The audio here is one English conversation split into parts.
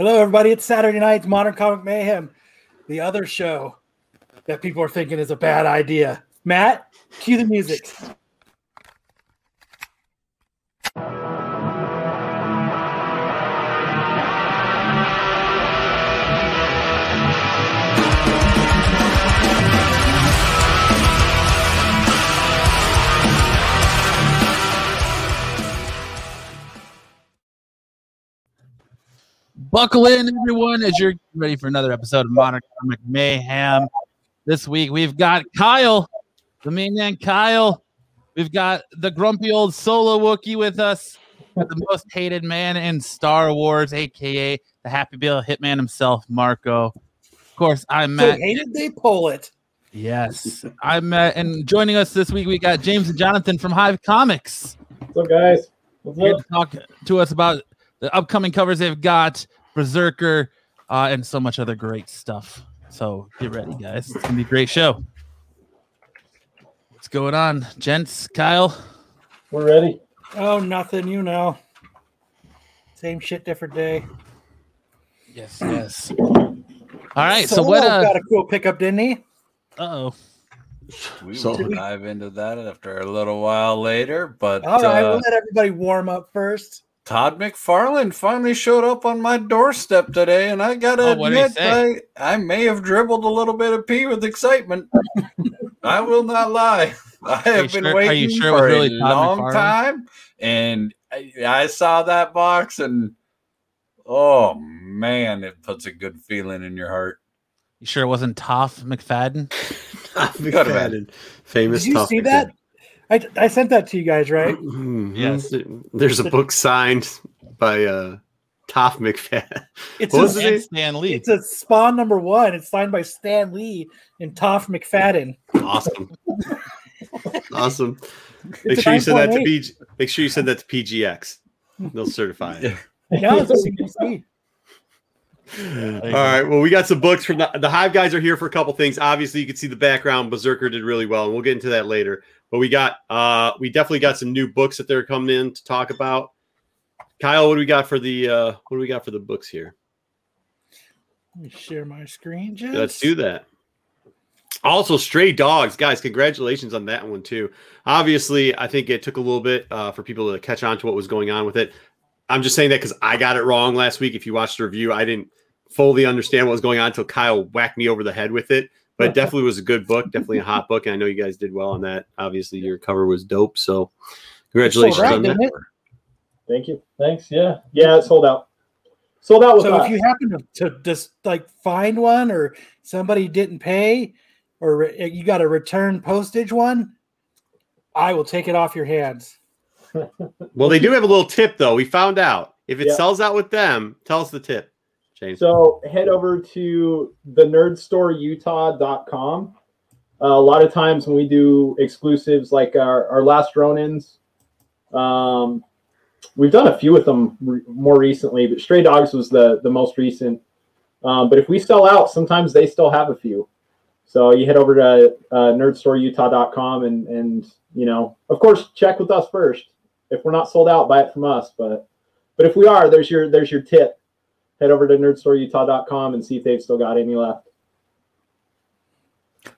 Hello, everybody. It's Saturday night's Modern Comic Mayhem, the other show that people are thinking is a bad idea. Matt, cue the music. Buckle in, everyone, as you're ready for another episode of Modern Comic Mayhem. This week we've got Kyle, the main man Kyle. We've got the grumpy old solo Wookie with us, the most hated man in Star Wars, aka the Happy Bill Hitman himself, Marco. Of course, I'm So Matt. hated they pull it. Yes, I'm Matt, and joining us this week we got James and Jonathan from Hive Comics. What's up, guys? What's here to talk to us about the upcoming covers they've got, Berserker, uh, and so much other great stuff. So get ready, guys. It's gonna be a great show. What's going on, gents? Kyle, We're ready. Oh, nothing, you know. Same shit, different day. yes, yes. All right. So what? Solo Uh got a cool pickup, didn't he? oh. We So- will dive into that after a little while later. But All right, uh, we'll let everybody warm up first. Todd McFarlane finally showed up on my doorstep today, and I gotta Oh, admit. I, I may have dribbled a little bit of pee with excitement. I will not lie. I have been sure- waiting sure for really a Todd long McFarlane? time, and I, I saw that box, and oh man, it puts a good feeling in your heart. You sure it wasn't Toph McFadden? Tough McFadden. Famous Did you Tough see that? I, I sent that to you guys, right? Mhm. Yes. There's a book signed by uh Tough McFadden. It's What a, his name? Stan Lee. it's a Spawn number one. It's signed by Stan Lee and Toph McFadden. Awesome. awesome. Make It's a sure you send that to 9.8. PG make sure you send that to PGX. They'll certify it. No, it's a CBC. All right. Well, we got some books from the, the Hive guys are here for a couple things. Obviously, you can see the background. Berserker did really well, and we'll get into that later. But we got uh we definitely got some new books that they're coming in to talk about. Kyle, what do we got for the uh what do we got for the books here? Let me share my screen. Just. Let's do that. Also, Stray Dogs, guys, congratulations on that one too. Obviously, I think it took a little bit uh, for people to catch on to what was going on with it. I'm just saying that because I got it wrong last week. If you watched the review, I didn't fully understand what was going on until Kyle whacked me over the head with it. But definitely was a good book, definitely a hot book, and I know you guys did well on that. Obviously, your cover was dope, so congratulations Sold out, on that. it? Thank you. Thanks. Yeah. Yeah, it's sold out. Sold out with So us. if you happen to, to just like find one or somebody didn't pay or re- eh, you got a return postage one, I will take it off your hands. Well, they do have a little tip though. We found out if it Yeah. sells out with them, tell us the tip, So head over to the nerdstoreutah.com. Uh, a lot of times when we do exclusives like our, our last Ronins, um, we've done a few with them re- more recently, but Stray Dogs was the, the most recent. Um, but if we sell out, sometimes they still have a few. So you head over to uh, nerdstoreutah.com and, and, you know, of course, check with us first. If we're not sold out, buy it from us. But but if we are, there's your there's your tip head over to nerdstoreutah.com and see if they've still got any left.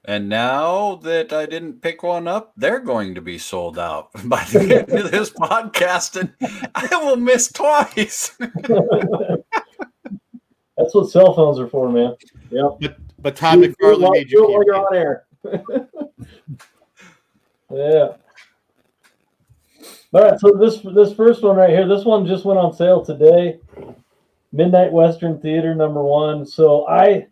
And now that I didn't pick one up, they're going to be sold out by the end of this podcast, and I will miss twice. That's what cell phones are for, man. Yep. But but Todd Do- do it McFarlane while- made do you it you're on air. yeah. All right, so this this first one right here, this one just went on sale today. Midnight Western Theater number one. So I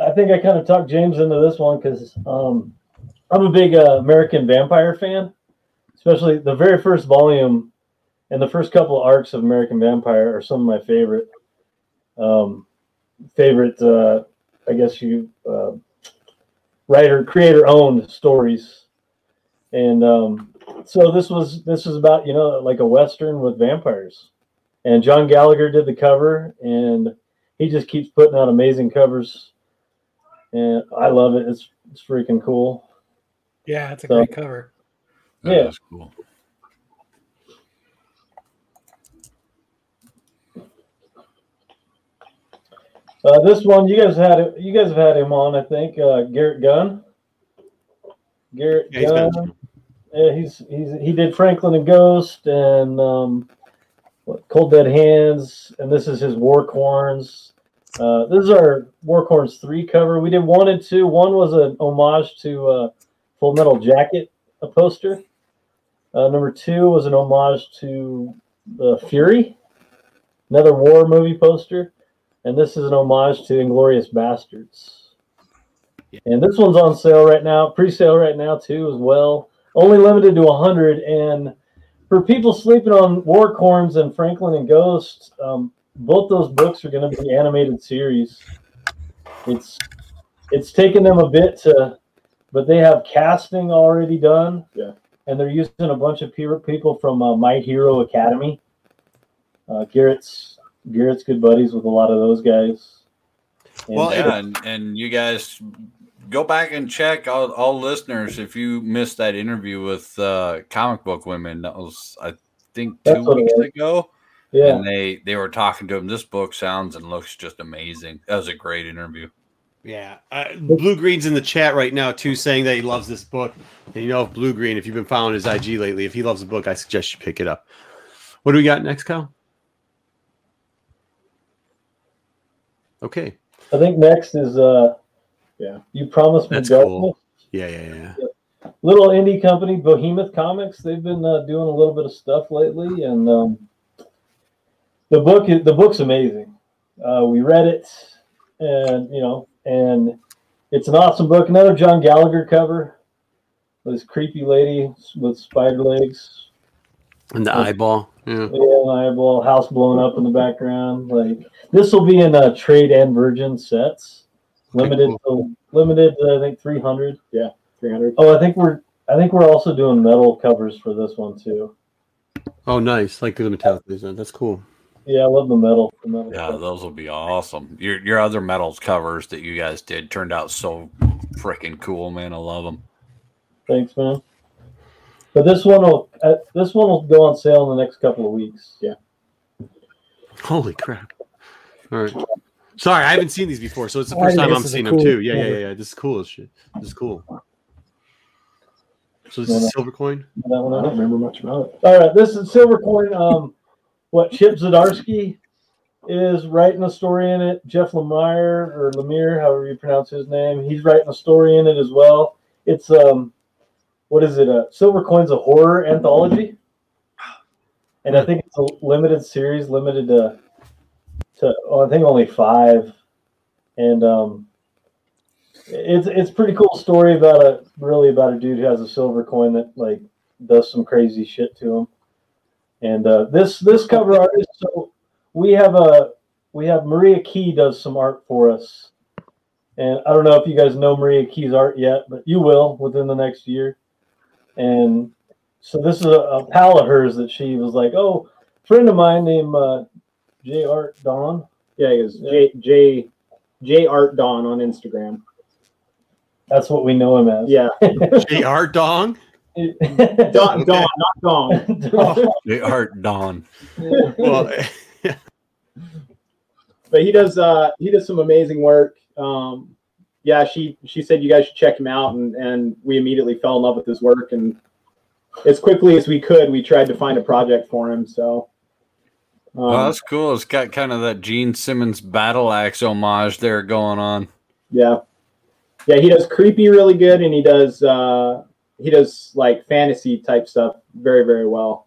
I think I kind of talked James into this one because um, I'm a big uh, American Vampire fan, especially the very first volume and the first couple of arcs of American Vampire are some of my favorite um, favorite. Uh, I guess you uh, writer creator owned stories, and um, so this was this is about you know like a western with vampires, and John Gallagher did the cover, and he just keeps putting out amazing covers, and I love it. It's it's freaking cool. Yeah, it's a So- great cover. Yeah. That's cool. Uh, this one, you guys had you guys have had him on, I think. Uh, Garrett Gunn. Garrett Yeah, he's Gunn. been- Yeah, he's he's he did Franklin and Ghost and um, what, Cold Dead Hands, and this is his Warcorns. Uh, this is our Warcorns three cover. We did one and two. One was an homage to uh, Full Metal Jacket, a poster. Uh, number two was an homage to uh, Fury, another war movie poster, and this is an homage to Inglourious Basterds. And this one's on sale right now, pre-sale right now too, as well. Only limited to 100. And for people sleeping on Warcorns and Franklin and Ghost, um, both those books are going to be animated series. It's it's taken them a bit to, but they have casting already done. Yeah. And they're using a bunch of people from uh, My Hero Academy. Uh, Garrett's Garrett's good buddies with a lot of those guys. And, Well, uh, Yeah, and, and you guys go back and check all, all listeners if you missed that interview with uh, comic book women. That was I think two what it weeks ago. yeah. And they they were talking to him. This book sounds and looks just amazing. That was a great interview. Yeah, uh, Blue Green's in the chat right now too, saying that he loves this book. And you know, if Blue Green, if you've been following his IG lately, if he loves the book, I suggest you pick it up. What do we got next, Kyle? Okay, I think next is uh Yeah. You promised me That's darkness. cool. yeah, yeah, yeah. Little indie company, Behemoth Comics. They've been uh, doing a little bit of stuff lately, and um, the book is the book's amazing. Uh, we read it, and you know, and it's an awesome book. Another John Gallagher cover. This creepy lady with spider legs. And the eyeball. Yeah. Yeah, an eyeball, house blown up in the background. Like this will be in uh, trade and virgin sets, limited to limited. To, I think three hundred. Yeah, 300. Oh, I think we're I think we're also doing metal covers for this one too. Oh, nice. Like the metallic design. That's cool. Yeah, I love the metal. The metal Yeah, stuff. those will be awesome. Your your other metals covers that you guys did turned out so freaking cool, man. I love them. Thanks, man. But this one will uh, this one will go on sale in the next couple of weeks. Yeah. Holy crap! All right. Sorry, I haven't seen these before, so it's the first time I'm is seeing cool them too. Yeah, yeah, yeah, yeah. This is cool as shit. This is cool. So this No, no. is silver coin. That one I don't remember much about it. All right, this is Silver Coin. Um, what Chip Zdarsky is writing a story in it. Jeff Lemire or Lemire, however you pronounce his name, he's writing a story in it as well. It's um, what is it? A Silver Coin's a horror anthology, and I think it's a limited series, limited to to oh, I think only five, and um, it's it's pretty cool story about a really about a dude who has a silver coin that like does some crazy shit to him. And uh, this this cover artist, so we have a we have Maria Key does some art for us, and I don't know if you guys know Maria Key's art yet, but you will within the next year. And so this is a, a pal of hers that she was like, oh, friend of mine named uh, J Art Dawn. Yeah, it was J J J Art Dawn on Instagram. That's what we know him as. Yeah, J.R. Dong. Dawn, Dawn, not Dawn. The art Dawn. Well, But he does uh he does some amazing work. Um yeah, she she said you guys should check him out and and we immediately fell in love with his work and as quickly as we could we tried to find a project for him. So um, Well, that's cool. It's got kind of that Gene Simmons battle axe homage there going on. Yeah. Yeah, he does creepy really good and he does uh he does like fantasy type stuff very, very well.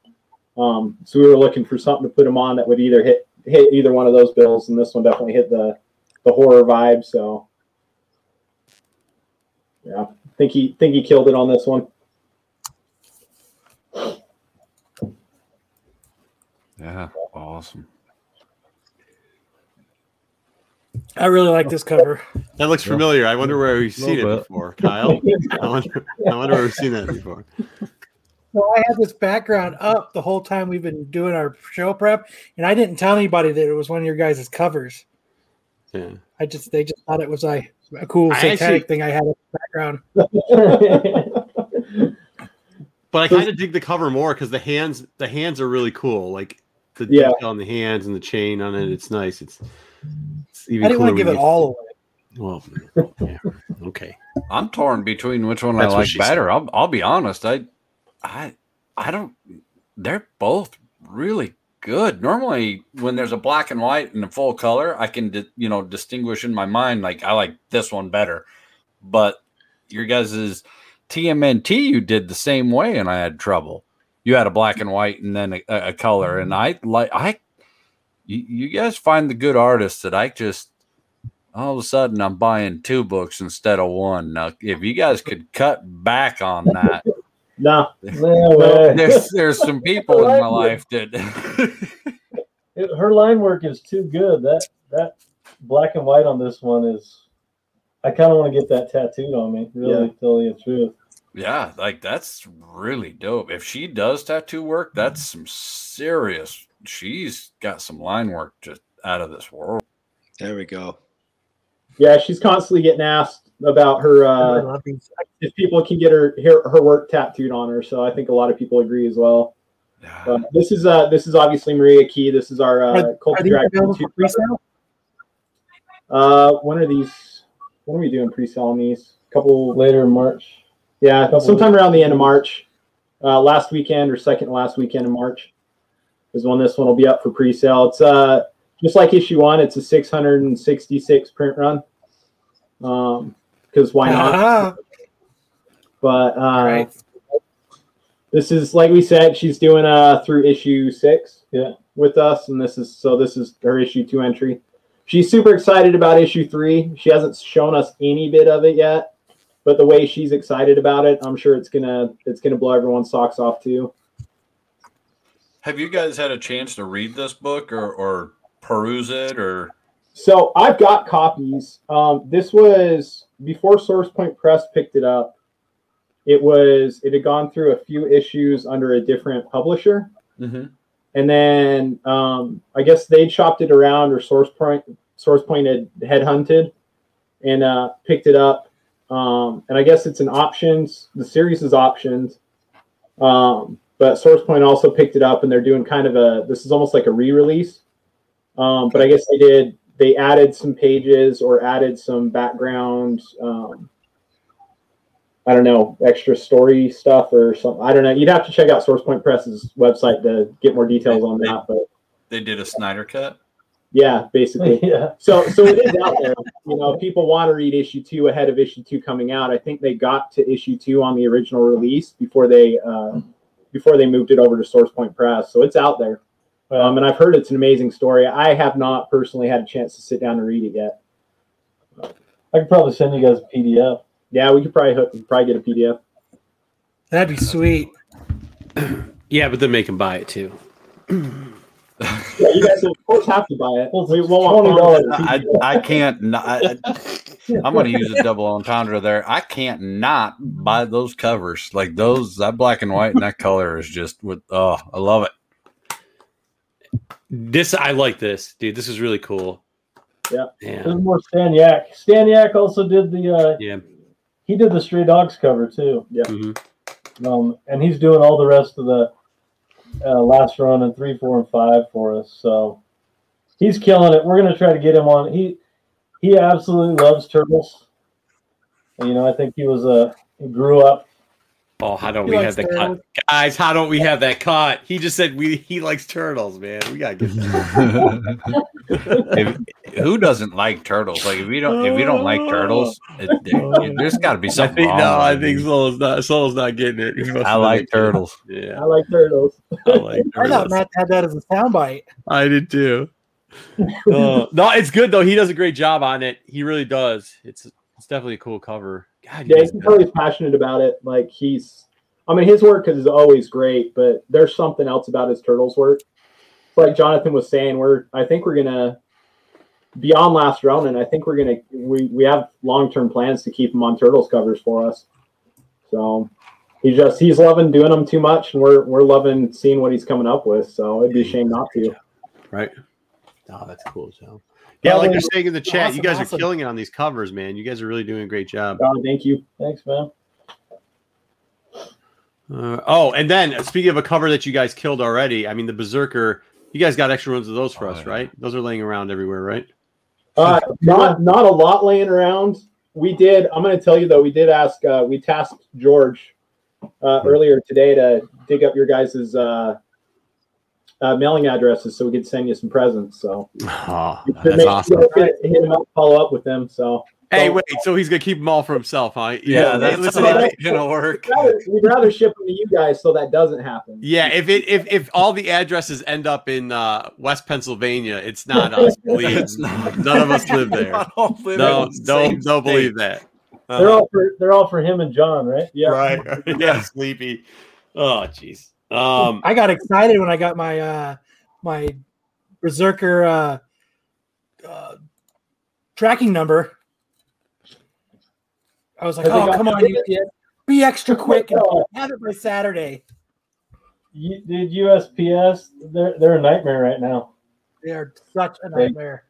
Um so we were looking for something to put him on that would either hit hit either one of those bills and this one definitely hit the the horror vibe, so yeah. Think he think he killed it on this one. Yeah, awesome. I really like this cover. that looks familiar. I wonder where we've seen it before, Kyle. I wonder, I wonder where we've seen that before. Well, I had this background up the whole time we've been doing our show prep, and I didn't tell anybody that it was one of your guys' covers. Yeah. I just they just thought it was like a cool I satanic actually- thing I had in the background. But I kind of dig the cover more because the hands, the hands are really cool. Like the Yeah. detail on the hands and the chain on it. It's nice. It's, it's even I didn't want to give it all away. Well, yeah, okay. I'm torn between which one That's I like she better. I'll, I'll be honest. I, I, I don't. They're both really good. Normally, when there's a black and white and a full color, I can di- you know distinguish in my mind like I like this one better. But your guys' TMNT, you did the same way, and I had trouble. You had a black and white and then a, a color, and mm-hmm. I like I. You, guys find the good artists that I just all of a sudden I'm buying two books instead of one. Now, if you guys could cut back on that, No No, way. there's there's some people in my life that It- her line work is too good. That that black and white on this one is. I kind of want to get that tattooed on me. Really, Yeah. tell you the truth. Yeah, like that's really dope. If she does tattoo work, that's some serious. She's got some line work just out of this world. There we go. yeah, she's constantly getting asked about her uh, if people can get her her, her work tattooed on her. So I think a lot of people agree as well. Yeah. Uh, this is uh this is obviously Maria Key. This is our uh, Are, Cult are of these available 2 pre-sale? Uh, when are these? When are we doing pre-sale on these? Couple, Later in March. Yeah, sometime around the end of March. Uh, last weekend or second last weekend in March is when this one will be up for pre-sale. It's uh just like issue one. It's a 666 print run. Um, because why not? But uh, right. this is like we said, she's doing uh through issue six, Yeah. with us, and this is so this is her issue two entry. She's super excited about issue three. She hasn't shown us any bit of it yet, but the way she's excited about it, I'm sure it's gonna it's gonna blow everyone's socks off too. Have you guys had a chance to read this book or, or peruse it or? So I've got copies. Um, this was before Source Point Press picked it up. It was it had gone through a few issues under a different publisher. Mhm. and then um, I guess they chopped it around, or Source Point Source Point had headhunted and uh, picked it up. Um, and I guess it's an options. The series is options, um, but Source Point also picked it up, and they're doing kind of a. This is almost like a re-release. Um, but I guess they did. They added some pages or added some background. Um, I don't know, extra story stuff or something. I don't know. You'd have to check out Source Point Press's website to get more details on that. But They did a Snyder cut. Yeah, basically. yeah. So so it is out there. You know, people want to read issue two ahead of issue two coming out. I think they got to issue two on the original release before they uh, before they moved it over to Source Point Press. So it's out there. Um, and I've heard it's an amazing story. I have not personally had a chance to sit down and read it yet. I could probably send you guys a PDF. Yeah, we could probably hook, probably get a PDF. That'd be sweet. Yeah, but then make him buy it too. Yeah, you guys of course have to buy it. We won't $20 I, I can't not. I, I'm going to use a double entendre there. I can't not buy those covers. Like those, that black and white and that color is just with. Oh, I love it. This I like this, dude. This is really cool. Yeah. Yeah. There's more Stan Yak. Stan Yak also did the uh, Yeah. he did the Stray Dogs cover too. Mhm. Um, and he's doing all the rest of the uh, Last Ronin three, four, and five for us. So he's killing it. We're gonna try to get him on. He he absolutely loves turtles. You know, I think he was a he grew up. Oh, how don't He we have that turtles. cut, guys? How don't we have that cut? He just said we he likes turtles, man. We gotta get that. If, who doesn't like turtles? Like if you don't, if you don't like turtles, it, it- there's got to be I something think wrong. no, I think. Soul's not Soul's not getting it. I like been- turtles. Yeah, I like turtles. I like I thought. Matt had that as a soundbite. I did too. Uh, no, it's good though. He does a great job on it. He really does. It's it's definitely a cool cover. God, Yeah, you you can tell he's passionate about it. Like he's, I mean, his work is always great, but there's something else about his turtles work. Like Jonathan was saying, we're I think we're gonna beyond Last Ronin. I think we're gonna we we have long term plans to keep him on turtles covers for us. So he's just he's loving doing them too much, and we're we're loving seeing what he's coming up with. So it'd be a shame not to. right. Oh, that's cool, Joe. Yeah, like Probably- you're saying in the chat, you guys awesome. are killing it on these covers, man. You guys are really doing a great job. God, thank you. Thanks, man. Uh, oh, and then speaking of a cover that you guys killed already, I mean the Berserker. You guys got extra ones of those for Oh, us, yeah. right? Those are laying around everywhere, right? Uh, not not a lot laying around. We did. I'm going to tell you though. We did ask. Uh, we tasked George uh, earlier today to dig up your guys's uh, uh, mailing addresses so we could send you some presents. So Oh, that's make- awesome. we hit him up, follow up with them. So Hey, So- wait. So he's gonna keep them all for himself, huh? You Yeah, that's listen, what if- gonna work. we'd rather, we'd rather ship them to you guys so that doesn't happen. yeah. If it if if all the addresses end up in uh, West Pennsylvania, it's not us. Believe It's not. None of us live there. I don't live No, in the same don't don't believe that. They're all for they're all for him and John, right? Yeah. Right? yeah, sleepy. Oh, jeez. Um, I got excited when I got my uh my berserker uh, uh tracking number. I was like, Have "Oh, come on, you be extra quick and have it by Saturday." You, did USPS? They're they're a nightmare right now. They are such a nightmare.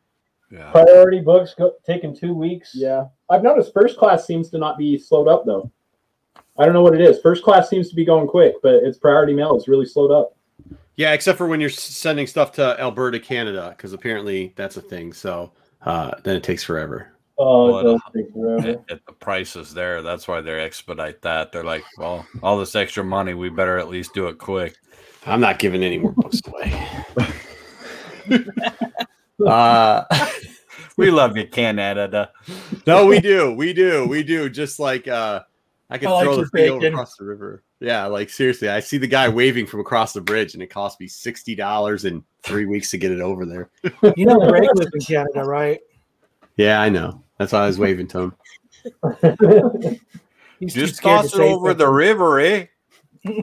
Yeah. Priority books go, taking two weeks. Yeah, I've noticed first class seems to not be slowed up though. I don't know what it is. First class seems to be going quick, but its priority mail is really slowed up. yeah, except for when you're sending stuff to Alberta, Canada, because apparently that's a thing. So uh, then it takes forever. Oh, What it does a- take forever. At, at the prices there, that's why they expedite that. They're like, well, all this extra money, we better at least do it quick. I'm not giving any more books away. uh, We love you, Canada. no, we do, we do, we do. Just like uh, I could I like throw the your thing over bacon. across the river. Yeah, like seriously, I see the guy waving from across the bridge, and it cost me sixty dollars and three weeks to get it over there. You know Greg lives in Canada, right? Yeah, I know. That's why I was waving to him. Just scared to toss it over something. the river, eh?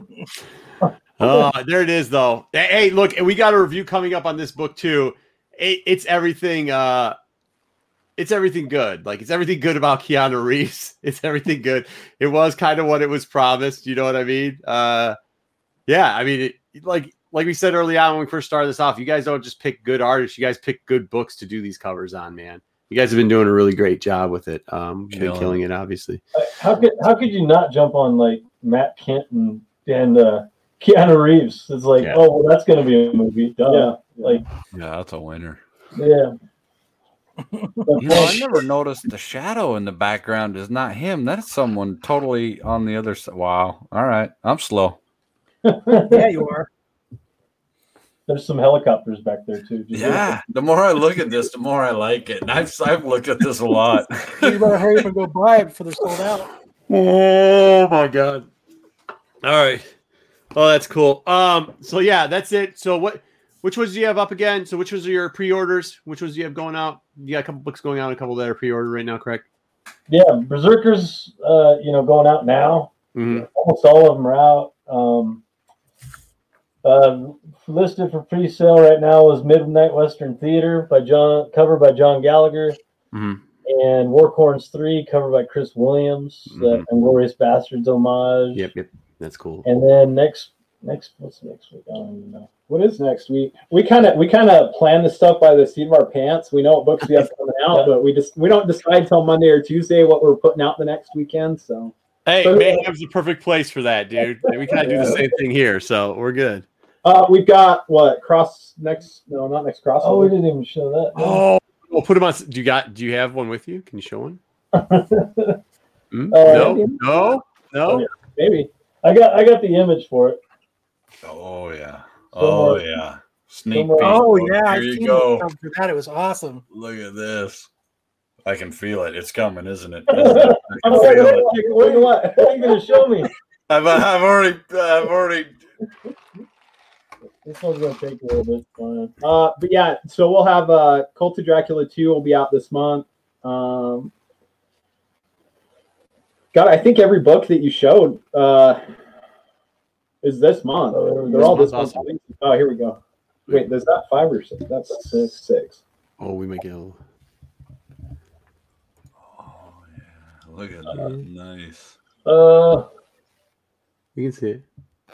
Oh, there it is, though. Hey, Hey, look, we got a review coming up on this book too. It, it's everything. uh It's everything good. Like it's everything good about Keanu Reeves. It's everything good. It was kind of what it was promised. You know what I mean? Uh Yeah, I mean, it, like like we said early on when we first started this off, you guys don't just pick good artists. You guys pick good books to do these covers on, man. You guys have been doing a really great job with it. Um, you've been Killing killing it, obviously. how could how could you not jump on like Matt Kindt and and uh, Keanu Reeves? It's like, Yeah. oh, well, that's gonna be a movie. Duh. Yeah. Like, Yeah, that's a winner. yeah. You know, I never noticed the shadow in the background is not him. That's someone totally on the other side. Wow. All right. I'm slow. Yeah, you are. There's some helicopters back there too. Just- Yeah. The more I look at this, the more I like it. And I've, I've looked at this a lot. You better hurry up and go buy it before they're sold out. Oh my god. All right. Oh, that's cool. Um, so yeah, that's it. So what which ones do you have up again? So which ones are your pre-orders? Which ones do you have going out? You got a couple books going out, a couple that are pre-ordered right now, correct? Yeah, Berserkers, uh, you know, going out now. Mhm. Almost all of them are out. Um, uh, listed for pre-sale right now is Midnight Western Theater by John, cover by John Gallagher, Mhm. and Warcorns Three, cover by Chris Williams, Mhm. the Inglourious Basterds homage. Yep, yep. That's cool. And then next, next, what's next week? I don't even know. What is next week? We kind of we kind of plan this stuff by the seat of our pants. We know what books we have coming out, Yeah. but we just we don't decide till Monday or Tuesday what we're putting out the next weekend. So Hey, So- Mayhem's the perfect place for that, dude. We kind of do the same thing here, so we're good. uh, we've got what cross next? No, not next cross. Oh, we didn't even show that. Oh, we'll put them on. Do you got? Do you have one with you? Can you show one? Hmm? Uh, no, no, no. maybe. I got, I got the image for it. Oh, yeah. Oh, yeah. Sneak peek. Oh folks. yeah, I Here you go. for that. It was awesome. Look at this. I can feel it. It's coming, isn't it? Isn't it? I I'm can like, wait, wait, wait, what? What are you going to show me? I've, I've already, I've already. This one's going to take a little bit. Fine. Uh, but yeah, so we'll have uh, Cult of Dracula 2 will be out this month. Um, God, I think every book that you showed uh, is this month. Oh, there we They're go. all this That's month. Oh, here we go. Wait, is that five or six? That's six. Six. Oh, we make it. a little- Oh, yeah. Look at that. Nice. Uh, You can see it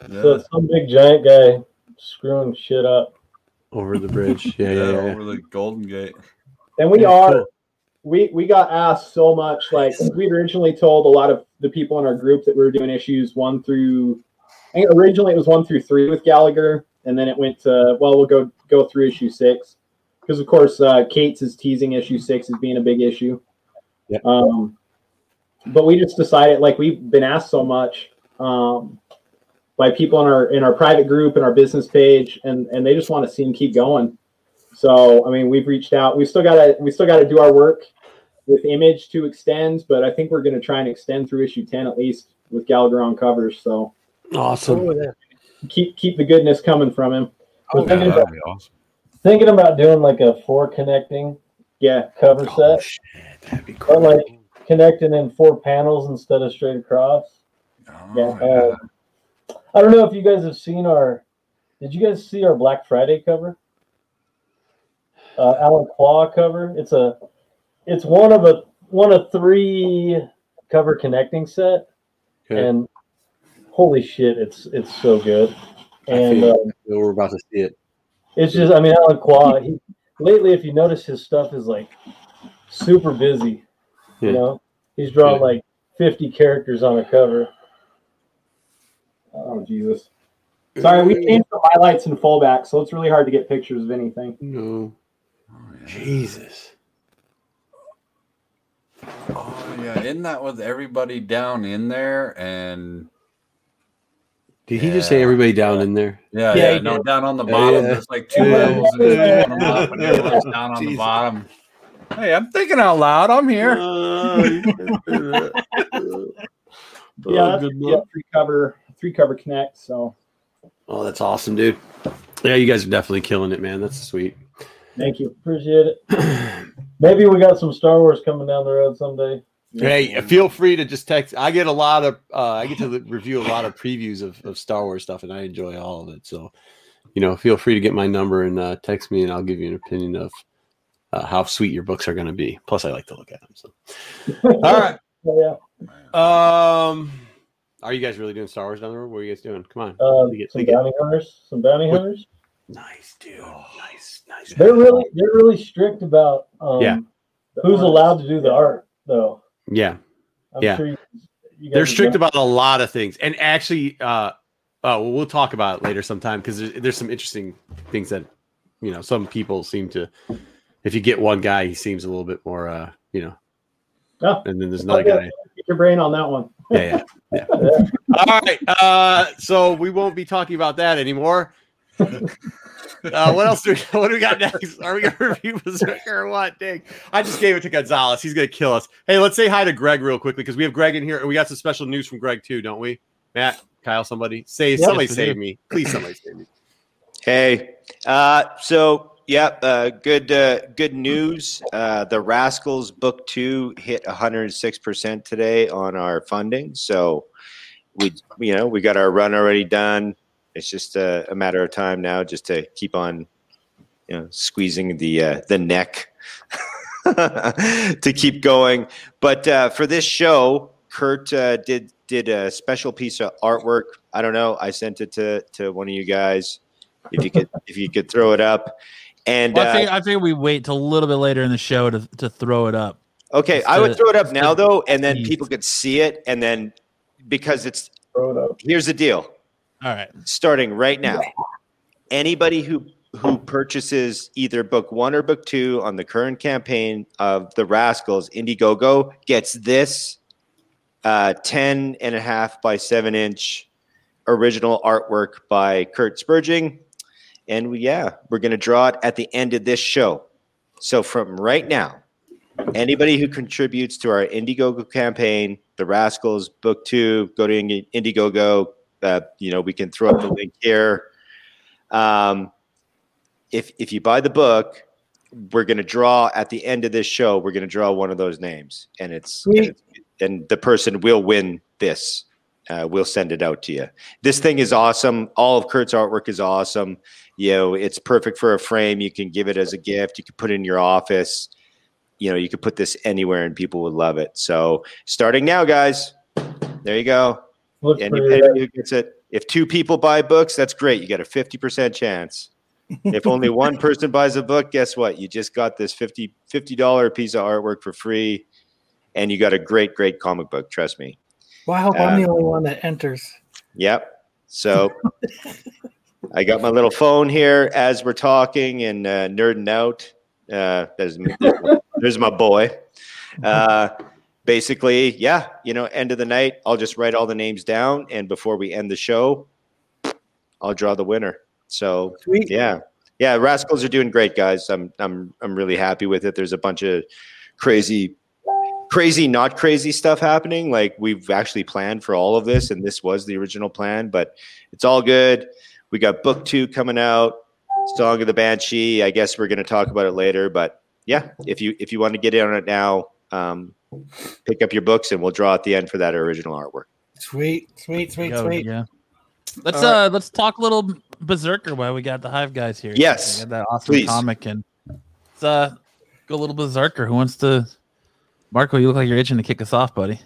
so Yeah. it's some big giant guy screwing shit up. over the bridge. Yeah, Yeah, yeah, yeah. over the Golden Gate. And we Yeah, are cool. we we got asked so much. Like we originally told a lot of the people in our group that we were doing issues one through. Originally it was one through three with Gallagher, and then it went to well, we'll go go through issue six because of course uh, Kate's is teasing issue six as being a big issue. Yep. Um, but we just decided like we've been asked so much um, by people in our in our private group and our business page, and and they just want to see him keep going. So I mean, we've reached out. We still gotta we still gotta do our work with image to extend, but I think we're gonna try and extend through issue ten at least with Gallagher on covers. So Awesome. Oh, keep keep the goodness coming from him. We're Yeah, thinking, about, that'd be awesome. thinking about doing like a four connecting Yeah, cover Oh, set, shit. That'd be or like connecting in four panels instead of straight across. Oh, Yeah, yeah. Uh, I don't know if you guys have seen our. Did you guys see our Black Friday cover? Uh, Alan Quah cover. It's a. It's one of a one of three cover connecting set, Okay. and holy shit, it's it's so good. And feel- uh, I feel we're about to see it. it's just, I mean, Alan Quah. He, lately, if you notice, his stuff is like super busy. Yeah. You know, he's drawn Yeah. like fifty characters on a cover. Oh Jesus. Sorry, we changed the highlights and fullback, so it's really hard to get pictures of anything. No. Oh, yeah. Jesus. Oh, yeah. Isn't that with everybody down in there? And Did he just say everybody down in there? yeah, Yeah, yeah, he no, down on the Yeah, bottom, yeah. there's like two Yeah. levels and he's pulling up, and everyone's down on the bottom. Hey, I'm thinking out loud. I'm here. Yeah, Oh, good yeah, three cover, three cover connect. So Oh, that's awesome, dude. Yeah, you guys are definitely killing it, man. That's sweet. thank you. Appreciate it. Maybe we got some Star Wars coming down the road someday. Hey, feel free to just text. I get a lot of, uh, I get to review a lot of previews of, of Star Wars stuff, and I enjoy all of it. So, you know, feel free to get my number and uh, text me, and I'll give you an opinion of uh, how sweet your books are going to be. Plus, I like to look at them. So, all right. Oh, yeah. Um, are you guys really doing Star Wars down the road? What are you guys doing? Come on. Uh, Leak it, some leak it. bounty hunters. Some bounty What- hunters. Nice, dude. Nice, nice. They're really they're really strict about um, Yeah. who's allowed to do the art though. Yeah. I'm Yeah. sure you, you they're strict about a lot of things and actually uh oh well, talk about it later sometime because there's, there's some interesting things that you know some people seem to if you get one guy he seems a little bit more uh you know Yeah. and then there's another guy Pick your brain on that one. yeah yeah, yeah. all right uh so we won't be talking about that anymore uh, what else do we, what do we got next? Are we gonna review Berserker or what? Dang. I just gave it to Gonzalez. He's gonna kill us. Hey, let's say hi to Greg real quickly because we have Greg in here and we got some special news from Greg too, don't we? Matt, Kyle, somebody say Yes, somebody we save do. me. Please somebody save me. Hey, uh, so yeah, uh, good uh, good news. Uh, the Rascals book two hit 106 percent today on our funding. So we, you know, we got our run already done. It's just a, a matter of time now, just to keep on, you know, squeezing the uh, the neck to keep going. But uh, for this show, Kurt uh, did did a special piece of artwork. I don't know. I sent it to to one of you guys if you could if you could throw it up. And Well, I uh, think I think we wait till a little bit later in the show to, to throw it up. okay, just I would throw it up now though, and then people could see it, and then because it's Throw it up. here's the deal. All right. starting right now. Anybody who who purchases either book one or book two on the current campaign of the Rascals Indiegogo gets this uh, 10 and a half by seven inch original artwork by Kurt Spurging. And we, yeah, we're going to draw it at the end of this show. So from right now, anybody who contributes to our Indiegogo campaign, the Rascals book two, go to Indiegogo, uh, you know, we can throw up the link here. Um, if if you buy the book, we're going to draw at the end of this show. We're going to draw one of those names, and it's and, it's- and the person will win this. Uh, we'll send it out to you. This thing is awesome. All of Kurt's artwork is awesome. You know, it's perfect for a frame. You can give it as a gift. You can put it in your office. You know, you could put this anywhere, and people would love it. So, starting now, guys. There you go. Looks pretty Anybody rad. who gets it. If two people buy books, that's great. You got a 50% chance. if only one person buys a book, guess what? You just got this 50 $50 piece of artwork for free and you got a great, great comic book. Trust me. Well, I hope Uh, I'm the only one that enters. Yep. So I got my little phone here as we're talking and uh, nerding out. Uh, there's, there's my boy. Uh, basically, yeah, you know, end of the night, I'll just write all the names down, and before we end the show, I'll draw the winner. So Sweet. yeah, yeah, Rascals are doing great, guys. I'm I'm I'm really happy with it. There's a bunch of crazy, crazy, not crazy stuff happening. Like we've actually planned for all of this, and this was the original plan, but it's all good. We got book two coming out, Song of the Banshee. I guess we're going to talk about it later, but yeah, if you if you want to get in on it now, um, pick up your books, and we'll draw at the end for that original artwork. Sweet, sweet, sweet, Yo, sweet. Yeah. Let's All right. uh let's talk a little Berserker while we got the Hive guys here. Yes, We got that awesome please. comic and let's uh go a little Berserker. Who wants to? Marco, you look like you're itching to kick us off, buddy.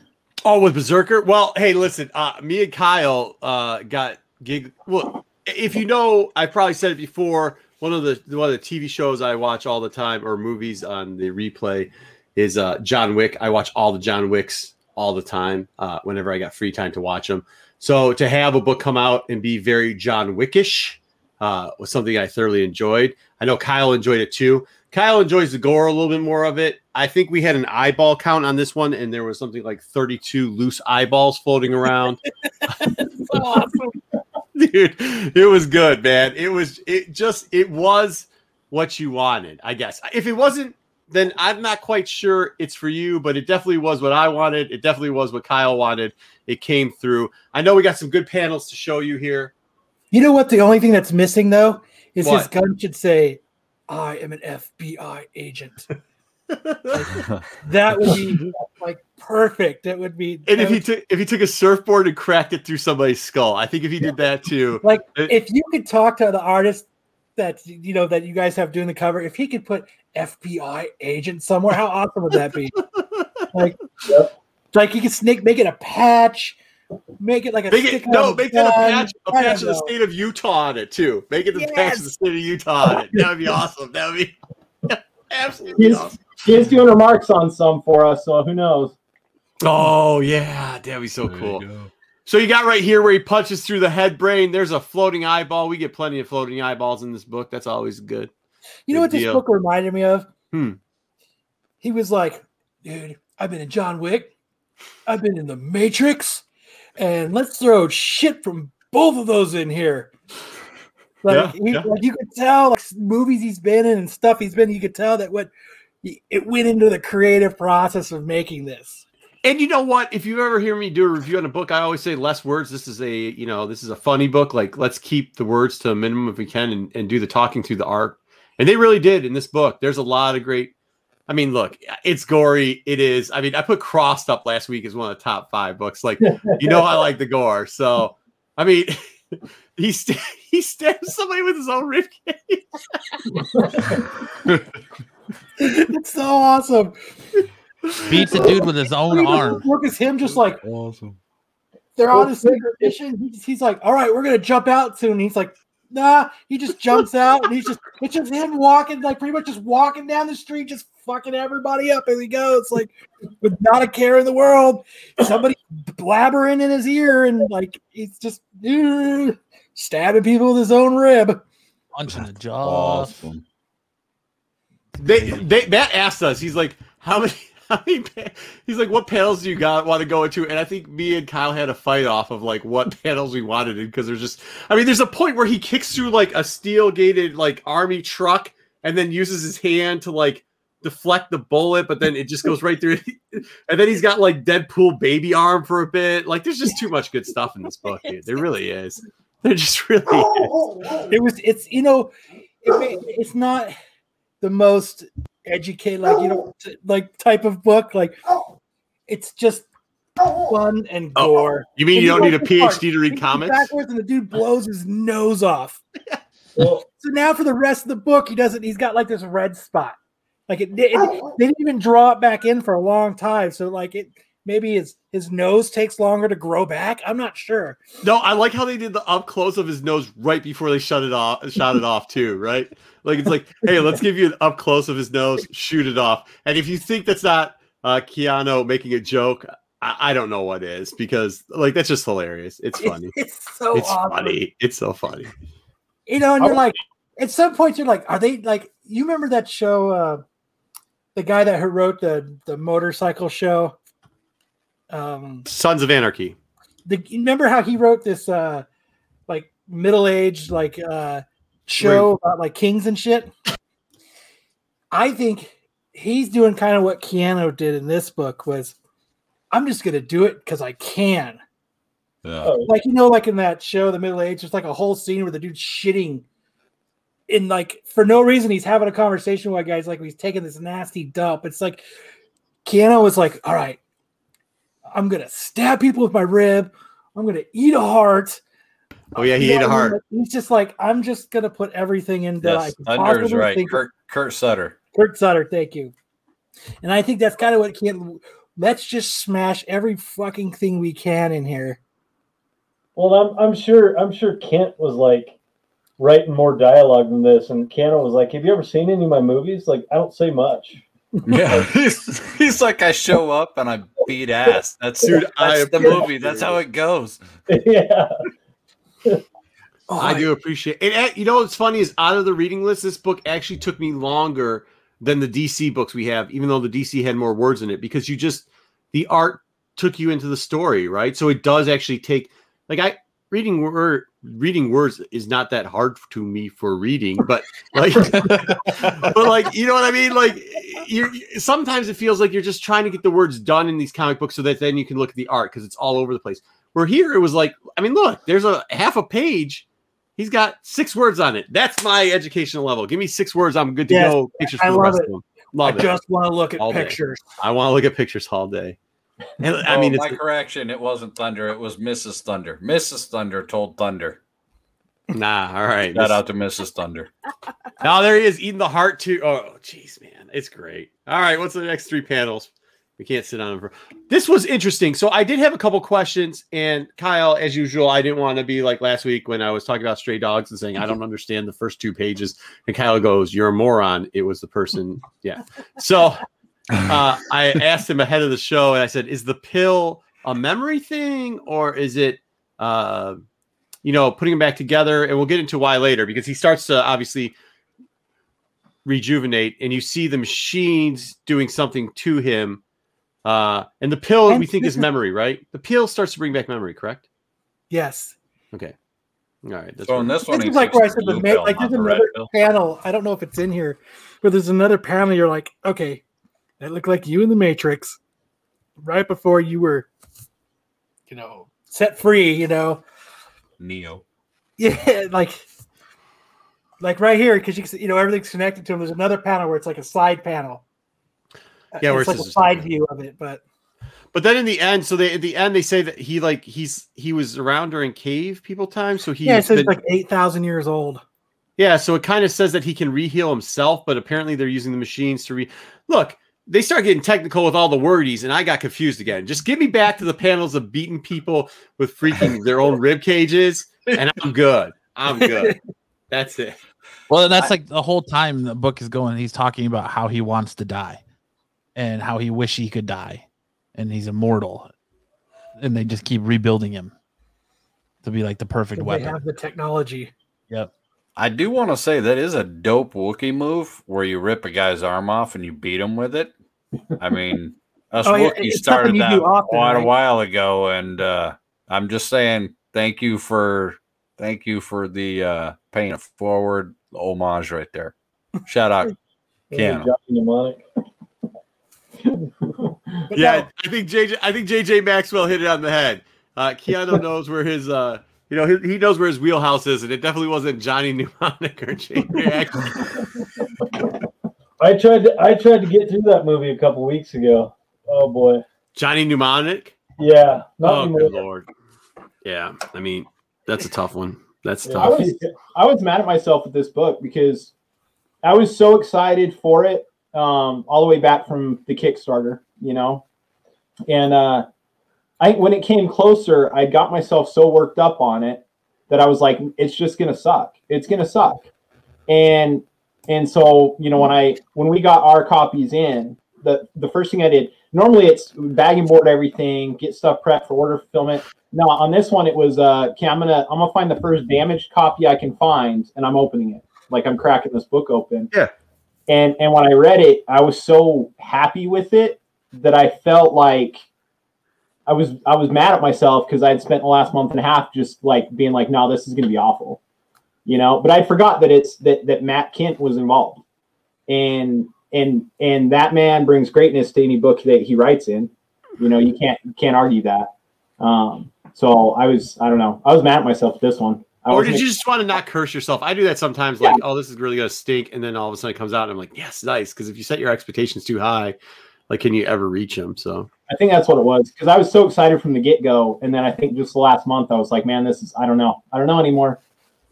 Oh, with Berserker? Well, hey, listen, uh, me and Kyle uh, got gig. Well, if you know, I probably said it before. One of the one of the TV shows I watch all the time, or movies on the replay, is uh, John Wick. I watch all the John Wicks all the time. Uh, whenever I got free time to watch them. So to have a book come out and be very John Wickish uh, was something I thoroughly enjoyed. I know Kyle enjoyed it too. Kyle enjoys the gore a little bit more of it. I think we had an eyeball count on this one, and there was something like 32 loose eyeballs floating around. Dude, it was good, man. It was it just it was what you wanted, I guess. If it wasn't, then I'm not quite sure it's for you, but it definitely was what I wanted. It definitely was what Kyle wanted. It came through. I know we got some good panels to show you here. You know what? The only thing that's missing though is his gun should say, "I am an FBI agent." that would be like perfect. That would be. And if he took if he took a surfboard and cracked it through somebody's skull, I think if he did that too, like, it- if you could talk to the artist that you know that you guys have doing the cover, if he could put FBI agent somewhere, how awesome would that be? like, like you could snake make it a patch, make it like a make it no, on the make that a patch, a I patch of the state of Utah on it too. Make it the patch of the state of Utah on it. That would be awesome. That would be absolutely He's, awesome. he's doing remarks on some for us, so who knows? Oh yeah, that'd be so cool. So you got right here where he punches through the head brain. There's a floating eyeball. We get plenty of floating eyeballs in this book. That's always good. You know Big what this book reminded me of? Hmm. He was like, dude, I've been in John Wick, I've been in the Matrix, and let's throw shit from both of those in here. Like, Yeah, he- yeah. like you could tell, like movies he's been in and stuff he's been, you could tell that what it went into the creative process of making this. And you know what? If you ever hear me do a review on a book, I always say less words. This is a you know this is a funny book. Like let's keep the words to a minimum if we can, and, and do the talking through the art. And they really did in this book. There's a lot of great. I mean, look, it's gory. It is. I mean, I put Crossed up last week as one of the top five books. Like you know, I like the gore. So I mean, he st- he stabs somebody with his own rib it's so awesome. Beats a dude with his own arm. Look at him just like Awesome. they're on his secret mission. He's, he's like, all right, we're gonna jump out soon. He's like, nah. He just jumps out, and he's just it's just him walking, like pretty much just walking down the street, just fucking everybody up as he goes, like with not a care in the world. Somebody blabbering in his ear, and like he's just "Ugh," stabbing people with his own rib. Punching the jaw. Awesome. They, they Matt asked us. He's like, how many? Many? He's like, what panels do you got want to go into? And I think me and Kyle had a fight off of like what panels we wanted because there's just. I mean, there's a point where he kicks through like a steel gated like army truck and then uses his hand to like deflect the bullet, but then it just goes right through. and then he's got like Deadpool baby arm for a bit. Like, there's just too much good stuff in this book, dude. There really is. There just really is. It was it's you know, it, it's not the most educated like you know t- like type of book like oh. it's just oh. fun and Oh, gore. You mean And you don't need a what's the? PhD to read comics? Backwards and the dude blows his nose off. Well, So now for the rest of the book, he doesn't. He's got like this red spot. Like it, it, oh. they didn't even draw it back in for a long time. So like it, maybe his his nose takes longer to grow back. I'm not sure. No, I like how they did the up close of his nose right before they shut it off, shot it off too, right? Like it's like, hey, let's give you an up close of his nose, shoot it off. And if you think that's not uh, Keanu making a joke, I, I don't know what is because like that's just hilarious. It's funny. It's, it's so It's awesome. funny. It's so funny. You know, and you're like, at some point, you're like, are they like? You remember that show? uh The guy that who wrote the the motorcycle show. Um, Sons of Anarchy. the, remember how he wrote this uh like middle aged like uh show about like kings and shit? I think he's doing kind of what Keanu did in this book was I'm just gonna do it because I can. Yeah. Oh, Like you know, like in that show, The Middle Age, there's like a whole scene where the dude's shitting in like for no reason he's having a conversation with a guy. He's like he's taking this nasty dump. It's like Keanu was like, All right, I'm gonna stab people with my rib, I'm gonna eat a heart. Oh yeah, he You ate a heart. He's just like, I'm just gonna put everything in that I Yes, can Thunder is right. think. Kurt, Kurt Sutter. Kurt Sutter, thank you. And I think that's kind of what can let's just smash every fucking thing we can in here. Well, I'm I'm sure I'm sure Kindt was like writing more dialogue than this, and Keanu was like, "Have you ever seen any of my movies? Like, I don't say much." Yeah, he's, he's like I show up and I beat ass. That's Dude, that's I the movie. That's how it goes. yeah, Oh, I do appreciate it. And, You know what's funny is out of the reading list, this book actually took me longer than the DC books we have, even though the DC had more words in it, because you just the art took you into the story, right? So it does actually take like I reading word reading words is not that hard to me for reading, but like but like you know what I mean? Like you sometimes it feels like you're just trying to get the words done in these comic books so that then you can look at the art because it's all over the place. Where here it was like, I mean, look, there's a half a page. He's got six words on it. That's my educational level. Give me six words. I'm good to Yes, go. Pictures I the love rest it. of them. I it. just want to look at All day. pictures. I want to look at pictures all day. And I Oh, mean, my it's correction. It wasn't Thunder. It was Mrs. Thunder. Mrs. Thunder told Thunder. nah. All right. Shout out to Mrs. Thunder. Now there he is eating the heart too. Oh, jeez, man, it's great. All right, what's the next three panels? We can't sit on them for. This was interesting. So I did have a couple questions, and Kyle, as usual, I didn't want to be like last week when I was talking about stray dogs and saying I don't understand the first two pages, and Kyle goes, "You're a moron." It was the person, yeah. So uh, I asked him ahead of the show, and I said, "Is the pill a memory thing, or is it?" Uh, you know, putting them back together, and we'll get into why later because he starts to obviously rejuvenate, and you see the machines doing something to him. Uh, and the pill And we think this is is- memory, right? The pill starts to bring back memory, correct? Yes. Okay. All right. That's So in this one, This is like where I said the blue ma- like there's another pill. panel. I don't know if it's in here, but there's another panel. You're like, okay, that looked like you in the Matrix, right before you were, you know, set free. You know, Neo. yeah, like, like right here because you can see- you know everything's connected to him. There's another panel where it's like a side panel. Uh, yeah, where it's it like a side view of it, but But then in the end, so they at the end they say that he like he's he was around during cave people time, so he yeah, it says it's like eight thousand years old. Yeah, so it kind of says that he can reheal himself, but apparently they're using the machines to re. Look, they start getting technical with all the wordies, and I got confused again. Just give me back to the panels of beating people with freaking their own rib cages, and I'm good. I'm good. That's it. Well, that's like the whole time the book is going. He's talking about how he wants to die, and how he wish he could die, and he's immortal, and they just keep rebuilding him to be like the perfect weapon. They have the technology. Yep. I do want to say that is a dope Wookiee move where you rip a guy's arm off and you beat him with it. I mean, us Oh, yeah, Wookiees it's started that often, quite a while ago, and uh, I'm just saying thank you for thank you for the uh, paying it forward homage right there. Shout out. Keanu. Johnny Mnemonic. Yeah, I think JJ. I think JJ Maxwell hit it on the head. Uh, Keanu knows where his, uh, you know, he, he knows where his wheelhouse is, and it definitely wasn't Johnny Mnemonic or JJ. I tried to I tried to get through that movie a couple weeks ago. Oh boy. Johnny Mnemonic. Yeah. Not Oh, good lord. Yeah, I mean, that's a tough one. That's Yeah. I tough. was I was mad at myself with this book because I was so excited for it um, all the way back from the Kickstarter, you know, and uh, I when it came closer, I got myself so worked up on it that I was like, it's just gonna suck. It's gonna suck, and and so you know when I when we got our copies in, the the first thing I did normally it's bag and board everything, get stuff prepped for order fulfillment. No, on this one it was uh okay, I'm gonna I'm gonna find the first damaged copy I can find and I'm opening it. Like I'm cracking this book open. Yeah. And and when I read it, I was so happy with it that I felt like I was I was mad at myself because I had spent the last month and a half just like being like, no, this is gonna be awful. You know, but I forgot that it's that that Matt Kindt was involved. And and and that man brings greatness to any book that he writes in. You know, you can't you can't argue that. Um, so I was I don't know I was mad at myself with this one. I Or was did you just want to not curse yourself? I do that sometimes. Like, oh, this is really gonna stink, and then all of a sudden it comes out, and I'm like, yes, nice. Because if you set your expectations too high, like, can you ever reach them? So I think that's what it was because I was so excited from the get go, and then I think just the last month I was like, man, this is I don't know I don't know anymore.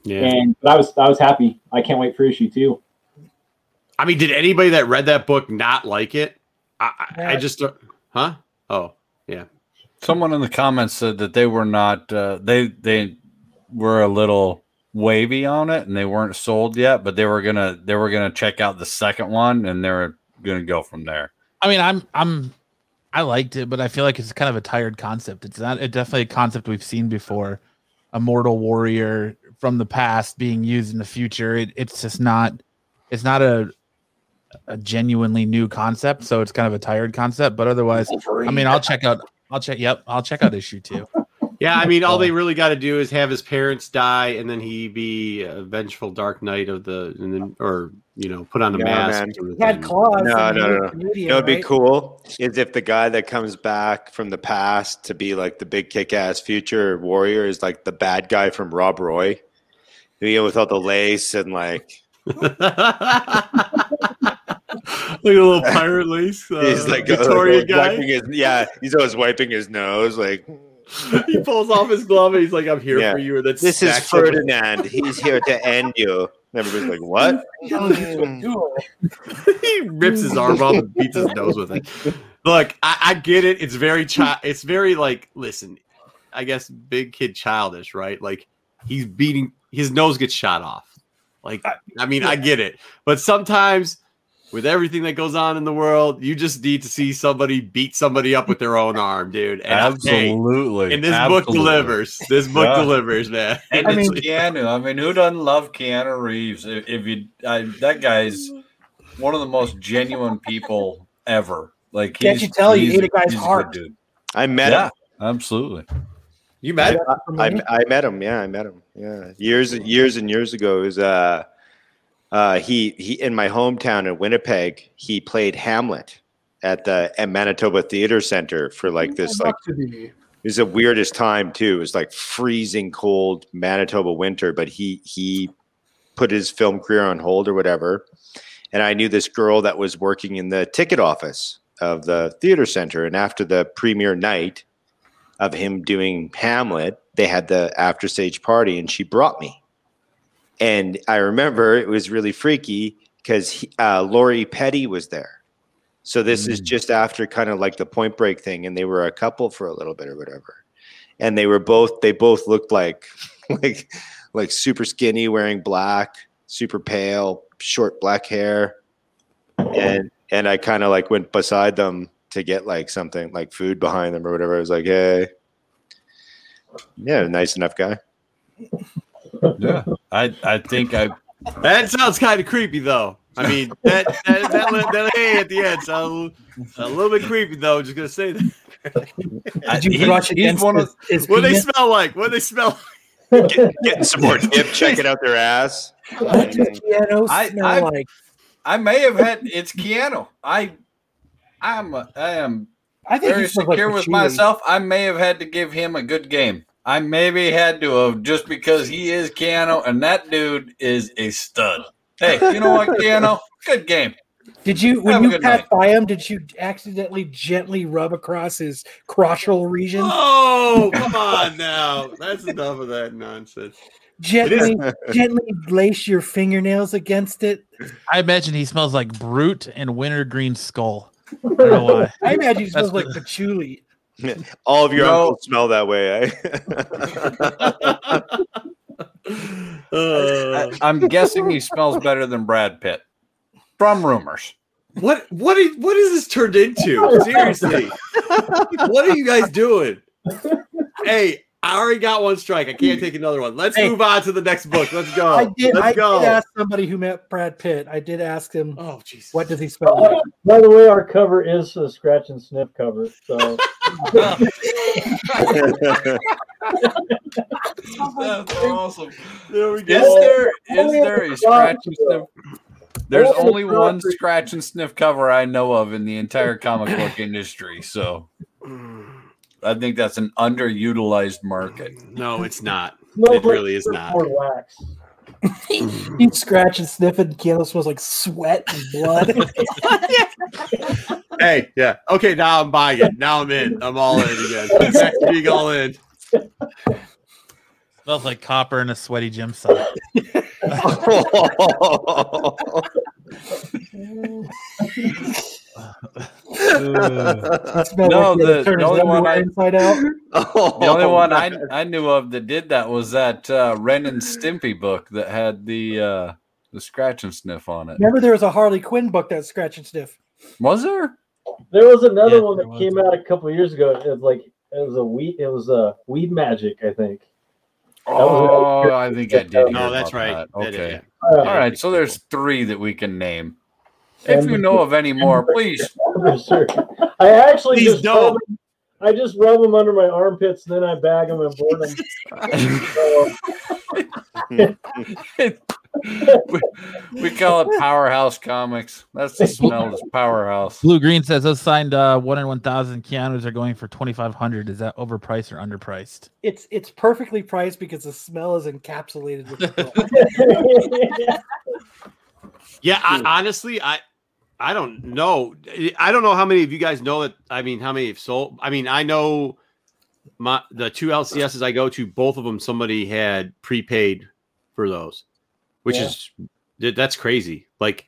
yeah. And but I was I was happy. I can't wait for issue two. I mean, did anybody that read that book not like it? I, I, I just, uh, huh? Oh, Someone in the comments said that they were not uh, they they were a little wavy on it and they weren't sold yet, but they were gonna they were gonna check out the second one and they were gonna go from there. I mean, I'm I'm I liked it, but I feel like it's kind of a tired concept. It's not it definitely a concept we've seen before. A mortal warrior from the past being used in the future. It, it's just not it's not a a genuinely new concept, so it's kind of a tired concept. But otherwise, I mean, I'll check out. I'll check. Yep, I'll check out this issue two. yeah. I mean, all uh, they really got to do is have his parents die, and then he be a vengeful Dark Knight of the, and then, or you know, put on a Yeah, mask. man. sort of He had thing. claws. No, and he no, was no. Canadian, You know, what'd be right? cool is if the guy that comes back from the past to be like the big kick-ass future warrior is like the bad guy from Rob Roy, you know, with all the lace and like like a little pirate lace. Uh, he's like uh, Victoria always guy. his yeah, he's always wiping his nose. Like he pulls off his glove and he's like, "I'm here Yeah. for you." And then this is. Ferdinand. He's here to end you. And everybody's like, "What?" he rips his arm off and beats his nose with it. Look, I, I get it. It's very child. It's very like, listen, I guess big kid childish, right? Like he's beating his nose gets shot off. Like, I mean, I get it, but sometimes with everything that goes on in the world, you just need to see somebody beat somebody up with their own arm, dude. And I'm- hey, Absolutely. and this book delivers. This book Yeah. delivers, man. And I it's mean- Keanu. I mean, who doesn't love Keanu Reeves? If, if you, I, that guy's one of the most genuine people ever. Like, Can't you tell you he's ate a guy's he's good heart? dude. I met Yeah, him. absolutely. You met? I, I met him. Yeah, I met him. Yeah, years and years and years ago. It was uh, uh, he he in my hometown in Winnipeg. He played Hamlet at the at Manitoba Theater Center for like this like it was the weirdest time too. It was like freezing cold Manitoba winter, but he he put his film career on hold or whatever. And I knew this girl that was working in the ticket office of the theater center. And after the premiere night of him doing Hamlet, they had the after stage party, and she brought me. And I remember it was really freaky because uh, Lori Petty was there. So this is just after kind of like the Point Break thing, and they were a couple for a little bit or whatever. And they were both they both looked like like like super skinny, wearing black, super pale, short black hair, and and I kind of like went beside them to get like something like food behind them or whatever. I was like, hey, yeah, nice enough guy. Yeah, I, I think I, That sounds kind of creepy, though. I mean, that that, that, that, that hey at the end sounds a little bit creepy, though. Just gonna say that. Did you he- brush he's against one of his, his What do they smell like? What do they smell? Get, getting some more dip, checking out their ass. What does piano I- smell I- like? I may have had it's Keanu. I I'm a, I am I think very he smells like secure with myself. I may have had to give him a good game. I maybe had to have just because he is Keanu and that dude is a stud. Hey, you know what, Keanu? Good game. Did you when Have you good passed by him? Did you accidentally gently rub across his crotchal region? Oh, come on now. That's enough of that nonsense. Gently, gently lace your fingernails against it. I imagine he smells like Brut and Wintergreen Skoal. I don't know why. I imagine he smells That's like patchouli. All of your No. uncles smell that way, eh? Uh, I, I'm guessing he smells better than Brad Pitt. From rumors. what what is what is this turned into? Seriously, what are you guys doing? Hey, I already got one strike. I can't take another one. Let's Hey. move on to the next book. Let's go. I did. Let's I go. did ask somebody who met Brad Pitt. I did ask him, oh, Jesus. "What does he smell like?" By the way, our cover is a scratch and sniff cover. So That's awesome. There we Is there is there a scratch and sniff? There's only one scratch and sniff cover I know of in the entire comic book industry. So mm. I think that's an underutilized market. No, it's not. No, It really is not. more wax. He scratch and sniff, and Keanu smells like sweat and blood. Hey, yeah. Okay, now I'm buying it. Now I'm in. I'm all in again. Next week, all in. Smells like copper in a sweaty gym sock. It No, like he had to the- the only one I- inside out. The only one I I knew of that did that was that uh, Ren and Stimpy book that had the uh, the scratch and sniff on it. Remember, there was a Harley Quinn book that scratch and sniff. Was there? There was another Yeah, one that was. came out a couple of years ago. It was like it was a weed. It was a weed magic, I think. Oh, I think I did. hear No, that's right. that. That is- Okay. yeah. All right. So there's three that we can name. If you know of any more, please. sure. I actually Please just don't. them, I just rub them under my armpits, and then I bag them and board them. We, we call it Powerhouse Comics. That's the smell is Powerhouse. Blue Green says those signed uh, one in one thousand Keanu's are going for twenty five hundred. Is that overpriced or underpriced? It's it's perfectly priced because the smell is encapsulated with the. Yeah, I, honestly, I I don't know. I don't know how many of you guys know that. I mean, how many have sold? I mean, I know my the two LCSs I go to, both of them somebody had prepaid for those, which Yeah. is that's crazy. Like,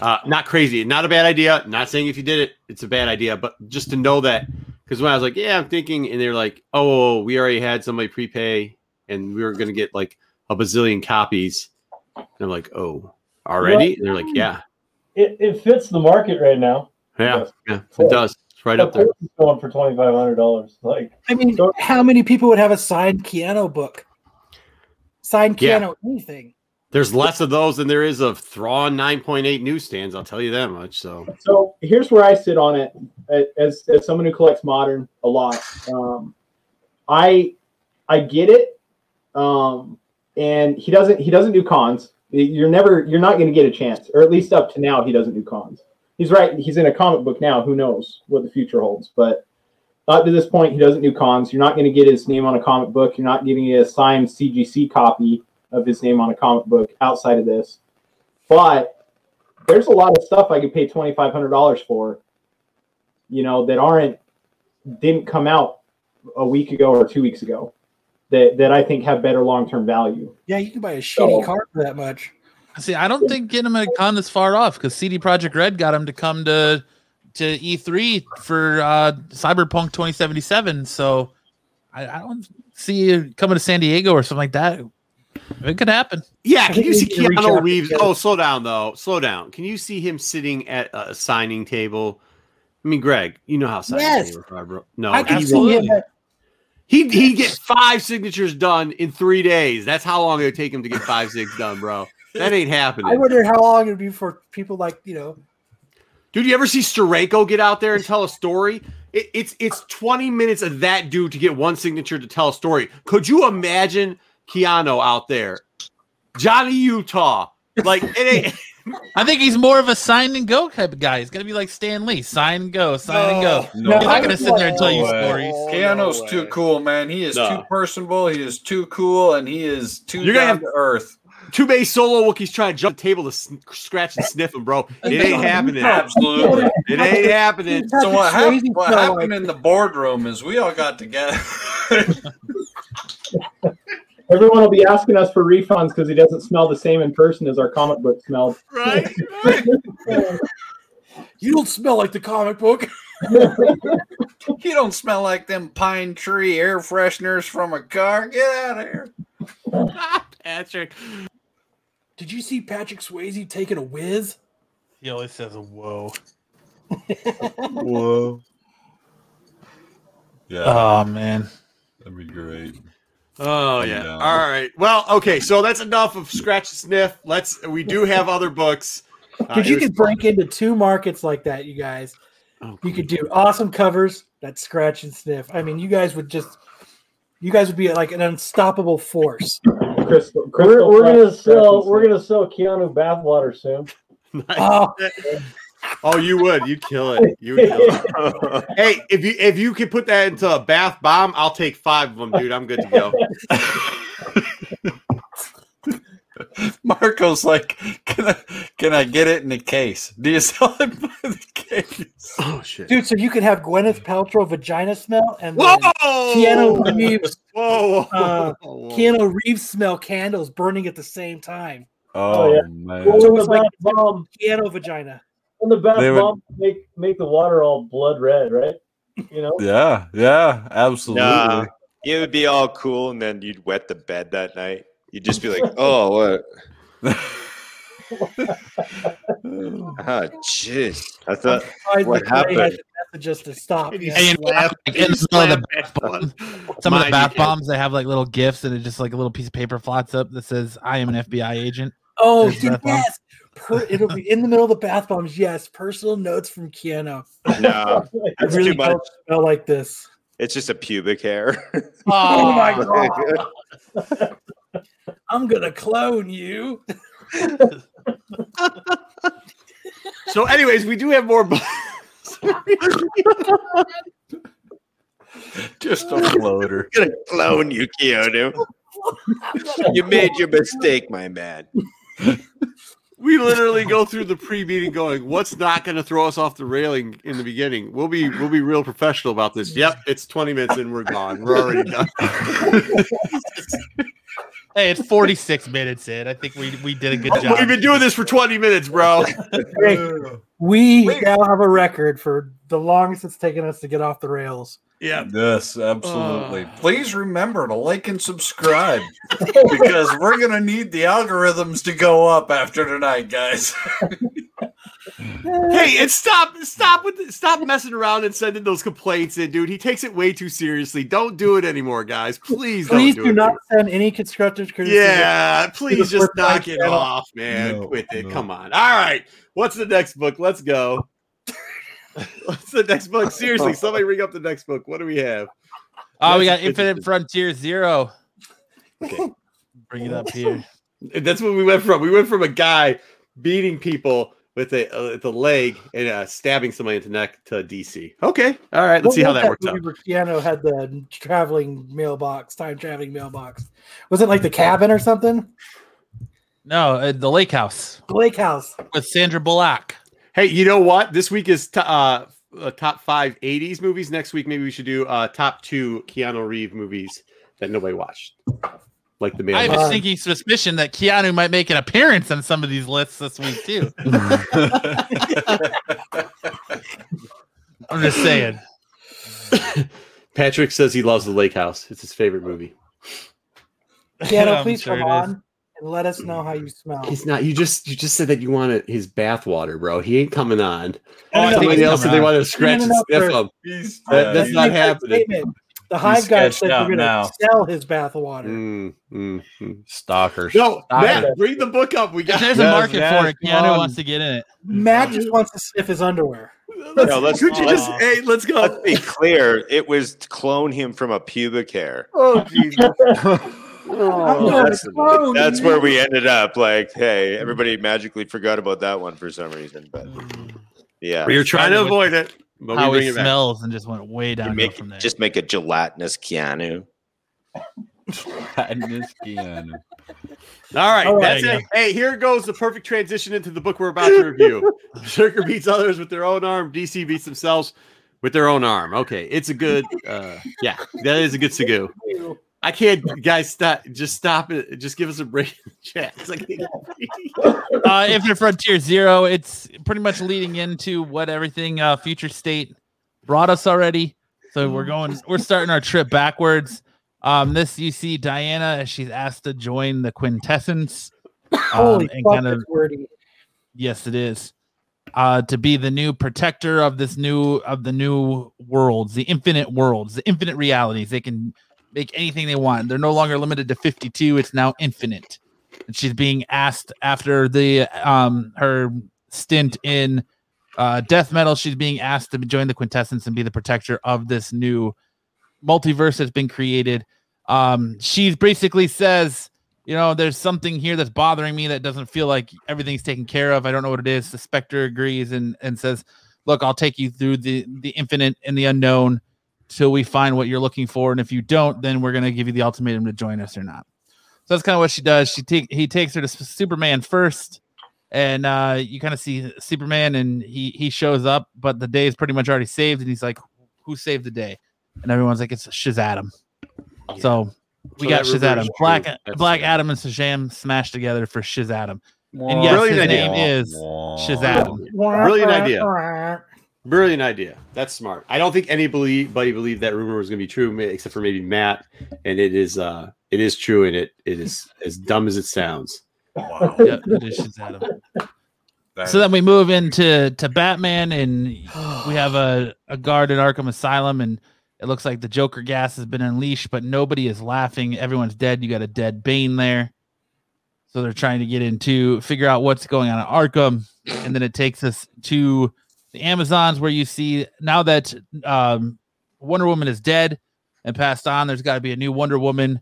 uh, not crazy, not a bad idea. Not saying if you did it, it's a bad idea, but just to know that because when I was like, yeah, I'm thinking, and they're like, oh, we already had somebody prepay, and we were gonna get like a bazillion copies, and I'm like, oh, already? And they're like, yeah. It, it fits the market right now. Yeah, Yes. yeah, it does. It's right Of up there. it's going for twenty five hundred dollars. Like I mean, So- how many people would have a signed Keanu book? Signed Yeah. Anything? There's less of those than there is of Thrawn 9.8 newsstands. I'll tell you that much. So So here's where I sit on it as as someone who collects modern a lot. Um, I I get it, um, and he doesn't he doesn't do cons. You're never you're not going to get a chance, or at least up to now he doesn't do cons. He's right. He's in a comic book now. Who knows what the future holds? But up to this point, he doesn't do cons. You're not going to get his name on a comic book. You're not getting a signed CGC copy of his name on a comic book outside of this. But there's a lot of stuff I could pay twenty five hundred dollars for, you know, that aren't didn't come out a week ago or two weeks ago, that that I think have better long term value. Yeah, you can buy a shitty So- card for that much. See, I don't think getting him a con this far off because CD Projekt Red got him to come to to E3 for uh, Cyberpunk 2077. So I, I don't see you coming to San Diego or something like that. It could happen. yeah, can you see need to reach out Keanu Reeves? Oh, slow down though. Slow down. Can you see him sitting at a signing table? I mean, Greg, you know how signing Yes. tables are. No, I can he, see him. at- he he get five signatures done in three days. That's how long it would take him to get five six done, bro. That ain't happening. I wonder how long it would be for people like you know. Dude, you ever see Storeko get out there and tell a story? It, it's it's 20 minutes of that dude to get one signature to tell a story. Could you imagine Keanu out there? Johnny Utah. Like it ain't I think he's more of a sign and go type of guy. He's gonna be like Stan Lee, sign and go, sign and go. No, He's not gonna sit there and tell you way. stories. Keanu's no too cool, man. He is No. too personable. He is too cool, and he is too You're gonna down have- to earth. two base solo Wookiees trying to jump the table to s- scratch and sniff him, bro. It ain't happening. Absolutely. It ain't happening. So what, hap- what happened in the boardroom is we all got together. Everyone will be asking us for refunds because he doesn't smell the same in person as our comic book smelled. Right? You don't smell like the comic book. you don't smell like them pine tree air fresheners from a car. Get out of here. Patrick. Did you see Patrick Swayze taking a whiz? He always says a whoa. Whoa. Yeah. Oh man. That'd be great. Oh yeah. down. All right. Well, okay. So that's enough of scratch and sniff. Let's. We do have other books. Uh, you here's- could break into two markets like that, you guys. Oh, You could do awesome covers that scratch and sniff. I mean, you guys would just, you guys would be like an unstoppable force. Crystal, We're, we're gonna sell we're gonna sell Keanu bathwater soon. nice. Oh, Oh, you would. You'd kill it. You would kill it. hey, if you if you could put that into a bath bomb, I'll take five of them, dude. I'm good to go. Marco's like, can I can I get it in a case? Do you sell it by the case? Oh shit. dude, so you could have Gwyneth Paltrow vagina smell and Whoa! Keanu Reeves, Whoa! uh, whoa. Keanu Reeves smell candles burning at the same time. Oh, yeah. man. Well, So when it's like bath bomb Keanu vagina. When the bath They would- bomb make make the water all blood red, right? You know. Yeah, yeah, absolutely. Nah, it would be all cool, and then you'd wet the bed that night. You'd just be like, "Oh, what? Oh, jeez." I thought, I What the happened? messages to stop. And Yeah. Hey, you know, slapped- like, he in the middle of the bath that bomb, one. Some of the bath bombs they have like little gifts and it just like a little piece of paper floats up that says "I am an FBI agent." Oh, There's dude, yes. Per, it'll be in the middle of the bath bombs. Yes, personal notes from Keanu. "No, I it's really too much. don't smell like this. It's just a pubic hair." Oh my god! I'm gonna clone you. So, anyways, we do have more. Just a floater. gonna clone you, Keanu. you made your mistake, my man. we literally go through the pre-meeting going, "What's not going to throw us off the railing in the beginning?" We'll be we'll be real professional about this. Yep, it's 20 minutes and we're gone. We're already done. Hey, it's 46 minutes in. I think we we did a good job. We've been doing this for 20 minutes, bro. Hey, we now have a record for the longest it's taken us to get off the rails. Yeah. Yes, absolutely. Oh. Please remember to like and subscribe because we're gonna need the algorithms to go up after tonight, guys. Hey, and stop stop with stop messing around and sending those complaints in, dude. He takes it way too seriously. Don't do it anymore, guys. Please, Please don't do do, it. not send any constructive criticism. Yeah, please just knock it channel. off, man. No, Quit it. no. Come on. All right. What's the next book? Let's go. What's the next book? Seriously, somebody ring up the next book. What do we have? Oh, we got Infinite. Frontier Zero. Okay. Bring it up here. That's what we went from. We went from a guy beating people with a uh, with a leg and uh, stabbing somebody in the neck to DC. Okay. All right. Let's What see how was that works out. movie Where Keanu had the traveling mailbox, time traveling mailbox. Was it like the cabin or something? No, uh, the Lake House The lake house. with Sandra Bullock. Hey, you know what? This week is t- uh, uh, top five 80s movies. Next week, maybe we should do uh, top two Keanu Reeves movies that nobody watched, like the man. I have a sneaky suspicion that Keanu might make an appearance on some of these lists this week too. I'm just saying. Patrick says he loves the Lake House. It's his favorite movie. Keanu, please sure come on and let us know how you smell. He's not. You just you just said that you wanted his bath water, bro. He ain't coming on. Oh, Somebody else said they on. wanted to scratch No, and no, no, sniff sir. him. He's, That- uh, that's not happening. The Hive He's guy said out we're going now. to sell his bath water. Mm, mm, mm. stalkers. No, Matt, it. bring the book up. We If got. there's a market yes, for it, come Keanu on. wants to get in it. Matt just wants to sniff his underwear. Let's, No, let's- could you just? let's- Hey, let's Let's go. be clear. It was to clone him from a pubic hair. Oh, Jesus. I'm Oh, that's, clone that's where we ended up. Like, hey, everybody magically forgot about that one for some reason. But yeah, We were trying to avoid it. But How we he bring it back. smells and just went way down make, from there. just make a gelatinous Keanu. Madness Keanu. All right, All right. that's it. Hey, here goes the perfect transition into the book we're about to review. Berserker beats others with their own arm. DC beats themselves with their own arm. Okay, it's a good. uh Yeah, that is a good Sagu. I can't, guys. Stop. Just stop it. Just give us a break in the chat. Uh, Infinite Frontier Zero. It's pretty much leading into what everything uh, Future State brought us already. So we're going. We're starting our trip backwards. Um, this you see Diana as she's asked to join the Quintessence. Um, Holy and fuck, kind of wordy. yes, it is. Uh, to be the new protector of this new of the new worlds, the infinite worlds, the infinite realities. They can make anything they want. They're no longer limited to 52. It's now infinite. And she's being asked after the um her stint in uh death metal, she's being asked to join the quintessence and be the protector of this new multiverse that's been created. Um she basically says, you know, there's something here that's bothering me that doesn't feel like everything's taken care of. I don't know what it is. The Spectre agrees and and says, "Look, I'll take you through the the infinite and the unknown till we find what you're looking for. And if you don't, then we're gonna give you the ultimatum to join us or not." So that's kind of what she does. She take he takes her to Superman first, and uh, you kind of see Superman, and he he shows up, but the day is pretty much already saved, and he's like, "Who saved the day?" And everyone's like, "It's Shazam." So we So got that Shazam. Black. That's Black true. Adam and Shazam smashed together for Shazam. And yes, Brilliant his idea. name is Shazam. Brilliant idea. Brilliant idea. That's smart. I don't think anybody believed that rumor was going to be true, except for maybe Matt. And it is, uh, it is true, and it it is as dumb as it sounds. Wow. Yep, it is Shazam. So then we move into to Batman, and we have a, a guard at Arkham Asylum, and it looks like the Joker gas has been unleashed, but nobody is laughing. Everyone's dead. You got a dead Bane there. So they're trying to get into figure out what's going on at Arkham, and then it takes us to the Amazons, where you see now that um, Wonder Woman is dead and passed on. There's got to be a new Wonder Woman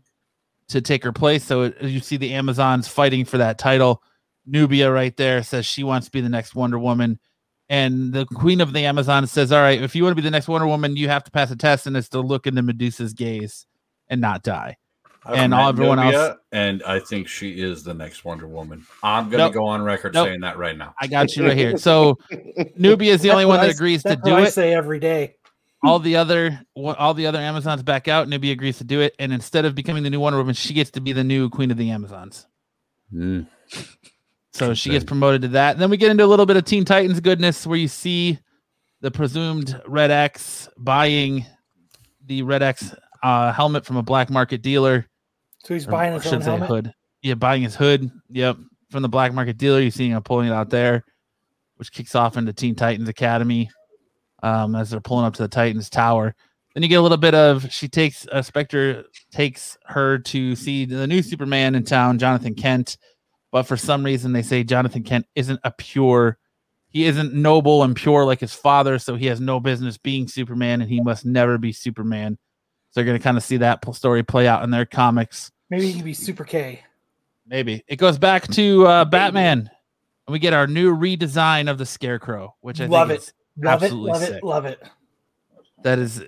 to take her place. So it, you see the Amazons fighting for that title. Nubia right there says she wants to be the next Wonder Woman. And the queen of the Amazon says, All right, if you want to be the next Wonder Woman, you have to pass a test and it's to look into Medusa's gaze and not die. I've and met all everyone Nubia, else- and I think she is the next Wonder Woman. I'm gonna Nope. go on record Nope. saying that right now. I got you right here. So Nubia is the only one that agrees to do what I it. say every day. All the other all the other Amazons back out. Nubia agrees to do it. And instead of becoming the new Wonder Woman, she gets to be the new queen of the Amazons. Mm. So she gets promoted to that. And then we get into a little bit of Teen Titans goodness where you see the presumed Red X buying the Red X uh, helmet from a black market dealer. So he's buying his should own say helmet. hood. Yeah, buying his hood. Yep. From the black market dealer. You see him pulling it out there, which kicks off into Teen Titans Academy um, as they're pulling up to the Titans Tower. Then you get a little bit of she takes uh, Spectre takes her to see the new Superman in town, Jonathan Kent. But for some reason, they say Jonathan Kent isn't a pure, he isn't noble and pure like his father, so he has no business being Superman, and he must never be Superman. So they're going to kind of see that story play out in their comics. Maybe he can be Super K. Maybe it goes back to uh, Batman, and we get our new redesign of the Scarecrow, which I Love think it. is Love it. Love sick. it. Love it. that is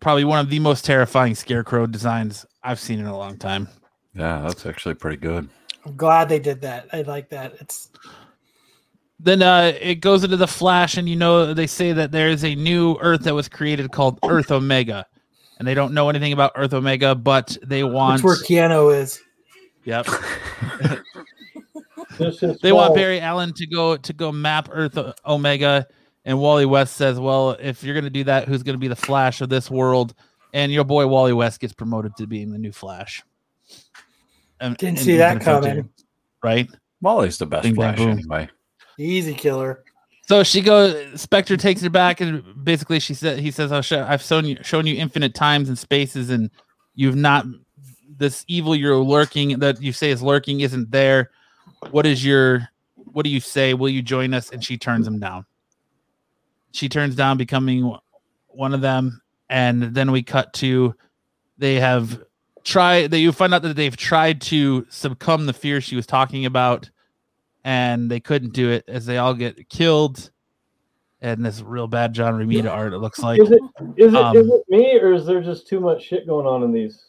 probably one of the most terrifying Scarecrow designs I've seen in a long time. Yeah, that's actually pretty good. I'm glad they did that. I like that. It's Then uh, it goes into the Flash, and you know they say that there is a new Earth that was created called Earth Omega, and they don't know anything about Earth Omega, but they want. it's where Keanu is. Yep. They want. Barry Allen to go to go map Earth Omega, and Wally West says, "Well, if you're going to do that, who's going to be the Flash of this world?" And your boy Wally West gets promoted to being the new Flash. And- Didn't and see that Infinite Frontier, coming. right? Wally's the best Bing, Flash boom. anyway. Easy killer. So she goes. Spectre takes her back, and basically she said, "He says, oh, I'll show, I've shown you, shown you infinite times and spaces, and you've not this evil you're lurking that you say is lurking isn't there. What is your? What do you say? Will you join us?" And she turns him down. She turns down becoming one of them, and then we cut to they have tried. That you find out that they've tried to succumb the fear she was talking about and they couldn't do it as they all get killed. And this real bad John Romita art, it looks like. Is it is it, Um, is it me or is there just too much shit going on in these?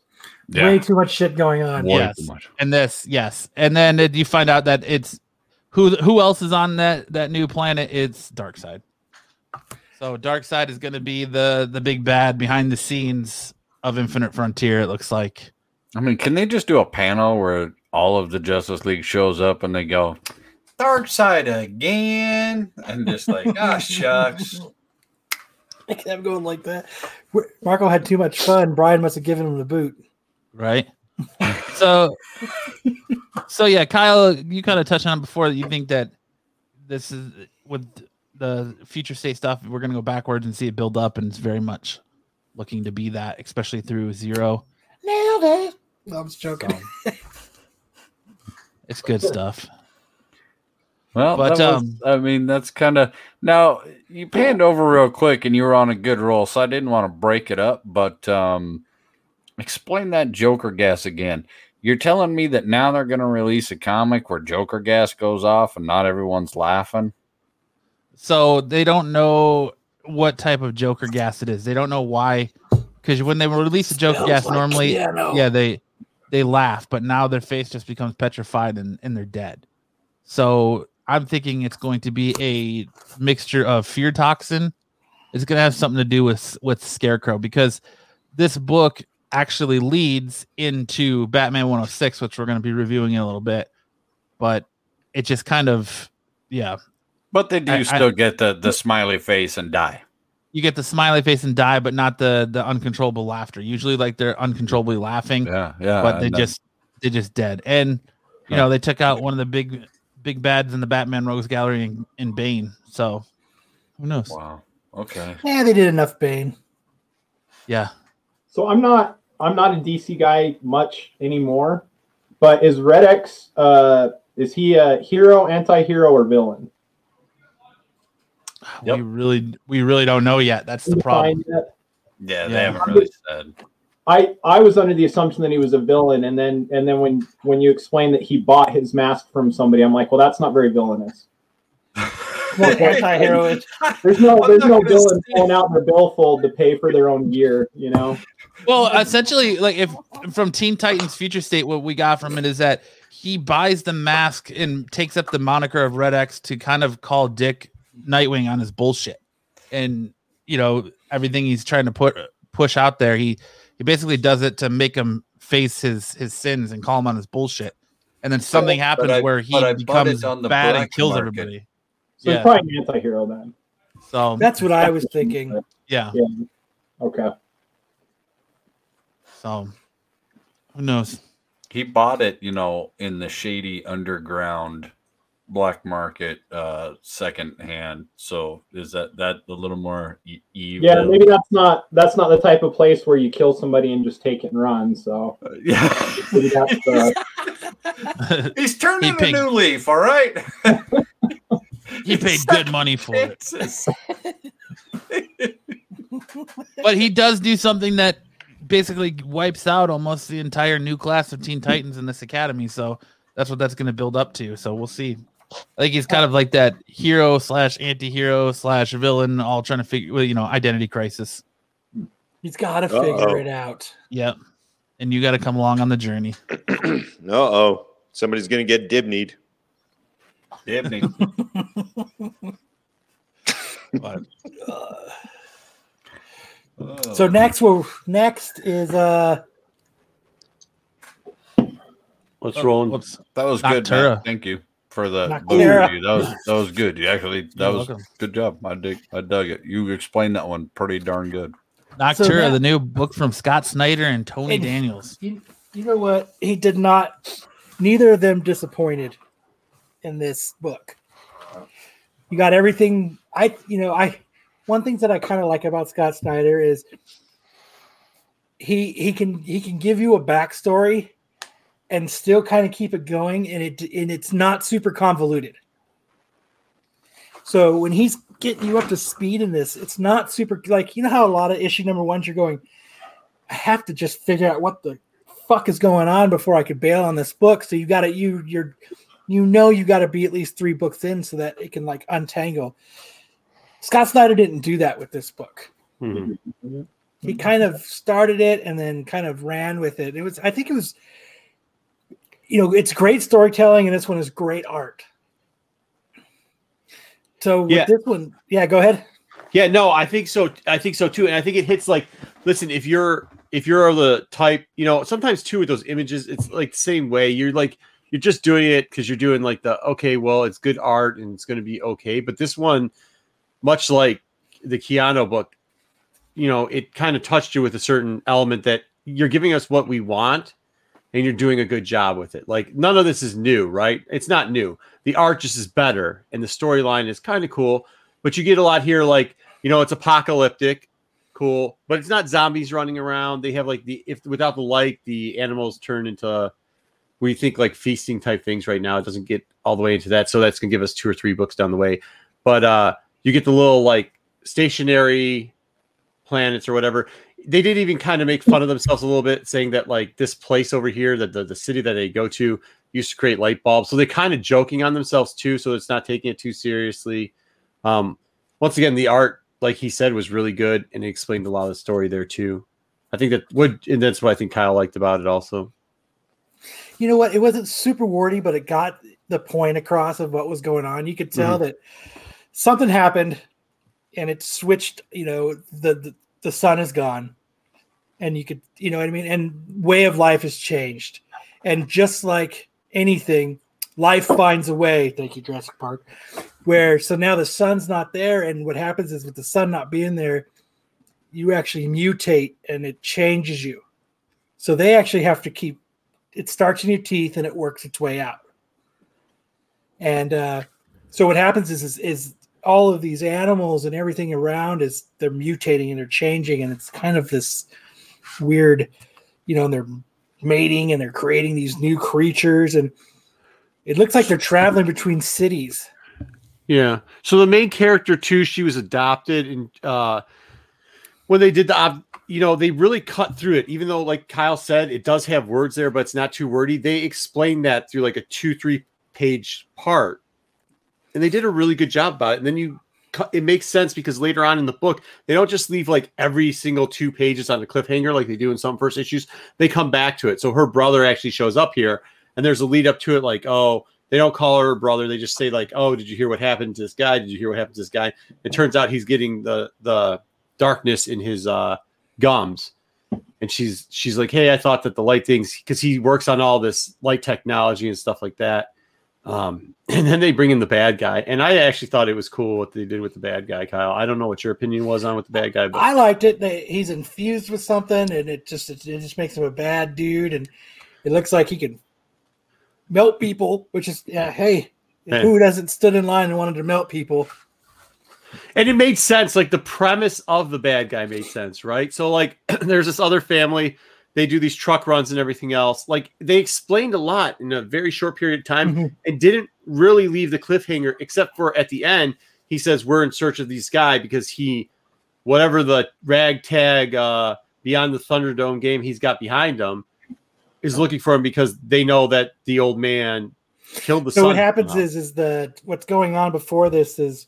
Yeah, Way too much shit going on. way yes. And this, yes. And then it, you find out that it's who who else is on that that new planet? It's Darkseid. So Darkseid is going to be the the big bad behind the scenes of Infinite Frontier. It looks like. I mean, can they just do a panel where all of the Justice League shows up and they go, Darkseid again? And just like, ah, shucks. I can have going like that. Marco had too much fun. Brian must have given him the boot. right? so, so yeah, Kyle, you kind of touched on it before that you think that this is with the future state stuff. We're going to go backwards and see it build up, and it's very much looking to be that, especially through zero. nailed it. No, I'm just joking. It's good stuff. Well, But, that was- um, I mean, that's kind of now you panned over real quick, and you were on a good roll, so I didn't want to break it up. But um, explain that Joker gas again. You're telling me that now they're going to release a comic where Joker gas goes off and not everyone's laughing. So they don't know what type of Joker gas it is. They don't know why, because when they release a Joker gas, like normally, piano. yeah, they they laugh, but now their face just becomes petrified and, and they're dead. So I'm thinking it's going to be a mixture of fear toxin. It's going to have something to do with with Scarecrow because this book actually leads into Batman 106, which we're going to be reviewing in a little bit. But it just kind of, yeah, But they do I- I- still get the the smiley face and die. you get the smiley face and die, but not the the uncontrollable laughter. Usually, like they're uncontrollably laughing, Yeah, yeah. but they just they just dead. And you know they took out one of the big big bads in the Batman Rogues Gallery in, in Bane. So who knows? wow. Okay. Yeah, they did enough Bane. Yeah, So I'm not I'm not a DC guy much anymore. But is Red X uh is he a hero, anti-hero, or villain? Yep. we really we really don't know yet. That's the problem. Yeah, they Yeah. haven't really said. I I was under the assumption that he was a villain, and then and then when when you explain that he bought his mask from somebody, I'm like, well, that's not very villainous. Anti-heroic. There's no there's no villain say- pulling out their billfold to pay for their own gear, you know. Well, essentially, like if from Teen Titans Future State, what we got from it is that he buys the mask and takes up the moniker of Red X to kind of call Dick Nightwing on his bullshit, and you know everything he's trying to put push out there. He he basically does it to make him face his his sins and call him on his bullshit, and then something But happens I- where he but I bought it becomes on the bad and kills market. everybody. So Yeah. he's probably an anti-hero then. So that's what I was thinking. yeah, Okay. so who knows? he bought it, you know, in the shady underground black market uh second hand. So is that that a little more e- evil? Yeah, maybe that's not that's not the type of place where you kill somebody and just take it and run. So Uh, yeah. maybe He's turning He a picked- new leaf, all right? he paid good money for it. but he does do something that basically wipes out almost the entire new class of Teen Titans in this academy. So that's what that's going to build up to. So we'll see. I think he's kind of like that hero slash anti-hero slash villain, all trying to figure, well, you know, identity crisis. He's got to Uh-oh. figure it out. Yep. And you got to come along on the journey. Uh oh. Somebody's going to get dibneyed. Dibney. But So next, we'll next is uh What's wrong? roll. That was good, Nocterra. man. Thank you for the Nocterra. That was that was good. You actually that You're was welcome. good job. I dig I dug it. You explained that one pretty darn good. Nocterra, now- the new book from Scott Snyder and Tony And- Daniels. you, you know what? He did not. Neither of them disappointed in this book. You got everything. I you know I one thing that I kind of like about Scott Snyder is he he can he can give you a backstory and still kind of keep it going and it and it's not super convoluted. So when he's getting you up to speed in this, it's not super like you know how a lot of issue number ones you're going, I have to just figure out what the fuck is going on before I could bail on this book. So you got to you you're you know you got to be at least three books in so that it can like untangle. Scott Snyder didn't do that with this book. Mhm. He kind of started it and then kind of ran with it. It was I think it was you know it's great storytelling and this one is great art. So with Yeah. this one, yeah, go ahead. Yeah, no, I think so. I think so too, and I think it hits like, listen, if you're if you're the type, you know, sometimes too with those images, it's like the same way. You're like you're just doing it because you're doing like the okay, well, it's good art and it's going to be okay. But this one, much like the Keanu book, you know, it kind of touched you with a certain element that you're giving us what we want, and you're doing a good job with it. Like none of this is new, right? It's not new. The art just is better, and the storyline is kind of cool. But you get a lot here, like you know, it's apocalyptic, cool, but it's not zombies running around. They have like the if without the light, the animals turn into we think like feasting type things right now. It doesn't get all the way into that, so that's gonna give us two or three books down the way. But uh you get the little like stationary planets or whatever. They did even kind of make fun of themselves a little bit, saying that like this place over here, that the, the city that they go to used to create light bulbs. So they're kind of joking on themselves too, so it's not taking it too seriously. Um, once again, the art, like he said, was really good and it explained a lot of the story there too. I think that would, and that's what I think Kyle liked about it also. You know what? It wasn't super wordy, but it got the point across of what was going on. You could tell Mhm. that something happened and it switched, you know, the, the the sun is gone. And you could, you know what I mean? And way of life has changed. And just like anything, life finds a way. Thank you, Jurassic Park. Where so now the sun's not there, and what happens is with the sun not being there, you actually mutate and it changes you. So they actually have to keep it starts in your teeth and it works its way out. And uh, so what happens is, is is all of these animals and everything around is they're mutating and they're changing, and it's kind of this weird, you know, and they're mating and they're creating these new creatures, and it looks like they're traveling between cities. Yeah. So the main character too, she was adopted, and uh, when they did the, you know, they really cut through it. Even though, like Kyle said, it does have words there, but it's not too wordy. They explained that through like a two, three page part, and they did a really good job about it. And then you, it makes sense because later on in the book, they don't just leave like every single two pages on the cliffhanger like they do in some first issues. They come back to it. So her brother actually shows up here, and there's a lead up to it, like, oh, they don't call her brother. They just say like, "Oh, did you hear what happened to this guy? Did you hear what happened to this guy?" It turns out he's getting the the darkness in his uh, gums, and she's she's like, "Hey, I thought that the light things because he works on all this light technology and stuff like that." Um, and then they bring in the bad guy, and I actually thought it was cool what they did with the bad guy, Kyle. I don't know what your opinion was on with the bad guy, but I liked it. They, he's infused with something, and it just it, it just makes him a bad dude, and it looks like he can melt people. Which is yeah, hey, Hey. who doesn't stood in line and wanted to melt people? and it made sense like the premise of the bad guy made sense right so like there's this other family they do these truck runs and everything else like they explained a lot in a very short period of time Mhm. and didn't really leave the cliffhanger except for at the end he says we're in search of this guy because he whatever the ragtag uh beyond the thunderdome game he's got behind him is looking for him because they know that the old man killed the So son what happens somehow. is is the what's going on before this is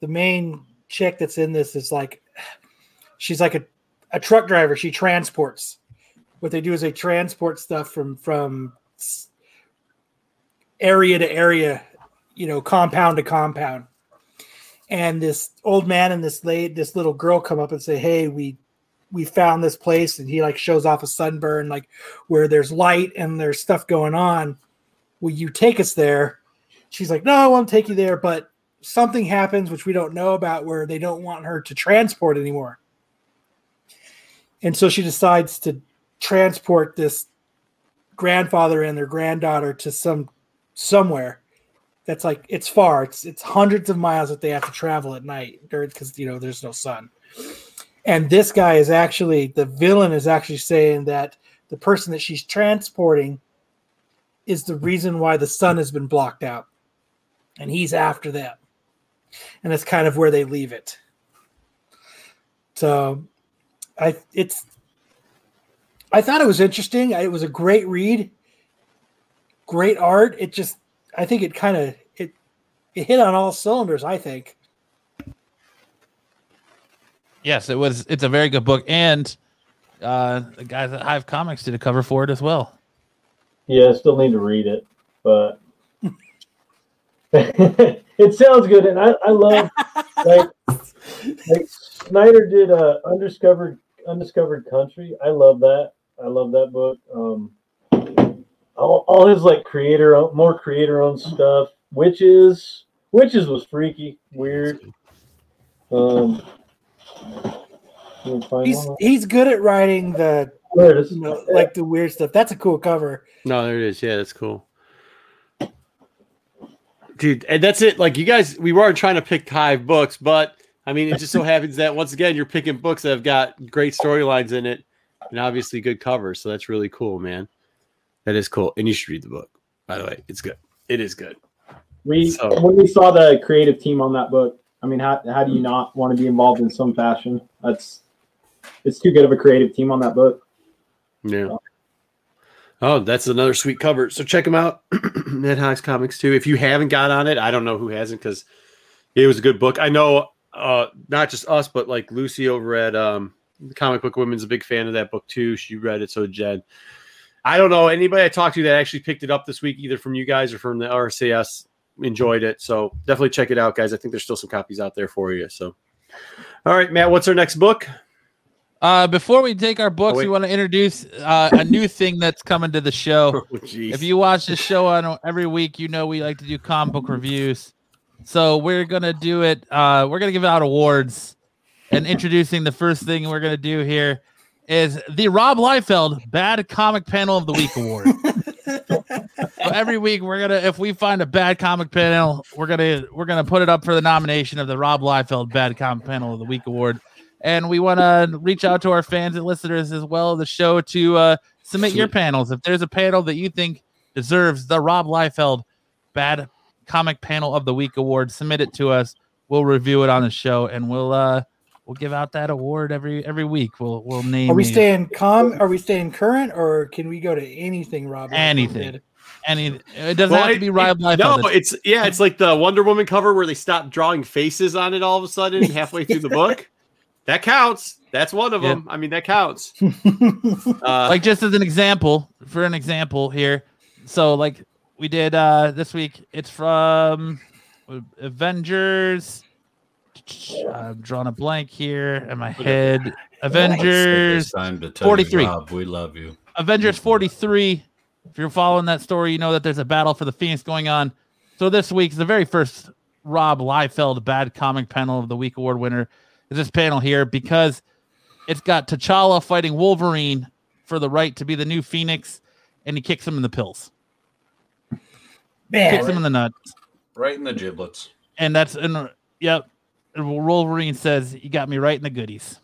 the main chick that's in this is like she's like a, a truck driver. She transports. What they do is they transport stuff from from area to area, you know, compound to compound. And this old man and this late this little girl come up and say, "Hey, we we found this place," and he like shows off a sunburn, like where there's light and there's stuff going on will you take us there? She's like, no, I won't take you there, but something happens which we don't know about where they don't want her to transport anymore. And so she decides to transport this grandfather and their granddaughter to some somewhere that's like it's far. It's it's hundreds of miles that they have to travel at night because you know there's no sun. And this guy is actually the villain is actually saying that the person that she's transporting is the reason why the sun has been blocked out. And he's after them. And that's kind of where they leave it. So I it's I thought it was interesting. It was a great read. Great art. It just I think it kind of it it hit on all cylinders, I think. Yes, it was. It's a very good book, and uh, the guys at Hive Comics did a cover for it as well. Yeah, I still need to read it, but it sounds good, and I, I love like like Snyder did a undiscovered undiscovered country. I love that. I love that book. Um, all, all his like creator more creator owned stuff. Wytches, Wytches was freaky, weird. Um, let me find He's he's good at writing the There it is. you know, like the weird stuff. That's a cool cover. No, there it is. Yeah, that's cool. Dude, and that's it. Like you guys, we weren't trying to pick Hive books, but I mean, it just so happens that once again you're picking books that have got great storylines in it and obviously good cover. So that's really cool, man. That is cool, and you should read the book. By the way, it's good. It is good. We So- when we saw the creative team on that book. I mean, how how do you not want to be involved in some fashion? That's it's too good of a creative team on that book. Yeah. Oh, that's another sweet cover. So check them out, Ned Hawks Comics too. If you haven't got on it, I don't know who hasn't because it was a good book. I know uh, not just us, but like Lucy over at um, the Comic Book Women's a big fan of that book too. She read it, so Jen. I don't know anybody I talked to that actually picked it up this week, either from you guys or from the RCS. Enjoyed it, so definitely check it out, guys. I think there's still some copies out there for you. So, all right, Matt, what's our next book? Uh, before we take our books, Oh, we want to introduce uh, a new thing that's coming to the show. Oh. If you watch the show on every week, you know we like to do comic book reviews. So we're gonna do it. Uh, we're gonna give out awards, and introducing the first thing we're gonna do here is the Rob Liefeld Bad Comic Panel of the Week award. so every week we're gonna, if we find a bad comic panel, we're gonna we're gonna put it up for the nomination of the Rob Liefeld Bad Comic Panel of the Week award. And we want to reach out to our fans and listeners as well of the show to uh, submit your panels. If there's a panel that you think deserves the Rob Liefeld Bad Comic Panel of the Week award, submit it to us. We'll review it on the show, and we'll uh we'll give out that award every every week. We'll we'll name Are we you staying calm? Are we staying current, or can we go to anything, Rob? Anything. any. It doesn't Well, have to be Rob it- Liefeld. No, it's yeah, it's like the Wonder Woman cover where they stop drawing faces on it all of a sudden halfway through the book. That counts. That's one of Yeah. them. I mean, that counts. Uh, like just as an example for an example here so like we did uh this week it's from avengers i'm drawing a blank here in my head. Avengers time to 43. You, Rob, we love you. avengers 43 if you're following that story you know that there's a battle for the phoenix going on. So this week's the very first rob liefeld bad comic panel of the week award winner is this panel here because it's got t'challa fighting wolverine for the right to be the new phoenix and he kicks him in the pills. Kicks him in the nuts. Right in the giblets. and that's and yep. and wolverine says you got me right in the goodies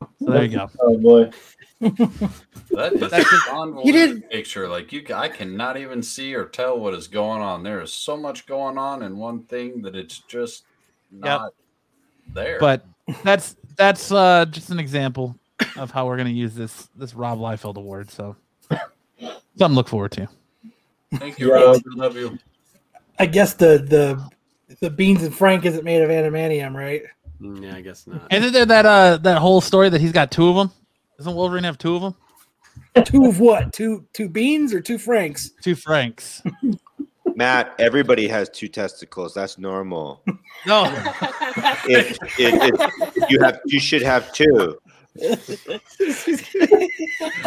so there you go Oh boy. That is That's a convoluted You did- picture. Like you, I cannot even see or tell what is going on. There is so much going on in one thing that it's just not there. but that's that's uh just an example of how we're gonna use this this rob liefeld award so something to look forward to thank you, Rob. We love you. I guess the the the beans and Frank isn't made of adamantium, right? mm, yeah, I guess not. Isn't there that uh that whole story that he's got two of them? Doesn't Wolverine have two of them? two of what? Two two beans or two Franks? Two Franks. Matt, everybody has two testicles. That's normal. No, If, if, if you have, you should have two.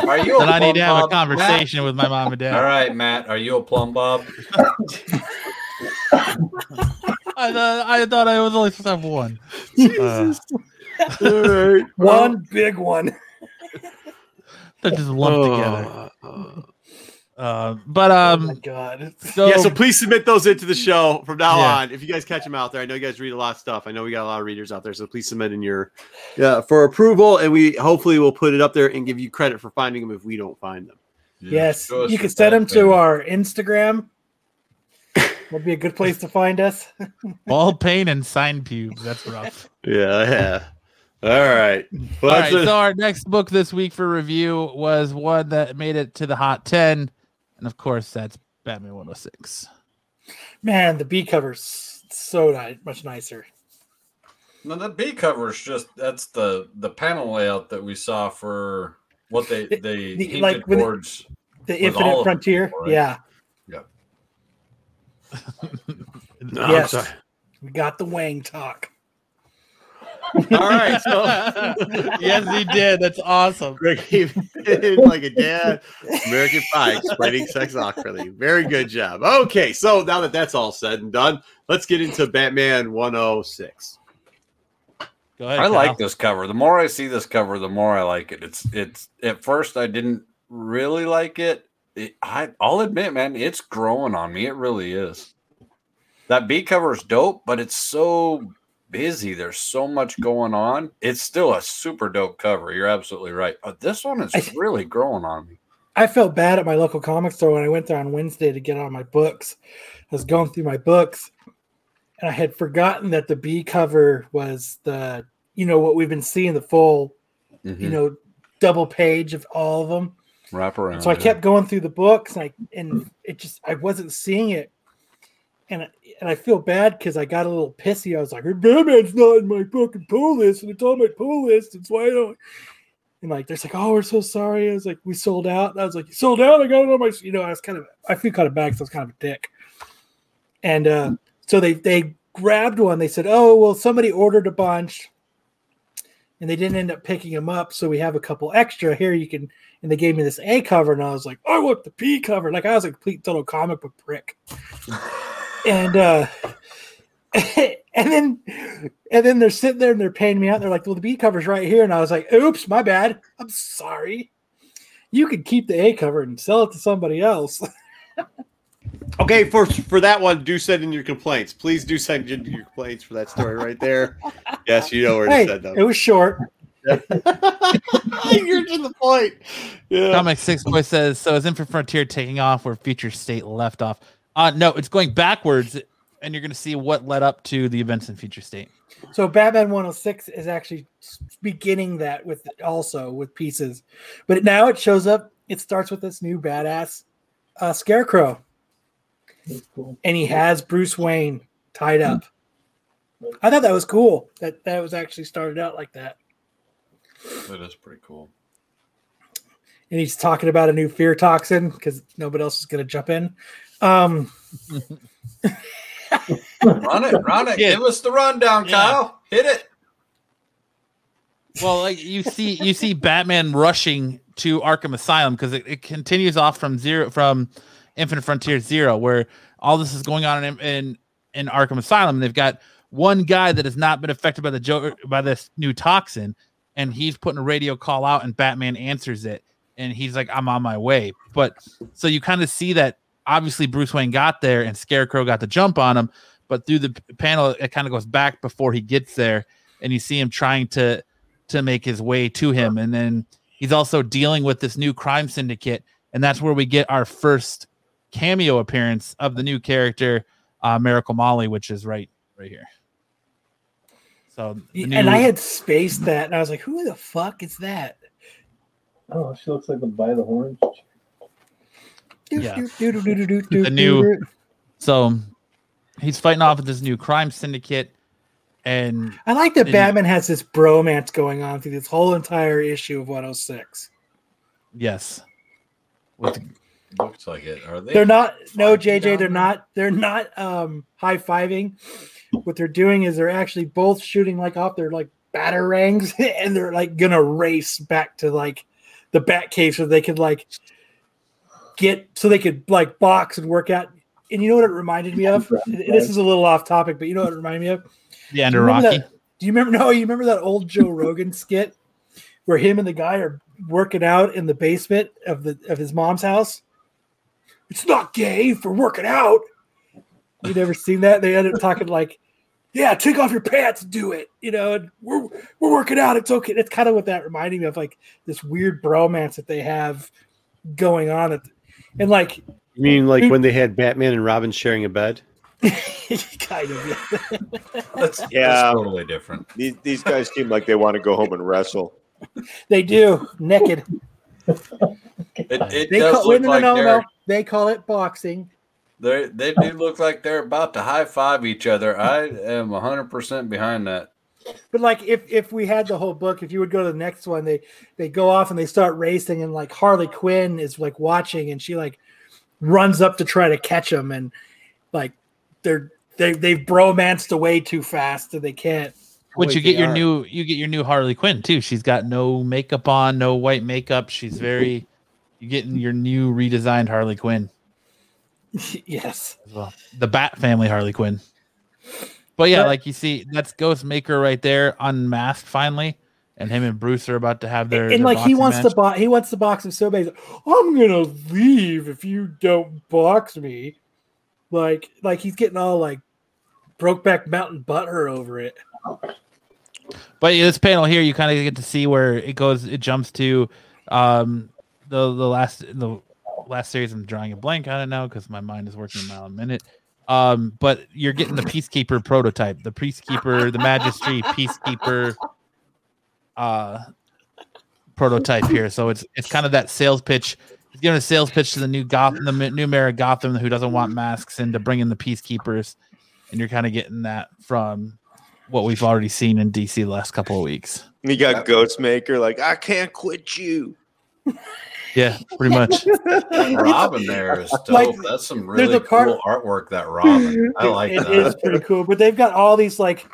Are you? then I need to have a plumb bob, Matt? conversation with my mom and dad. All right, Matt. Are you a plumb bob? I thought I thought I was only supposed to have one. Uh, All right. One big one. they're just lumped together. Oh, uh, Uh, but oh my um, god. so, yeah, so please submit those into the show from now Yeah. on. If you guys catch them out there, I know you guys read a lot of stuff. I know we got a lot of readers out there, so please submit in your yeah for approval, and we hopefully will put it up there and give you credit for finding them if we don't find them. Yes, you can send them to our Instagram. Would be a good place to find us. ball pain and sign pubes. That's rough. Yeah, yeah. All right. Well, All that's right, a- so our next book this week for review was one that made it to the hot 10. And of course, that's Batman 106. Man, the B cover's so ni- much nicer. No, the B cover is just that's the the panel layout that we saw for what they they the- like towards. The With all Infinite of them, Frontier. right? Yeah, No, I'm Yes. sorry. we got the Wang talk. All right. So yes, he did. That's awesome. Greg came like a dad. American Pie explaining sex awkwardly. Very good job. Okay, so now that that's all said and done, let's get into Batman 106. Go ahead. I Kyle. like this cover. The more I see this cover, the more I like it. It's it's at first I didn't really like it. It I I'll admit, man, it's growing on me. It really is. That B cover is dope, but it's so busy. There's so much going on. It's still a super dope cover. You're absolutely right. But this one is really growing on me. I felt bad at my local comic store when I went there on Wednesday to get all my books. I was going through my books and I had forgotten that the B cover was the, you know, what we've been seeing the full, you Mhm. know, double page of all of them. Wrap around. So I kept going through the books and I, and it just, I wasn't seeing it. And, I- and I feel bad because I got a little pissy. I was like, Batman's not in my fucking pull list, and it's on my pull list. It's why I don't. And like, they're like, oh, we're so sorry. I was like, we sold out. And I was like, you sold out? I got it on my, you know, I was kind of, I feel kind of bad because I was kind of a dick. And uh, so they they grabbed one. They said, oh, well, somebody ordered a bunch, and they didn't end up picking them up. So we have a couple extra here. You can, and they gave me this A cover, and I was like, I want the P cover. Like I was a complete total comic book prick. and uh, and then and then they're sitting there and they're paying me out. They're like, "Well, the B cover's right here," and I was like, "Oops, my bad. I'm sorry. You could keep the A cover and sell it to somebody else." Okay, for for that one, do send in your complaints. Please do send in your complaints for that story right there. Yes, you know where to hey, send it was short. You're to the point. Yeah. Comic Six Boy says so. Is Infinite Frontier taking off where Future State left off? Uh no, it's going backwards, and you're going to see what led up to the events in Future State. So Batman 106 is actually beginning that with also with pieces, but now it shows up. It starts with this new badass uh, Scarecrow, cool. and he has Bruce Wayne tied up. I thought that was cool. That that was actually started out like that. That is pretty cool. and he's talking about a new fear toxin because nobody else is going to jump in. Um, Run it, run it. Yeah. Give us the rundown, Yeah. Kyle. Hit it. Well, like you see, you see Batman rushing to Arkham Asylum because it, it continues off from zero from Infinite Frontier Zero, where all this is going on in in, in Arkham Asylum. They've got one guy that has not been affected by the Joker by this new toxin, and he's putting a radio call out, and Batman answers it, and he's like, "I'm on my way." But so you kind of see that obviously Bruce Wayne got there, and Scarecrow got the jump on him, but through the panel, it kind of goes back before he gets there, and you see him trying to to make his way to him. And then he's also dealing with this new crime syndicate. And that's where we get our first cameo appearance of the new character, uh, Miracle Molly, which is right right here. So the and I had spaced that, and I was like, "Who the fuck is that?" Oh, she looks like the by the horns. Yeah. The The new- so he's fighting off with this new crime syndicate. And I like that and- Batman has this bromance going on through this whole entire issue of 106. yes, with Looks like it. Are they? They're not no JJ, they're not they're not um high fiving. What they're doing is they're actually both shooting like off their like batarangs and they're like gonna race back to like the bat cave so they could like get so they could like box and work out. And you know what it reminded me of? This is a little off topic, but you know what it reminded me of? the end of Rocky. that- Do you remember? No, you remember that old Joe Rogan skit where him and the guy are working out in the basement of the of his mom's house? It's not gay for working out. You never seen that? They ended up talking like, "Yeah, take off your pants do it." You know, and we're we're working out. It's okay. That's kind of what that reminded me of, like this weird bromance that they have going on. At and like, You mean like when they had Batman and Robin sharing a bed? kind of. yeah. That's, Yeah. that's totally different. These, these guys seem like they want to go home and wrestle. They do naked. It, it They does call, look no, like no, no, no. They call it boxing. They they do look like they're about to high five each other. I am hundred percent behind that. But like if if we had the whole book, if you would go to the next one, they they go off and they start racing, and like Harley Quinn is like watching, and she like runs up to try to catch them, and like they're they they've bromanced away too fast, and they can't. Which you get your are. new you get your new Harley Quinn too. She's got no makeup on, no white makeup. She's very you're getting your new redesigned Harley Quinn yes, as well. The Bat family Harley Quinn. But yeah, But- like you see, that's Ghostmaker right there, unmasked finally, and him and Bruce are about to have their and their like he wants match. to box, he wants to box him so bad. Like, I'm gonna leave if you don't box me. Like like he's getting all like Brokeback Mountain butter over it. But yeah, this panel here, you kind of get to see where it goes. It jumps to um, the the last the last series. I'm drawing a blank on it now because my mind is working a mile a minute. Um, but you're getting the peacekeeper prototype, the peacekeeper, the magistrate peacekeeper uh prototype here. So it's it's kind of that sales pitch. He's giving a sales pitch to the new Gotham, the new mayor of Gotham, who doesn't want masks, and to bring in the peacekeepers. And you're kind of getting that from what we've already seen in DC the last couple of weeks. You got Ghostmaker, like, I can't quit you. Yeah, pretty much. That Robin there is dope. Like, That's some really a part- cool artwork. That Robin, I like It that. is pretty cool. But they've got all these like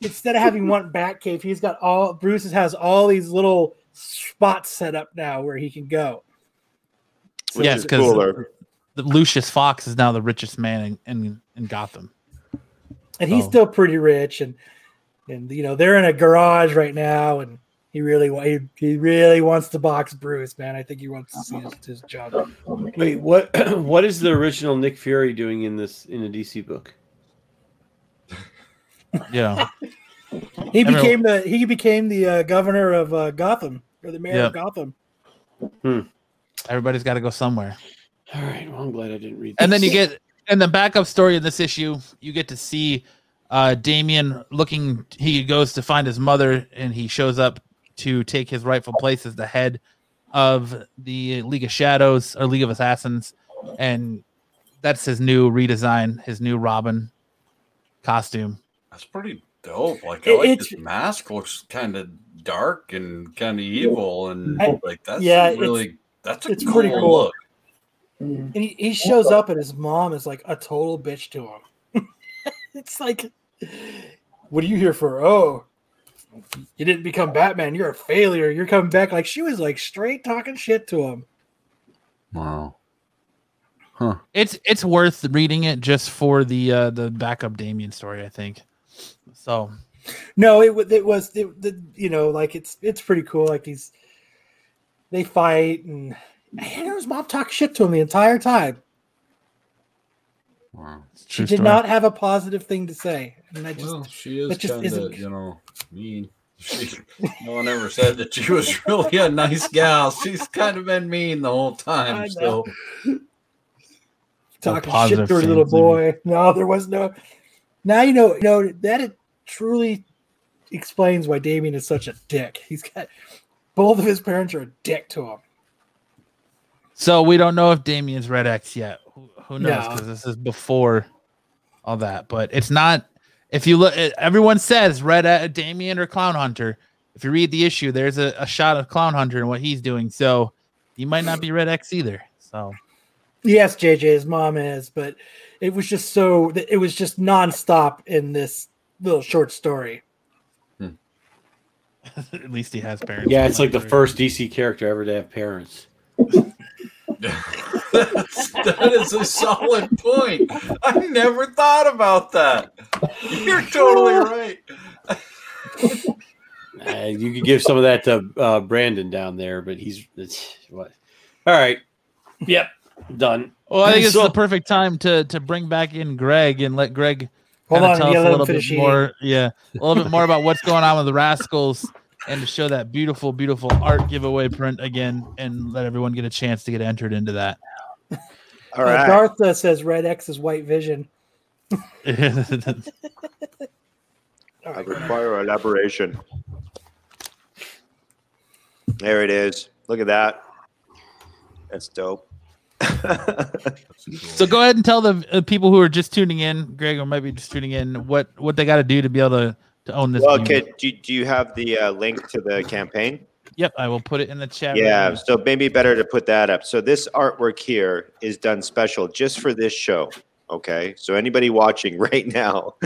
instead of having one bat cave, he's got all Bruce has all these little spots set up now where he can go. Which Yes, is 'cause- cooler. The Lucius Fox is now the richest man in in, in Gotham. And he's Oh. still pretty rich and and you know, they're in a garage right now and he really he, he really wants to box Bruce, man. I think he wants to see his, his job. Wait, what? What is the original Nick Fury doing in this in a DC book? Yeah. He became the he became the uh, governor of uh, Gotham or the mayor of Yeah. Gotham. everybody's got to go somewhere. All right, well, I'm glad I didn't read. And then you get in the backup story of this issue, you get to see uh Damian looking he goes to find his mother and he shows up to take his rightful place as the head of the League of Shadows or League of Assassins and that's his new redesign, his new Robin costume. That's pretty dope. Like I It- like it's- this mask. Looks kind of dark and kind of evil, and I- like that's yeah, it's- really that's a it's cool pretty cool. look. Mm. And he, he shows up and his mom is like a total bitch to him. it's like, what are you here for? Oh, you didn't become Batman. You're a failure. You're coming back. Like she was like straight talking shit to him. Wow. Huh. It's it's worth reading it just for the uh the backup Damian story, I think. So No, it was it was it, the you know like it's it's pretty cool. Like he's they fight and and his mom talked shit to him the entire time. Wow. She did story. not have a positive thing to say, and I just Well, she is kind of you know mean. She, no one ever said that she was really a nice gal. She's kind of been mean the whole time. know. So talking shit to her little boy. No, there was no. Now you know. You know that it truly explains why Damian is such a dick. He's got both of his parents are a dick to him. So we don't know if Damian's Red X yet. Who, who knows? No. Because this is before all that. But it's not. If you look, everyone says Red uh, Damian or Clown Hunter. If you read the issue, there's a, a shot of Clown Hunter and what he's doing. So he might not be Red X either. So Yes, JJ's mom is, but it was just so. It was just nonstop in this little short story. at least he has parents. yeah, it's like the first DC character ever to have parents. That's, that is a solid point. I never thought about that. You're totally right. Uh, you could give some of that to uh, Brandon down there, but he's it's, what? All right. Yep. Done. Well, I think it's So- the perfect time to to bring back in Greg and let Greg Hold on, tell yeah, us a little bit finish more. Yeah, a little bit more about what's going on with the Rascals, and to show that beautiful, beautiful art giveaway print again, and let everyone get a chance to get entered into that. All Uh, right. Darth uh, says Red X is White Vision. I require elaboration. There it is. Look at that. That's dope. so go ahead and tell the uh, people who are just tuning in, Greg, or maybe just tuning in, what what they got to do to be able to to own this. well, game. okay. Do, do you have the uh, link to the campaign? Yep, I will put it in the chat. Yeah, now. so maybe better to put that up. So this artwork here is done special just for this show. Okay, so anybody watching right now,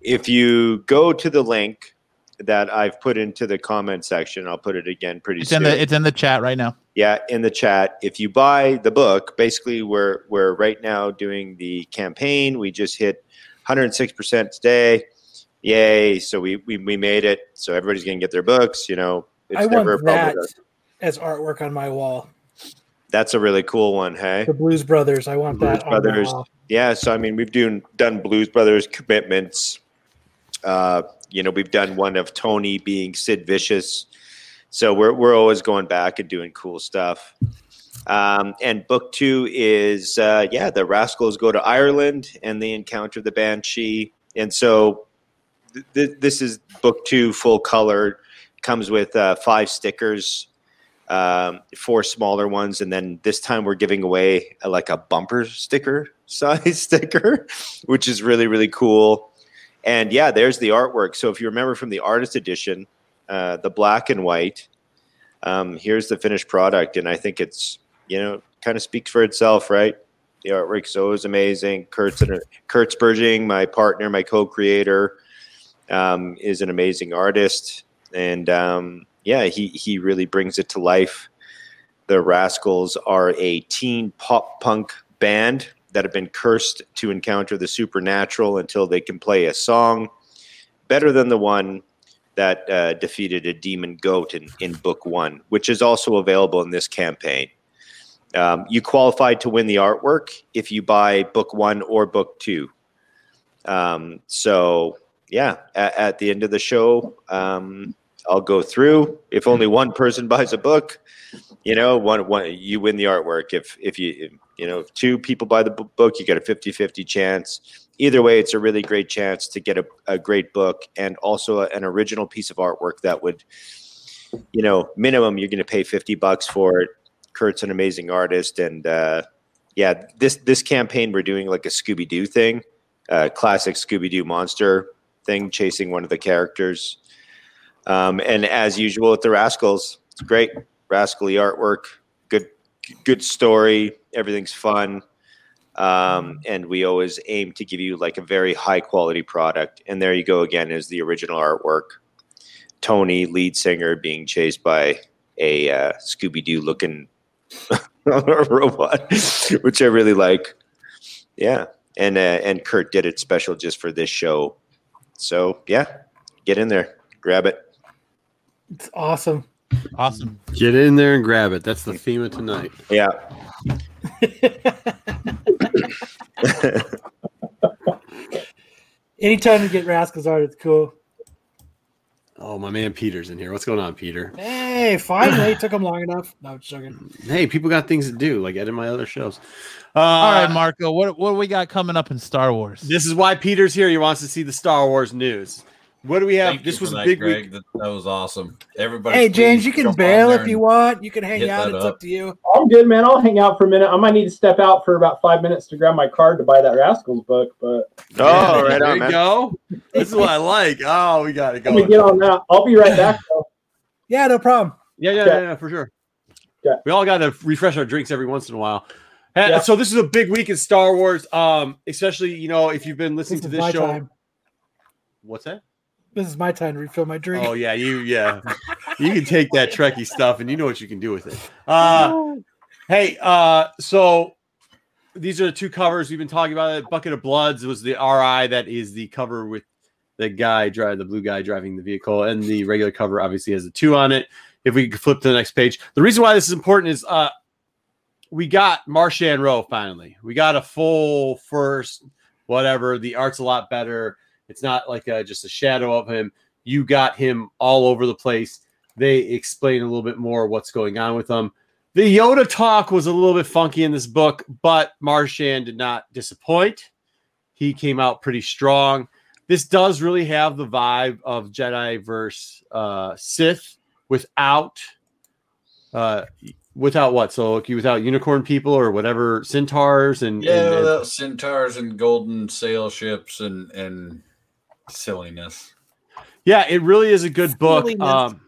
if you go to the link that I've put into the comment section, I'll put it again pretty it's soon. in the it's in the chat right now. yeah, in the chat. If you buy the book, basically we're we're right now doing the campaign. We just hit 106% today. Yay! So we we, we made it. So everybody's gonna get their books. You know, it's I never want that as artwork on my wall. That's a really cool one. Hey. The Blues Brothers. I want Blues that. on my Brothers. wall. Yeah, so I mean, we've done done Blues Brothers commitments. Uh, you know, we've done one of Tony being Sid Vicious. So we're, we're always going back and doing cool stuff. Um, and book two is, uh, yeah, the Rascals go to Ireland and they encounter the Banshee. And so th- th- this is book two, full color, comes with uh, five stickers, um, four smaller ones. And then this time we're giving away a, like a bumper sticker size sticker, which is really, really cool. And yeah, there's the artwork. So if you remember from the artist edition, uh, the black and white, um, here's the finished product. And I think it's, you know, kind of speaks for itself, right? The artwork artwork's always amazing. Kurt's, an, Kurt Spurging, my partner, my co-creator, um, is an amazing artist. And um, yeah, he, he really brings it to life. The Rascals are a teen pop punk band that have been cursed to encounter the supernatural until they can play a song better than the one that uh, defeated a demon goat in, in book one, which is also available in this campaign. Um, you qualify to win the artwork if you buy book one or book two. Um, so, yeah, at, at, the end of the show, um, I'll go through. If only one person buys a book, you know, one, one you win the artwork. If if you you know, if two people buy the book, you get a 50-50 chance. Either way, it's a really great chance to get a, a great book and also a, an original piece of artwork that would, you know, minimum you're going to pay 50 bucks for it. Kurt's an amazing artist, and uh, yeah, this this campaign we're doing like a Scooby Doo thing, uh, classic Scooby Doo monster thing, chasing one of the characters. Um, and as usual with the Rascals, it's great, rascally artwork, good good story, everything's fun. Um, and we always aim to give you like a very high quality product. And there you go again is the original artwork. Tony, lead singer, being chased by a uh, Scooby Doo looking robot, which I really like. Yeah, and uh, and Kurt did it special just for this show. So yeah, get in there, grab it. It's awesome. Awesome. Get in there and grab it. That's the theme of tonight. Yeah. Anytime you get Rascals art, it's cool. Oh, my man Peter's in here. What's going on, Peter? Hey, finally. took him long enough. No, joking. Hey, people got things to do, like edit my other shows. Uh, All right, Marco, what, what do we got coming up in Star Wars? This is why Peter's here. He wants to see the Star Wars news. What do we have? Thank this was for a that, big Greg. week. That, that was awesome. Everybody, Hey, James, you can bail if you want. You can hang out. It's up. up to you. I'm good, man. I'll hang out for a minute. I might need to step out for about five minutes to grab my card to buy that Rascals book, but Oh, right there on, you man. go. This is what I like. Oh, we got it I'm gonna going. get on that. I'll be right back. Though. Yeah, no problem. Yeah, yeah, Okay. yeah, yeah, for sure. Okay. We all got to refresh our drinks every once in a while. Hey, Yeah. So this is a big week in Star Wars. Um, especially you know if you've been listening This to this show. time. What's that? This is my time to refill my drink. Oh yeah, you yeah, you can take that Trekkie stuff and you know what you can do with it. Uh, hey, uh, so these are the two covers we've been talking about. It. Bucket of Bloods was the RI that is the cover with the guy drive the blue guy driving the vehicle, and the regular cover obviously has a two on it. If we could flip to the next page, the reason why this is important is uh, we got Marchion Ro finally. We got a full first, whatever. The art's a lot better. It's not like a, just a shadow of him. You got him all over the place. They explain a little bit more what's going on with him. The Yoda talk was a little bit funky in this book, but Marchion did not disappoint. He came out pretty strong. This does really have the vibe of Jedi versus uh, Sith without uh, without what? So like, without unicorn people or whatever centaurs and, Yeah, and- and- without centaurs and golden sail ships and and silliness. Yeah, it really is a good book. Um,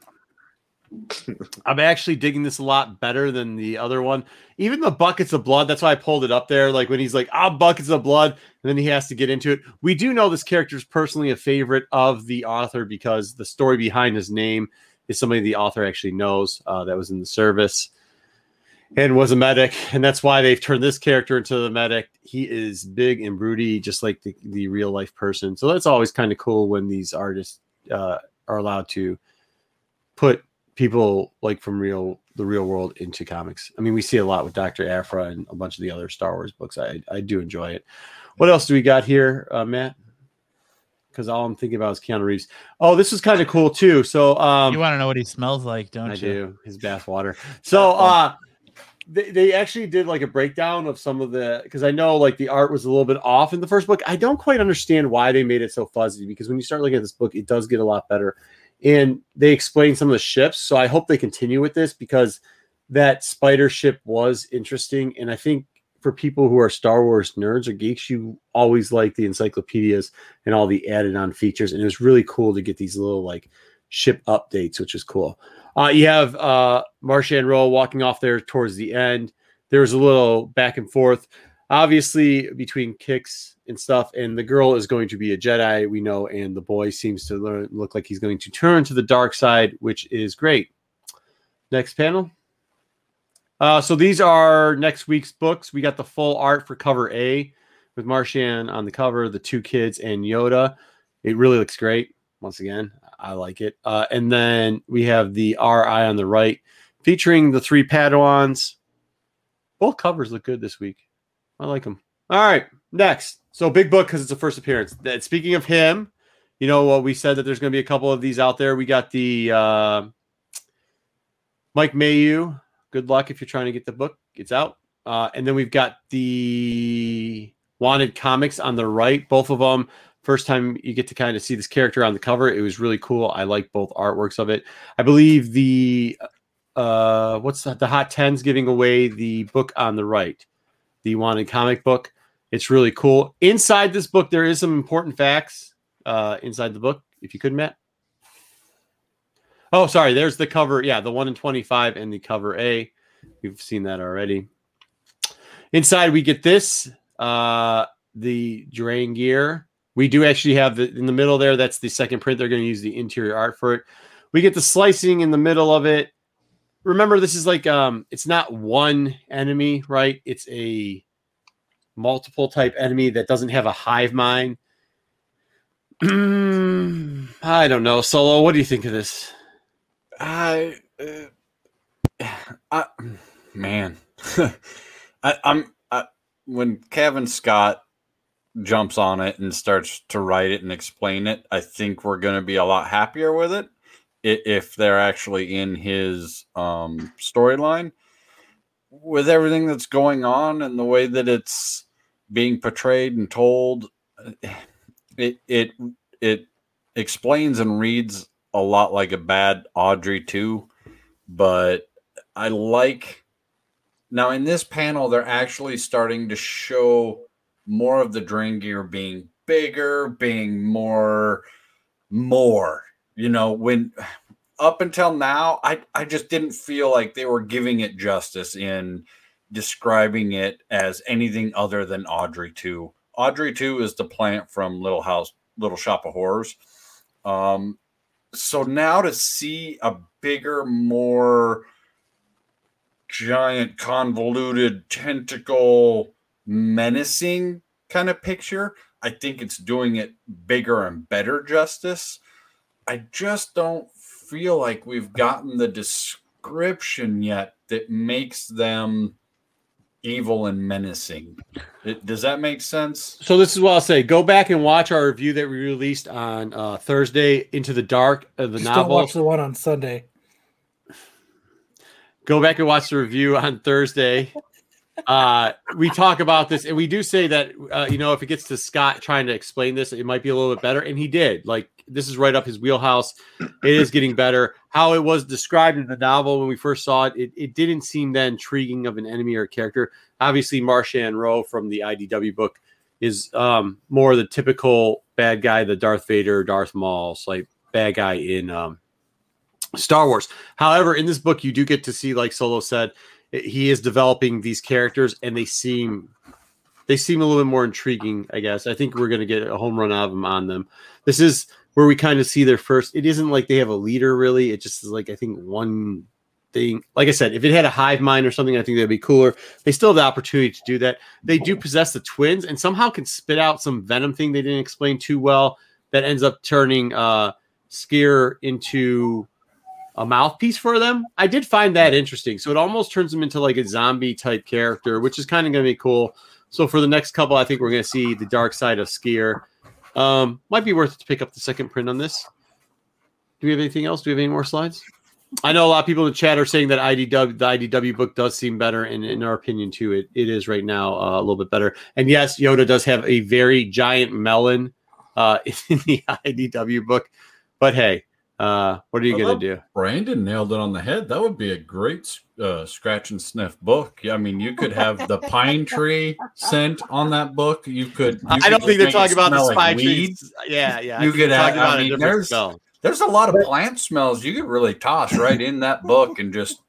I'm actually digging this a lot better than the other one. Even the buckets of blood. That's why I pulled it up there. Like when he's like, "Ah, buckets of blood," and then he has to get into it. We do know this character is personally a favorite of the author because the story behind his name is somebody the author actually knows uh, that was in the service and was a medic, and that's why they've turned this character into the medic. He is big and broody, just like the, the real life person. So that's always kind of cool when these artists uh, are allowed to put people like from real the real world into comics. I mean, we see a lot with Doctor Aphra and a bunch of the other Star Wars books. I I do enjoy it. What else do we got here, uh, Matt? because all I'm thinking about is Keanu Reeves. Oh, this is kind of cool too. So um, you want to know what he smells like, don't I you? do his bath water. So uh, they, they actually did like a breakdown of some of the because I know like the art was a little bit off in the first book. I don't quite understand why they made it so fuzzy because when you start looking at this book, it does get a lot better. And they explain some of the ships. So I hope they continue with this because that spider ship was interesting. And I think for people who are Star Wars nerds or geeks, you always like the encyclopedias and all the added on features. And it was really cool to get these little like ship updates, which is cool. Uh, you have uh, Marchion Ro walking off there towards the end. There's a little back and forth, obviously, between kicks and stuff. And the girl is going to be a Jedi, we know, and the boy seems to learn, look like he's going to turn to the dark side, which is great. Next panel. Uh, so these are next week's books. We got the full art for cover A with Marchion on the cover, the two kids, and Yoda. It really looks great. Once again, I like it. Uh, and then we have the RI on the right, featuring the three Padawans. Both covers look good this week. I like them. All right, next. So big book because it's a first appearance. That speaking of him, you know what we said that there's going to be a couple of these out there. We got the uh, Mike Mayhew. Good luck if you're trying to get the book. It's out. Uh, and then we've got the Wanted Comics on the right. Both of them first time you get to kind of see this character on the cover it was really cool. I like both artworks of it. I believe the uh what's the, hot 10s giving away the book on the right the wanted comic book. It's really cool. Inside this book there is some important facts uh inside the book if you could matt. Oh sorry there's the cover yeah the 1 in 25 and the cover a. We've seen that already. Inside we get this uh the Drengir we do actually have the in the middle there. That's the second print. They're going to use the interior art for it. We get the slicing in the middle of it. Remember, this is like um, it's not one enemy, right? It's a multiple type enemy that doesn't have a hive mind. I don't know, Solo. What do you think of this? I, uh, I man, I, I'm I, when Cavan Scott jumps on it and starts to write it and explain it, I think we're going to be a lot happier with it if they're actually in his um, storyline. With everything that's going on and the way that it's being portrayed and told, it it it explains and reads a lot like a bad Audrey too, but I like now in this panel they're actually starting to show more of the Drengir being bigger, being more, more. You know, when up until now, I I just didn't feel like they were giving it justice in describing it as anything other than Audrey two. Audrey two is the plant from Little House, Little Shop of Horrors. Um, so now to see a bigger, more giant, convoluted tentacle menacing kind of picture. I think it's doing it bigger and better justice. I just don't feel like we've gotten the description yet that makes them evil and menacing. It, does that make sense? So this is what I'll say. Go back and watch our review that we released on uh, Thursday, Into the Dark of the Just novel. don't watch the one on Sunday. Go back and watch the review on Thursday. Uh, we talk about this, and we do say that uh, you know if it gets to Scott trying to explain this, it might be a little bit better, and he did. Like this is right up his wheelhouse. It is getting better. How it was described in the novel when we first saw it, it, it didn't seem that intriguing of an enemy or character. Obviously, Marchion Ro from the IDW book is um, more the typical bad guy, the Darth Vader, Darth Maul, like bad guy in um, Star Wars. However, in this book, you do get to see, like Solo said, he is developing these characters, and they seem they seem a little bit more intriguing. I guess I think we're going to get a home run out of them on them. This is where we kind of see their first. It isn't like they have a leader really. It just is like I think one thing. Like I said, if it had a hive mind or something, I think that'd be cooler. They still have the opportunity to do that. They do possess the twins, and somehow can spit out some venom thing they didn't explain too well. That ends up turning uh, Sskeer into a mouthpiece for them. I did find that interesting. So it almost turns them into like a zombie type character, which is kind of going to be cool. So for the next couple, I think we're going to see the dark side of Sskeer. Um, might be worth it to pick up the second print on this. Do we have anything else? Do we have any more slides? I know a lot of people in the chat are saying that IDW the IDW book does seem better, and in our opinion too, it, it is right now uh, a little bit better. And yes, Yoda does have a very giant melon uh, in the IDW book, but hey, uh, what are you I gonna do? Brandon nailed it on the head. That would be a great uh, scratch and sniff book. Yeah, I mean, you could have the pine tree scent on that book. You could. you I could don't think they're talking about the smell like trees. Yeah, yeah. You think could have- talking about I a mean, different there's- smell. There's a lot of plant smells you could really toss right in that book and just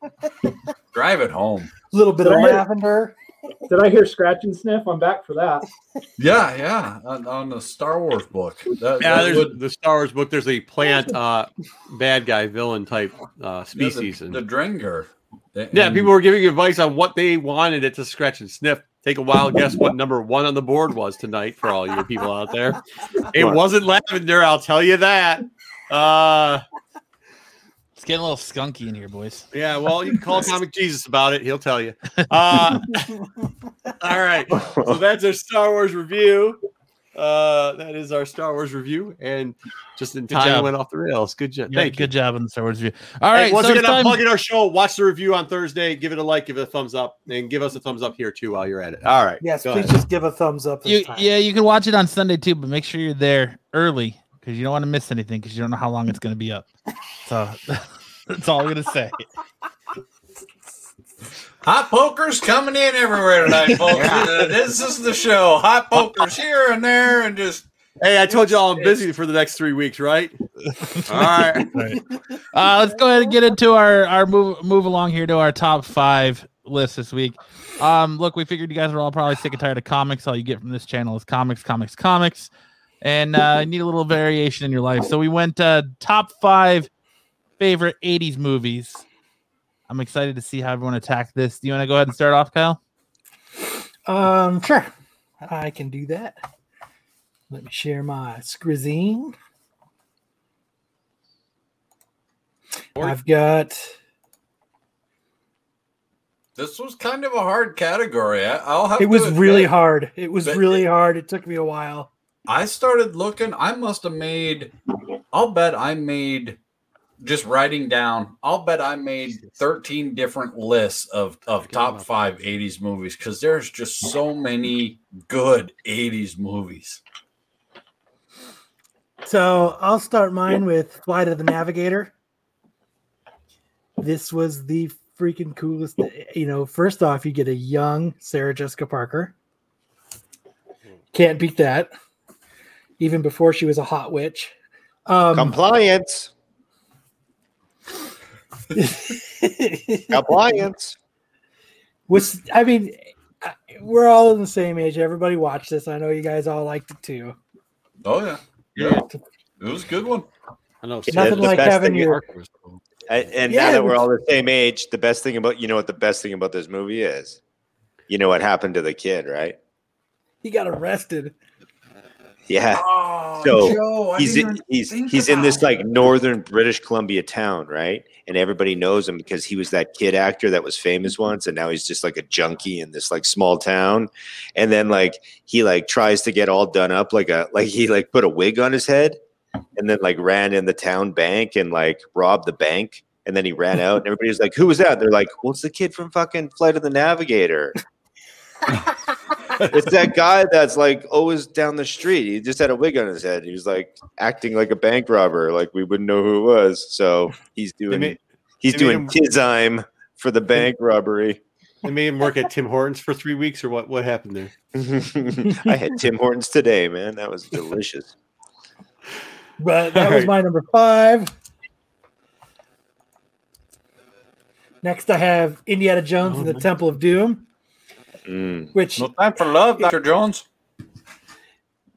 drive it home. A little bit of lavender. Did I hear scratch and sniff? I'm back for that. Yeah, yeah. On, on the Star Wars book. That, Yeah, that there's would- the Star Wars book. There's a plant uh, bad guy villain type uh, yeah, the- species, The, and yeah, people were giving advice on what they wanted it to scratch and sniff. Take a wild guess what number one on the board was tonight for all you people out there. It wasn't lavender, I'll tell you that. Uh, It's getting a little skunky in here, boys. yeah, well, you can call Comic Jesus about it. He'll tell you. Uh, all right. So that's our Star Wars review. Uh, that is our Star Wars review, and just in Good time it job. went off the rails. Good job. Yeah, Thank you. good job on the Star Wars review. All Hey, right, once so again, it's I'm time- plugging our show. Watch the review on Thursday. Give it a like, give it a thumbs up, and give us a thumbs up here too while you're at it. All right. Yes, please ahead. just give a thumbs up. This you, time. yeah, you can watch it on Sunday too, but make sure you're there early because you don't want to miss anything because you don't know how long it's going to be up. So that's all I'm going to say. Hot poker's coming in everywhere tonight, folks. Uh, this is the show. Hot poker's here and there, and just Hey, I told y'all I'm busy for the next three weeks, right? All right. Uh, let's go ahead and get into our our move move along here to our top five list this week. Um, look, we figured you guys are all probably sick and tired of comics. All you get from this channel is comics, comics, comics, and uh, need a little variation in your life. So we went uh, top five favorite '80s movies. I'm excited to see how everyone attacked this. Do you want to go ahead and start off, Kyle? Um, sure. I can do that. Let me share my scrizine. I've got this was kind of a hard category. I, I'll have. it was to admit, really hard. It was But really hard. It took me a while. I started looking. I must have made. I'll bet I made. Just writing down, I'll bet I made 13 different lists of, of top five 80s movies because there's just so many good 80s movies. So I'll start mine with Flight of the Navigator. This was the freaking coolest. You know, first off, you get a young Sarah Jessica Parker. Can't beat that. Even before she was a hot witch. Um, Compliance. Compliance. was I mean, we're all in the same age. Everybody watched this. I know you guys all liked it too. Oh, yeah. Yeah. It was a good one. I know. Yeah, Nothing like having thing- your And, and Yeah, now that we're all the same age, the best thing about you know what the best thing about this movie is? You know what happened to the kid, right? he got arrested. Yeah. Oh, So, Joe, he's in, he's he's in this about like northern British Columbia town, right? And everybody knows him because he was that kid actor that was famous once, and now he's just like a junkie in this like small town. And then like he like tries to get all done up like a like he like put a wig on his head, and then like ran in the town bank and like robbed the bank. And then he ran out, and everybody's like, "Who was that?" They're like, "Well, it's the kid from fucking Flight of the Navigator." it's that guy that's like always down the street. He just had a wig on his head. He was like acting like a bank robber, like we wouldn't know who it was. So he's doing made- he's doing him- Kizime for the bank robbery. They made him work at Tim Hortons for three weeks, or what? What happened there? I had Tim Hortons today, man. That was delicious. But that All was right. my number five. Next, I have Indiana Jones oh, and the Temple of Doom, Mm. which No time for love, Dr. Jones.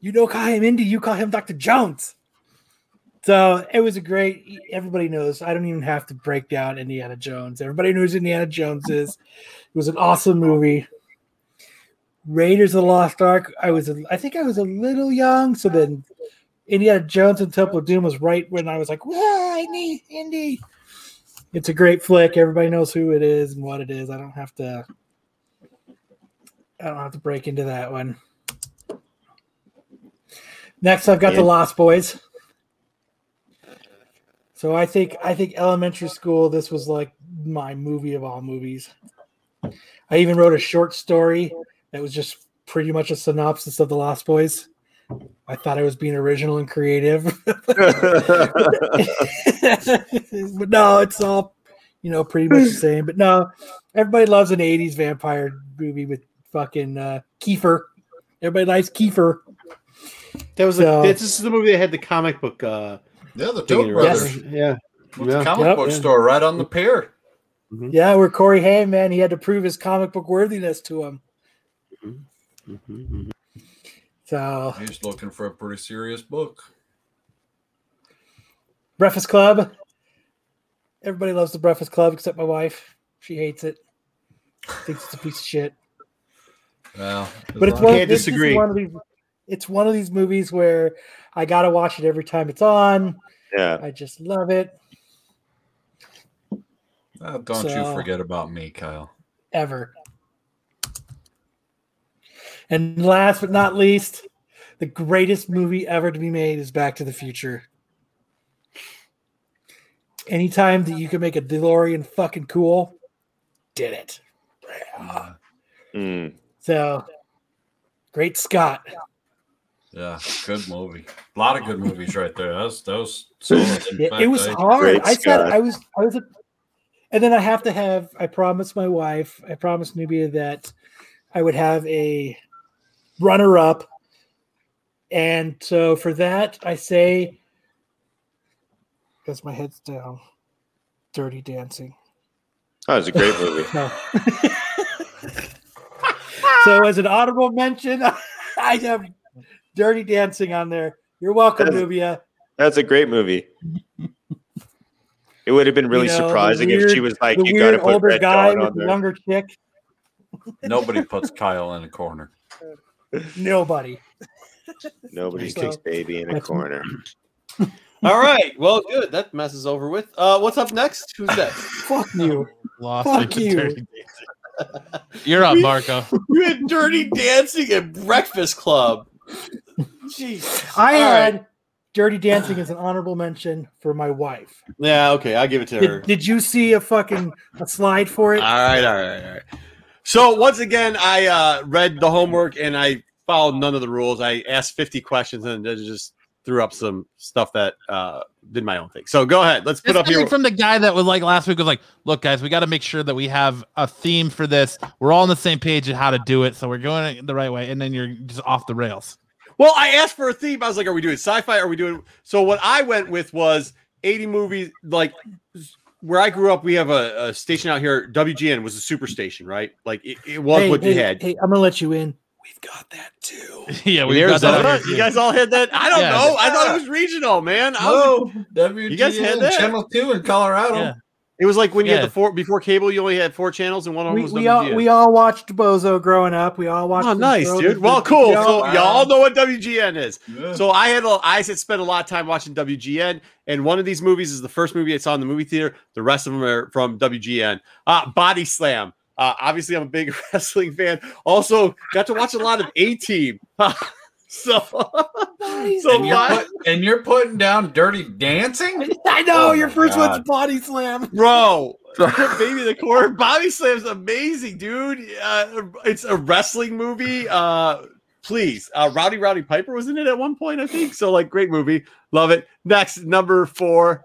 you don't call him Indy, you call him Dr. Jones. So it was a great. Everybody knows. I don't even have to break down Indiana Jones. Everybody knows Indiana Jones is. It was an awesome movie. Raiders of the Lost Ark. I was, a, I think, I was a little young. So then, Indiana Jones and Temple of Doom was right when I was like, "Wow, Indy, Indy." It's a great flick. Everybody knows who it is and what it is. I don't have to. I don't have to break into that one. Next, I've got Yeah. the Lost Boys. So I think I think elementary school. This was like my movie of all movies. I even wrote a short story that was just pretty much a synopsis of the Lost Boys. I thought I was being original and creative, but no, it's all you know, pretty much the same. But no, everybody loves an '80s vampire movie with fucking uh, Kiefer. Everybody likes Kiefer. That was So- a, this is the movie that had the comic book. Uh, Yeah, the thing in Toad it, Brothers. right? Yeah. With Yeah. the comic Yep. book Yeah. store right on the pier. Yeah, where Corey Haim, man, he had to prove his comic book worthiness to him. Mhm. So, He's looking for a pretty serious book. Breakfast Club. Everybody loves the Breakfast Club except my wife. She hates it. Thinks it's a piece of shit. Well, But it's one, Can't this disagree. one of these. It's one of these movies where I gotta watch it every time it's on. yeah. I just love it Uh, don't you forget about me, Kyle. ever. And last but not least, the greatest movie ever to be made is Back to the Future. Anytime that you can make a DeLorean fucking cool, did it. Mm. So, great Scott. Yeah, good movie. A lot of good movies right there. That was that was solid. Yeah, fact, it was I- hard. Great I said I was I was a, and then I have to have I promised my wife, I promised Nubia that I would have a runner up. And so for that I say because my head's down. Dirty dancing. That was a great movie. So, so as an honorable mention, I have Dirty Dancing on there. You're welcome, That's- Nubia. That's a great movie. It would have been really You know, the surprising if she was like, "You got to put older Red guy Dawn with on the there." younger chick. Nobody puts Kyle in a corner. Nobody. Nobody So, sticks baby in a corner. All right. Well, good. That mess is over with. Uh, what's up next? Who's next? Fuck you. Lost Fuck you. Dirty Dancing. You're up, Marco. you had Dirty Dancing at Breakfast Club. Jeez. I All had right. Dirty Dancing as an honorable mention for my wife. Yeah. Okay. I'll give it to her. Did, did you see a fucking a slide for it? All right, all right, all right. So once again, I uh, read the homework and I followed none of the rules. I asked 50 questions and then just threw up some stuff that uh, did my own thing. So go ahead. Let's put It's up here. from the guy that was like last week was like, look, guys, we got to make sure that we have a theme for this. We're all on the same page of how to do it, so we're going the right way, and then you're just off the rails. Well, I asked for a theme. I was like, are we doing sci-fi? Are we doing so what I went with was 80 movies like where I grew up, we have a, a station out here. WGN was a super station, right? Like it, it was hey, what hey, you had. hey, I'm gonna let you in. We've got that too. yeah, In we got that. Arizona, you guys all had that. I don't Yeah. know. I thought it was regional, man. Oh, was, No, WGN guys had that? Channel Two in Colorado. Yeah. it was like when you Yeah. had the four before cable. You only had four channels, and one of them was we all WGN. we all watched Bozo growing up. We all watched. Oh, nice, dude. the- Well, cool. So Wow. y'all know what WGN is. Yeah. So I had a, I had spent a lot of time watching WGN, and one of these movies is the first movie I saw in the movie theater. The rest of them are from WGN. Uh, Body Slam. Uh, obviously, I'm a big wrestling fan. Also, got to watch a lot of A Team. so, so and, you're put, and you're putting down Dirty Dancing. I know Oh your my first one's God. body slam. bro, baby, the core Body Slam's amazing, dude. Uh, it's a wrestling movie. Uh, please, uh, Rowdy Rowdy Piper was in it at one point, I think. So, like, great movie, love it. Next, number four,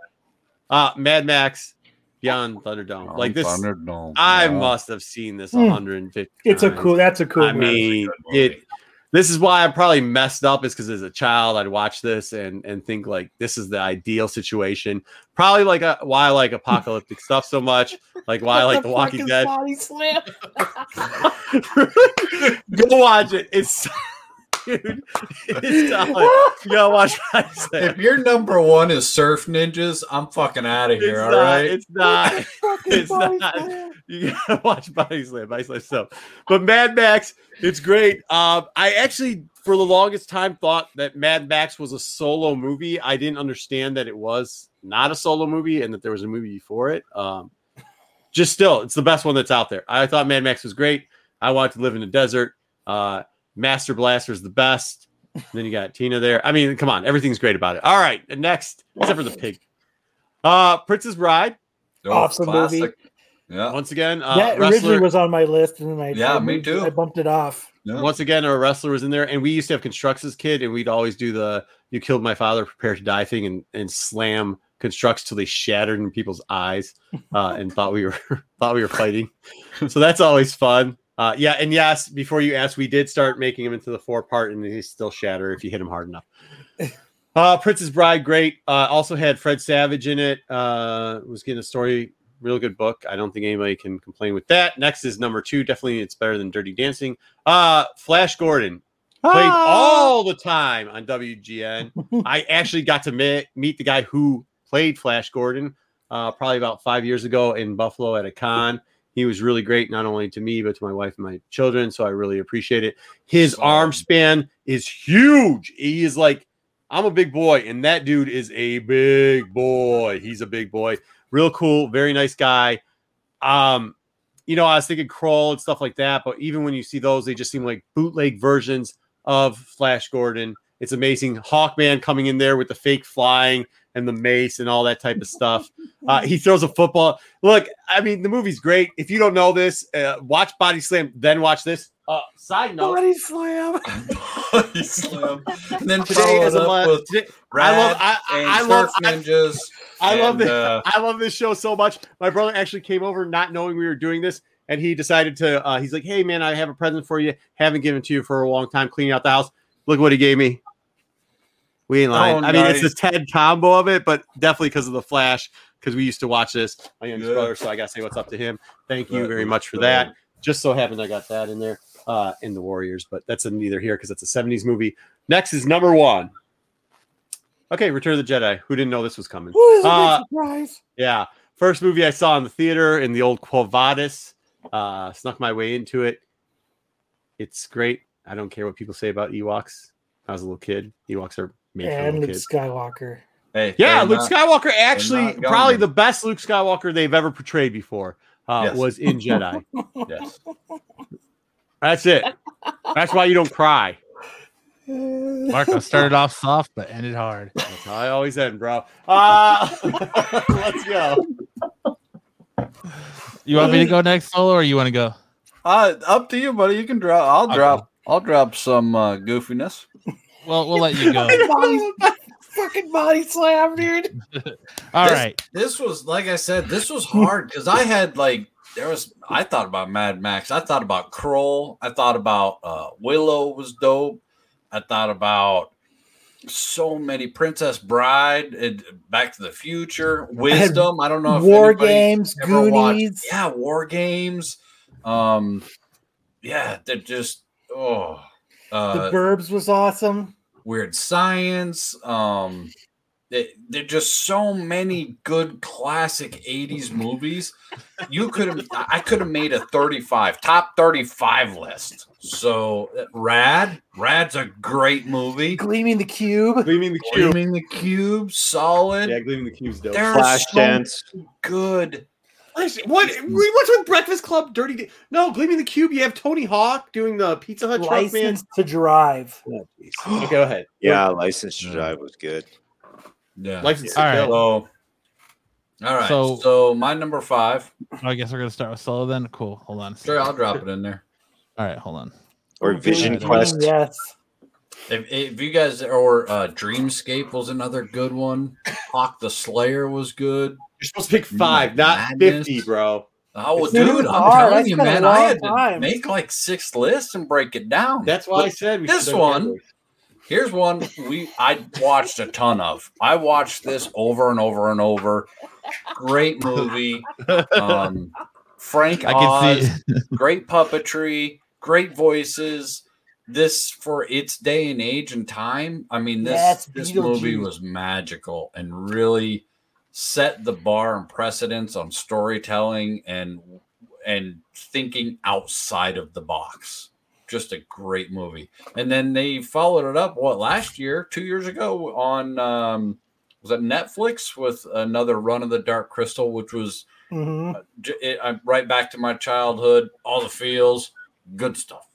uh, Mad Max Beyond Thunderdome. Like this, Thunderdome. I Yeah. must have seen this Hmm. 150. It's a cool. That's a cool. I mean, it. This is why I'm probably messed up. Is because as a child, I'd watch this and and think like this is the ideal situation. Probably like a, why I like apocalyptic stuff so much. Like why I like The fuck Walking Dead. Body slam. Go watch it. It's dude. It's solid. You gotta watch Body Slam. If your number one is Surf Ninjas, I'm fucking out of It's here. All not. right. It's not. It's not. Slam. You gotta watch Body Slam, Body Slam stuff. But Mad Max, it's great. Um, I actually, for the longest time, thought that Mad Max was a solo movie. I didn't understand that it was not a solo movie and that there was a movie before it. Um, just still, it's the best one that's out there. I thought Mad Max was great. I wanted to live in the desert. Uh, Master Blaster is the best. then you got Tina there. I mean, come on, everything's great about it. All right, and next, except for the pig. Uh, Princess Bride. Oh, Awesome movie. Yeah. Once again, uh, that originally wrestler. was on my list, and then I Yeah, I me too. I bumped it off. yeah. Once again, a wrestler was in there, and we used to have constructs as kid, and we'd always do the "You killed my father, prepare to die" thing, and, and slam constructs till they shattered in people's eyes, uh, and thought we were thought we were fighting. So that's always fun. Uh, yeah, and yes, before you ask, we did start making him into the four part, and they still shatter if you hit him hard enough. Uh, Princess Bride, great. Uh, also had Fred Savage in it. Uh, was getting a story, real good book. I don't think anybody can complain with that. Next is number two. Definitely, it's better than Dirty Dancing. Uh, Flash Gordon played Ah! all the time on WGN. I actually got to meet, meet the guy who played Flash Gordon uh, probably about five years ago in Buffalo at a con. He was really great, not only to me, but to my wife and my children. So I really appreciate it. His arm span is huge. He is like, I'm a big boy, and that dude is a big boy. He's a big boy. Real cool, very nice guy. Um, you know, I was thinking Krull and stuff like that, but even when you see those, they just seem like bootleg versions of Flash Gordon. It's amazing. Hawkman coming in there with the fake flying and the mace and all that type of stuff. Uh, he throws a football. Look, I mean, the movie's great. If you don't know this, uh, watch Body Slam, then watch this. Uh, side note. Body slam. Body slam. And then Today is a month. I love. I, I, I love. Surf I, I love and, this. uh, I love this show so much. My brother actually came over not knowing we were doing this, and he decided to. Uh, he's like, "Hey man, I have a present for you. Haven't given it to you for a long time. Cleaning out the house. Look what he gave me. We ain't lying. Oh, I mean, it's nice. the Ted combo of it, but definitely because of the Flash. Because we used to watch this, my youngest Yeah. brother. So I got to say what's up to him. Thank you very much for that. Just so happened I got that in there uh, in the Warriors, but that's neither here because it's a '70s movie. Next is number one. Okay, Return of the Jedi. Who didn't know this was coming? Ooh, a Uh, big surprise. Yeah. First movie I saw in the theater in the old Quo Vadis. Uh, snuck my way into it. It's great. I don't care what people say about Ewoks. I was a little kid. Ewoks are made And Luke kids. Skywalker. Hey, Yeah, Luke not- Skywalker actually probably the best Luke Skywalker they've ever portrayed before uh, Yes. was in Jedi. Yes. That's it. That's why you don't cry. Marco started off soft but ended hard. That's how I always end, bro. Uh, let's go. You want me to go next solo or you want to go? Uh, up to you, buddy. You can drop. I'll Okay. drop. I'll drop some uh, goofiness. Well, we'll let you go. Body- fucking body slam, dude. All This- right. This was like I said. This was hard because I had like there was. I thought about Mad Max. I thought about Krull. I thought about uh, Willow was dope. I thought about so many Princess Bride and Back to the Future, Wisdom. I don't know if War Games, ever watched- Goonies. Yeah, War Games. Um, yeah, they're just oh. The Uh, Burbs was awesome. weird science um they, they're just so many good classic 80s movies you could have i could have made a 35 top 35 list so uh, rad rad's a great movie Gleaming the Cube. Gleaming the cube. gleaming the cube solid Yeah, Gleaming the cube's dope. There are Flash so dance. good What? What's with Breakfast Club? Dirty. Da- no, Gleaming the Cube. You have Tony Hawk doing the Pizza Hut truck man. License to Drive. Okay, go ahead. Yeah, license to drive was good. yeah License All to right. Kill. so all right So- so, my number five I guess we're gonna start with solo then. Cool. Hold on. a sure i'll drop it in there All right, hold on. Or Vision Vision Quest. Yes. If, if you guys or uh, Dreamscape was another good one. Hawk the Slayer was good. You're supposed to pick five, not Madness. fifty, bro. Oh, Dude, dude, I'm hard. I telling you, man, I long had to time. make like six lists and break it down. That's why I said we this one- categories. Here's one we I watched a ton of. I watched this over and over and over. Great movie. Um, Frank I can Oz, see. great puppetry, great voices. This for its day and age and time. I mean, this That's this movie was magical and really set the bar and precedence on storytelling and and thinking outside of the box. Just a great movie. And then they followed it up what last year, two years ago on um was it Netflix with another Run of the Dark Crystal, which was hmm j- it, I'm right back to my childhood, all the feels, good stuff.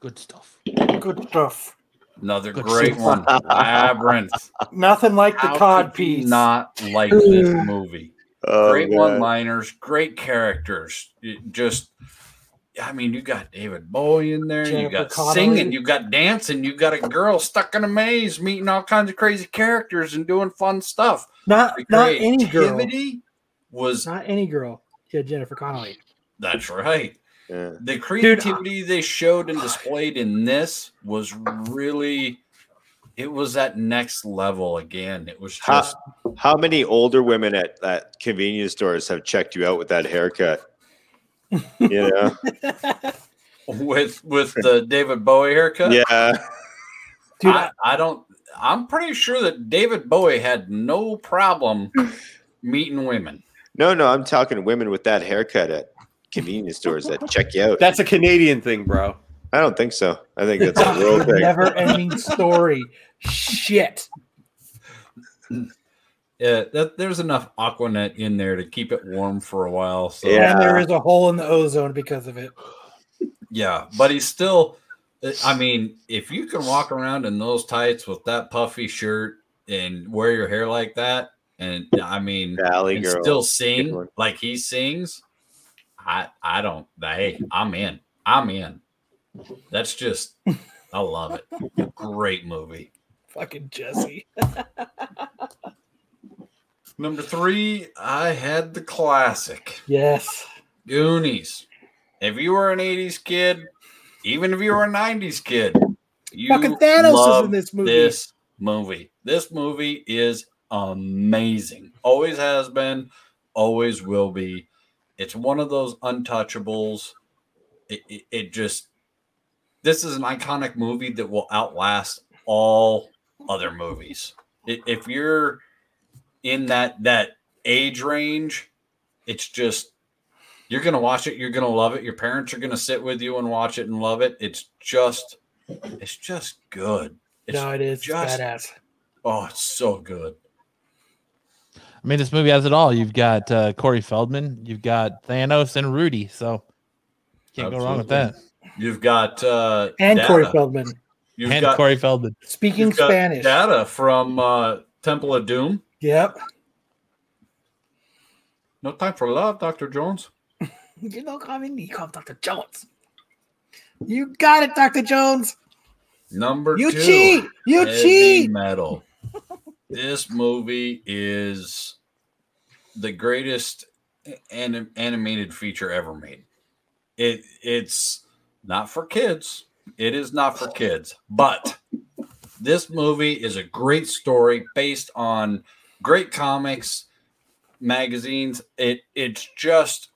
Good stuff. Good stuff. Another Good great shit. one. Labyrinth. Nothing like the How cod piece. Not like this movie. Oh, great one-liners, great characters. It just, I mean, you got David Bowie in there. you got Connelly. singing. You got dancing. You got a girl stuck in a maze, meeting all kinds of crazy characters and doing fun stuff. Not The not any girl. was Not any girl. Yeah, Jennifer Connelly. that's right. Yeah. The creativity they showed and displayed in this was really, it was at next level again. It was How, how many older women at, at convenience stores have checked you out with that haircut? You know? with with the David Bowie haircut. yeah. Dude, I, I don't. I'm pretty sure that David Bowie had no problem meeting women. No, no, I'm talking women with that haircut at convenience stores that check you out. That's a Canadian thing, bro. I don't think so. I think that's a real thing. never ending story. Shit. Yeah, that, there's enough Aquanet in there to keep it warm for a while. So Yeah. And there is a hole in the ozone because of it. yeah, but he's still. I mean, if you can walk around in those tights with that puffy shirt and wear your hair like that, and I mean, Valley and girl. still sing like he sings, I I don't. Hey, I'm in. I'm in. That's just. I love it. Great movie. Fucking Jesse. Number three, I had the classic Yes. Goonies. If you were an 80s kid, even if you were a 90s kid, you Fucking Thanos is in this movie. This movie. This movie is amazing. Always has been, always will be. It's one of those untouchables. It, it, it just, this is an iconic movie that will outlast all other movies. If you're in that that age range, it's just you're gonna watch it, you're gonna love it. Your parents are gonna sit with you and watch it and love it. It's just, it's just good. It's no, it is just- badass. oh, it's so good. I mean, this movie has it all. You've got uh, Corey Feldman, you've got Thanos and Rudy, so can't go wrong with that. You've got uh, And data. Corey Feldman. You've and got, Corey Feldman. Speaking you've got Spanish. data from uh, Temple of Doom. Yep. No time for love, Doctor Jones. You know, call me call him Dr. Jones. You got it, Dr. Jones. Number You two. cheat. You cheat. metal. This movie is the greatest anim- animated feature ever made. It it's not for kids. It is not for kids, but this movie is a great story based on great comics, magazines. It it's just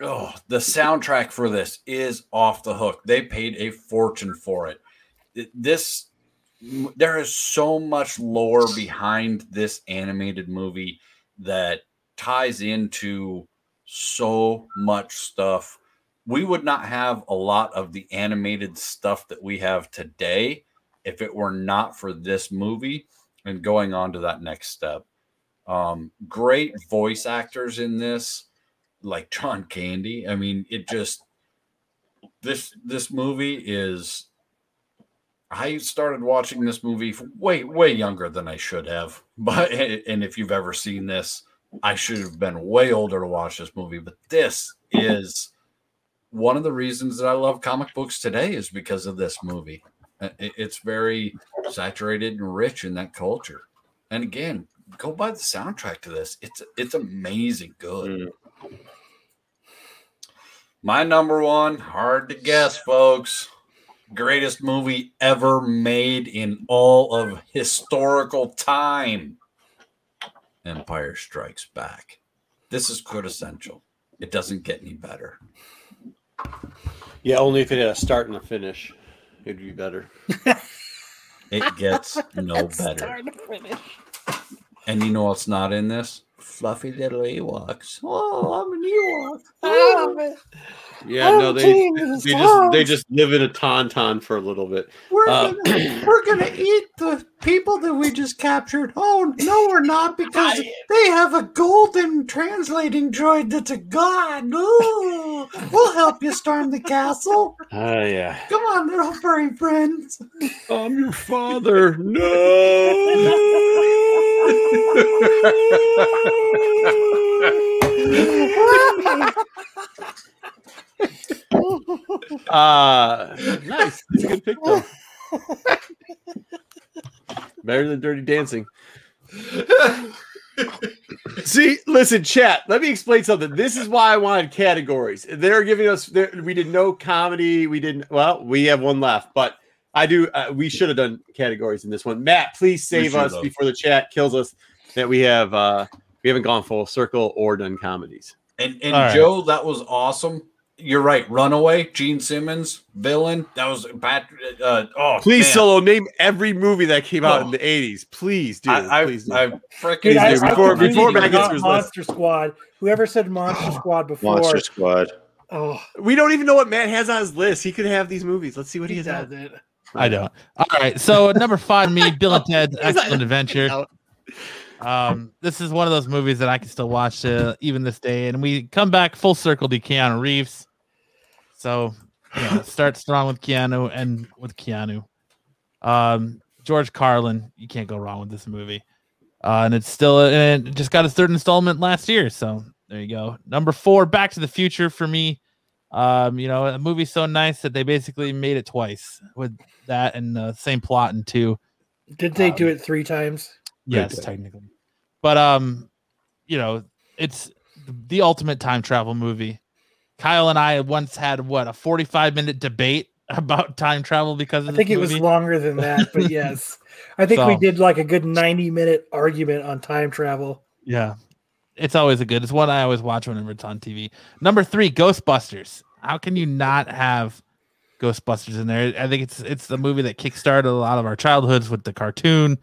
oh, the soundtrack for this is off the hook. They paid a fortune for it. This there is so much lore behind this animated movie that ties into so much stuff. We would not have a lot of the animated stuff that we have today if it were not for this movie and going on to that next step. Um, great voice actors in this, like John Candy. I mean, it just this this movie is I started watching this movie way way younger than I should have. But and if you've ever seen this, I should have been way older to watch this movie. But this is one of the reasons that I love comic books today is because of this movie. It's very saturated and rich in that culture. And again, go buy the soundtrack to this. It's it's amazing good. Mm. My number one, hard to guess, folks. Greatest movie ever made in all of historical time. Empire Strikes Back. This is quintessential. It doesn't get any better. Yeah, only if it had a start and a finish, it'd be better. It gets no better. Start to finish. And you know what's not in this? Fluffy little Ewoks. Oh, I'm an Ewok. Oh, man. Yeah, no, they they just they just live in a tauntaun for a little bit. We're, Uh, gonna, we're gonna eat the people that we just captured. Oh no, we're not because they have a golden translating droid that's a god. Ooh, we'll help you storm the castle. Ah, yeah. Come on, little furry friends. I'm your father. No. uh nice. That's a good pick though. Better than Dirty Dancing. See, listen, chat. Let me explain something. This is why I wanted categories. They're giving us. they're- We did no comedy. We didn't. Well, we have one left, but I do. Uh, we should have done categories in this one. Matt, please save us have. before the chat kills us. That we have. uh We haven't gone full circle or done comedies. And and All right. Joe, that was awesome. You're right. Runaway, Gene Simmons, villain. That was bad. Uh, oh, Please, man. solo name every movie that came out in Oh. the '80s. Please do. I, I, please do. I Dude, freaking I, do. I Before- completely before Matt gets forgot to his list. Monster Squad. Whoever said Monster Squad before, Monster Squad. oh, we don't even know what Matt has on his list. He could have these movies. Let's see what he he has does out. it. I don't. All right. So number five, me, Bill and Ted's Excellent Adventure. Um, this is one of those movies that I can still watch uh, even this day, and we come back full circle to Keanu Reeves. So, you know, start strong with Keanu and with Keanu. Um, George Carlin, you can't go wrong with this movie. Uh, and it's still, and it just got its third installment last year. So there you go. Number four, Back to the Future for me. Um, you know, a movie so nice that they basically made it twice with that and the same plot in two. Did they Um, do it three times? Yes, technically. But um, you know, it's the ultimate time travel movie. Kyle and I once had what a 45 minute debate about time travel because of I think this it was longer than that, but yes. I think we did like a good 90 minute argument on time travel. Yeah. It's always a good. It's one I always watch whenever it's on TV. Number 3, Ghostbusters. How can you not have Ghostbusters in there? I think it's it's the movie that kickstarted a lot of our childhoods with the cartoon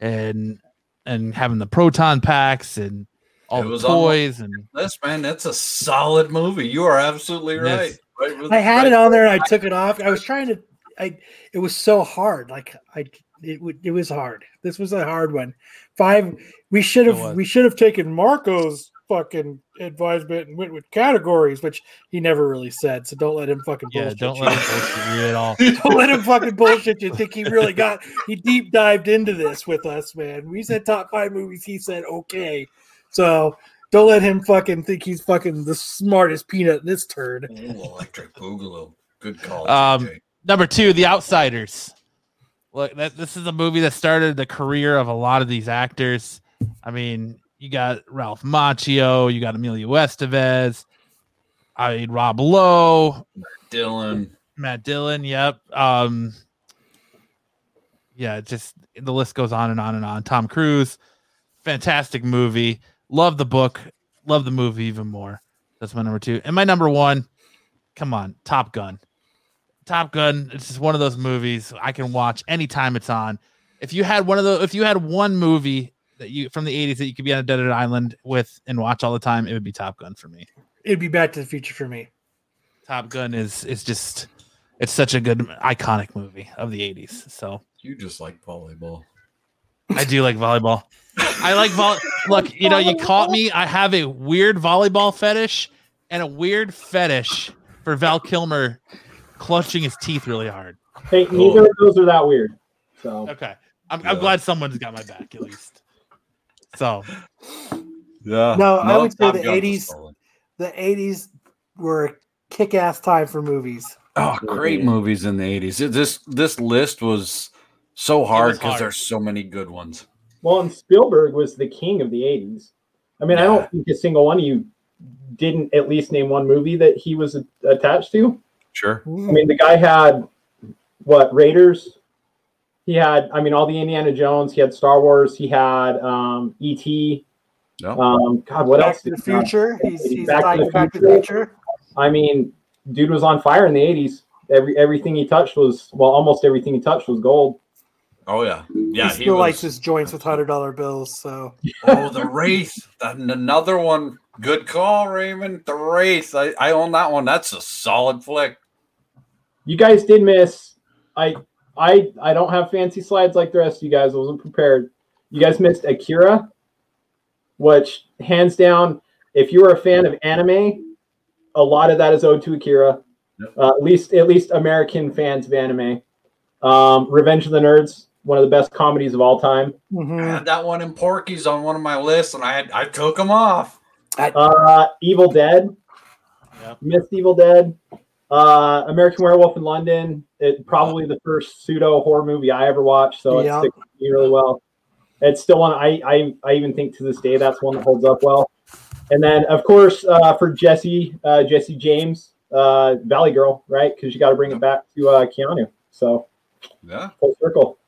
and and having the proton packs and all It the was on- toys and This man, that's a solid movie. You are absolutely right. Yes. right with- I had right- it on there and I took it off. I was trying to I it was so hard. Like I it would it was hard. This was a hard one. Five we should have we should have taken Marco's fucking advisement and went with categories, which he never really said. So don't let him fucking yeah, bullshit don't you. let it bullshit you at all. Don't let him fucking bullshit you. Think he really got he deep dived into this with us, man. We said top five movies. He said okay. So don't let him fucking think he's fucking the smartest peanut in this turd. Ooh, Electric Boogaloo. Good call. Um, Number two, The Outsiders. Look, that this is a movie that started the career of a lot of these actors. I mean, you got Ralph Macchio, you got Emilio Estevez, I mean Rob Lowe, Matt Dylan. Matt Dillon. Yep. Um, yeah, just the list goes on and on and on. Tom Cruise, fantastic movie. Love the book. Love the movie even more. That's my number two. And my number one, come on, Top Gun. Top Gun. It's just one of those movies I can watch anytime it's on. If you had one of the, if you had one movie that you from the '80s that you could be on a desert island with and watch all the time, it would be Top Gun for me. It'd be Back to the Future for me. Top Gun is is just it's such a good iconic movie of the 80s. So You just like volleyball. I do like volleyball. I like vol look, you know, you caught me. I have a weird volleyball fetish and a weird fetish for Val Kilmer clutching his teeth really hard. Hey, neither of those are that weird. So Okay. I'm, I'm glad someone's got my back at least. So Yeah. No, I would say the 80s. The 80s were a kick ass time for movies. Oh, great movies in the eighties. This this list was so hard because there's so many good ones. Well, and Spielberg was the king of the 80s. I mean, I don't think a single one of you didn't at least name one movie that he was a- attached to. Sure. I mean, the guy had what Raiders. He had, I mean, all the Indiana Jones. He had Star Wars. He had um, E.T. No. Um, God, what Back else? to the did he have? Future. He's, he's Back to Back, the Back to the Future. Future. I mean, dude was on fire in the 80s. Every everything he touched was well, almost everything he touched was gold. Oh yeah. Yeah. he still likes his joints with hundred dollar bills. So Oh, the Wraith. That, another one. Good call, Raymond. The Wraith. I, I own that one. That's a solid flick. You guys did miss. I I I don't have fancy slides like the rest of you guys. I wasn't prepared. You guys missed Akira, which hands down, if you are a fan of anime, a lot of that is owed to Akira. Uh, at least at least American fans of anime. Um, Revenge of the Nerds, one of the best comedies of all time. I Mhm. had that one in Porky's on one of my lists, and I had I took them off. Uh, Evil Dead. Yep. Missed Evil Dead. Uh, American Werewolf in London. It probably the first pseudo horror movie I ever watched, so it Yeah. sticks with me really well. It's still one I, I I even think to this day that's one that holds up well. And then of course uh, for Jesse uh, Jesse James uh, Valley Girl, right? Because you got to bring it back to uh, Keanu. So Yeah, full circle.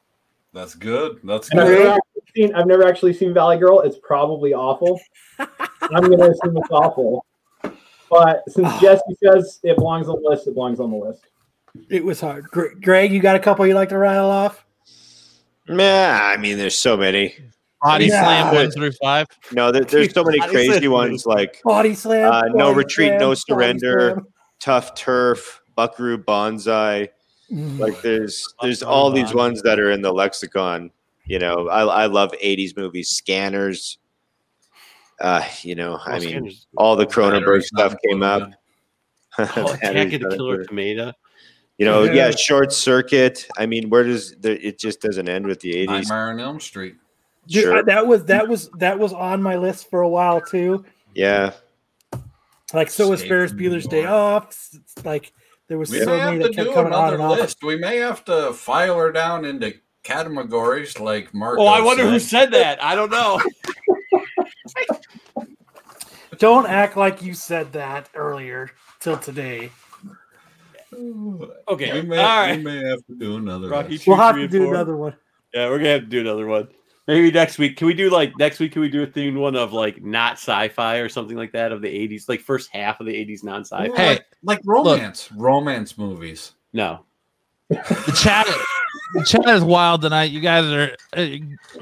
that's good. That's And I've good. never seen I've never actually seen Valley Girl. It's probably awful. I'm gonna assume it's awful. But since Jesse says it belongs on the list, it belongs on the list. It was hard. Greg, you got a couple you like to rattle off? Nah, I mean, there's so many. Body Yeah. slam one through five. No, there, there's so many Body crazy slam. ones like Body slam. Uh, no body retreat, slam, no surrender. Tough Turf, Buckaroo Banzai. Mm. Like there's there's all these ones that are in the lexicon. You know, I I love '80s movies, Scanners. Uh, you know, I mean, all the Cronenberg stuff came up. Oh, Battery Attack of the Killer Tomato. You know, Yeah. yeah, Short Circuit. I mean, where does the, it just doesn't end with the '80s? Nightmare on Elm Street. Dude, Sure. I- that was that was that was on my list for a while too. Yeah, Like so was Escape Ferris Bueller's Day Off. s- s- Like there was We so many have that to kept coming on another and off. list. We may have to file her down into categories like Mark. Oh, I wonder who said that. I don't know. Don't act like you said that earlier till today. Okay, We may, all right. we may have to do another. Rocky list. two, We'll have to do four. another one. Yeah, we're gonna have to do another one. Maybe next week. Can we do like next week? Can we do a themed one of like not sci-fi or something like that of the '80s, like first half of the '80s non-sci-fi? Hey, like, like romance, romance movies. No, The chat, the chat is wild tonight. You guys are uh,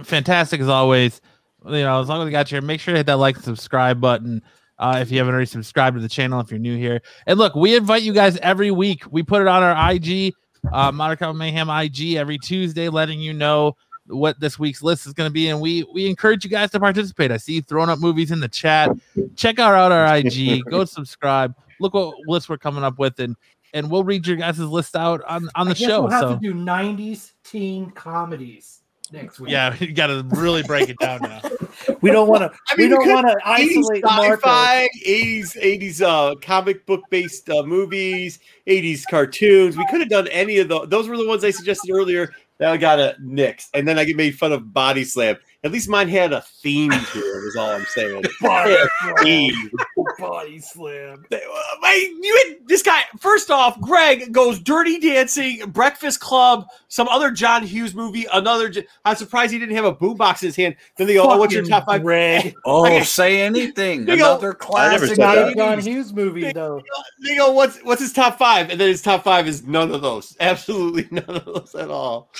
fantastic as always. You know, as long as we got you here, make sure to hit that like and subscribe button. Uh, if you haven't already subscribed to the channel, if you're new here, and look, we invite you guys every week. We put it on our IG, uh, Modern Combat Mayhem IG, every Tuesday, letting you know what this week's list is going to be, and we we encourage you guys to participate. I see you throwing up movies in the chat. Check out, out our IG. Go subscribe. Look what list we're coming up with, and and we'll read your guys' list out on on I the guess show. We'll have So to do '90s teen comedies next week. yeah, you got to really break it down now. we don't want to. I mean, we don't want to 80s isolate Marco. sci-fi, 80s 80s uh, comic book based uh, movies, 80s cartoons. We could have done any of those. Those were the ones I suggested earlier. That I got a nix, and then I get made fun of Body Slam. At least mine had a theme to it. Is all I'm saying. Body Theme. Body slam. They- uh, Wait, you had this guy. First off, Greg goes Dirty Dancing, Breakfast Club, some other John Hughes movie. Another. I'm surprised he didn't have a boombox in his hand. Then they go, "Oh, what's your top five? Greg. Oh, Okay. say anything. Big Another I classic. never It's said not that. a John Hughes movie though. They go, "What's what's his top five? And then his top five is none of those. Absolutely none of those at all.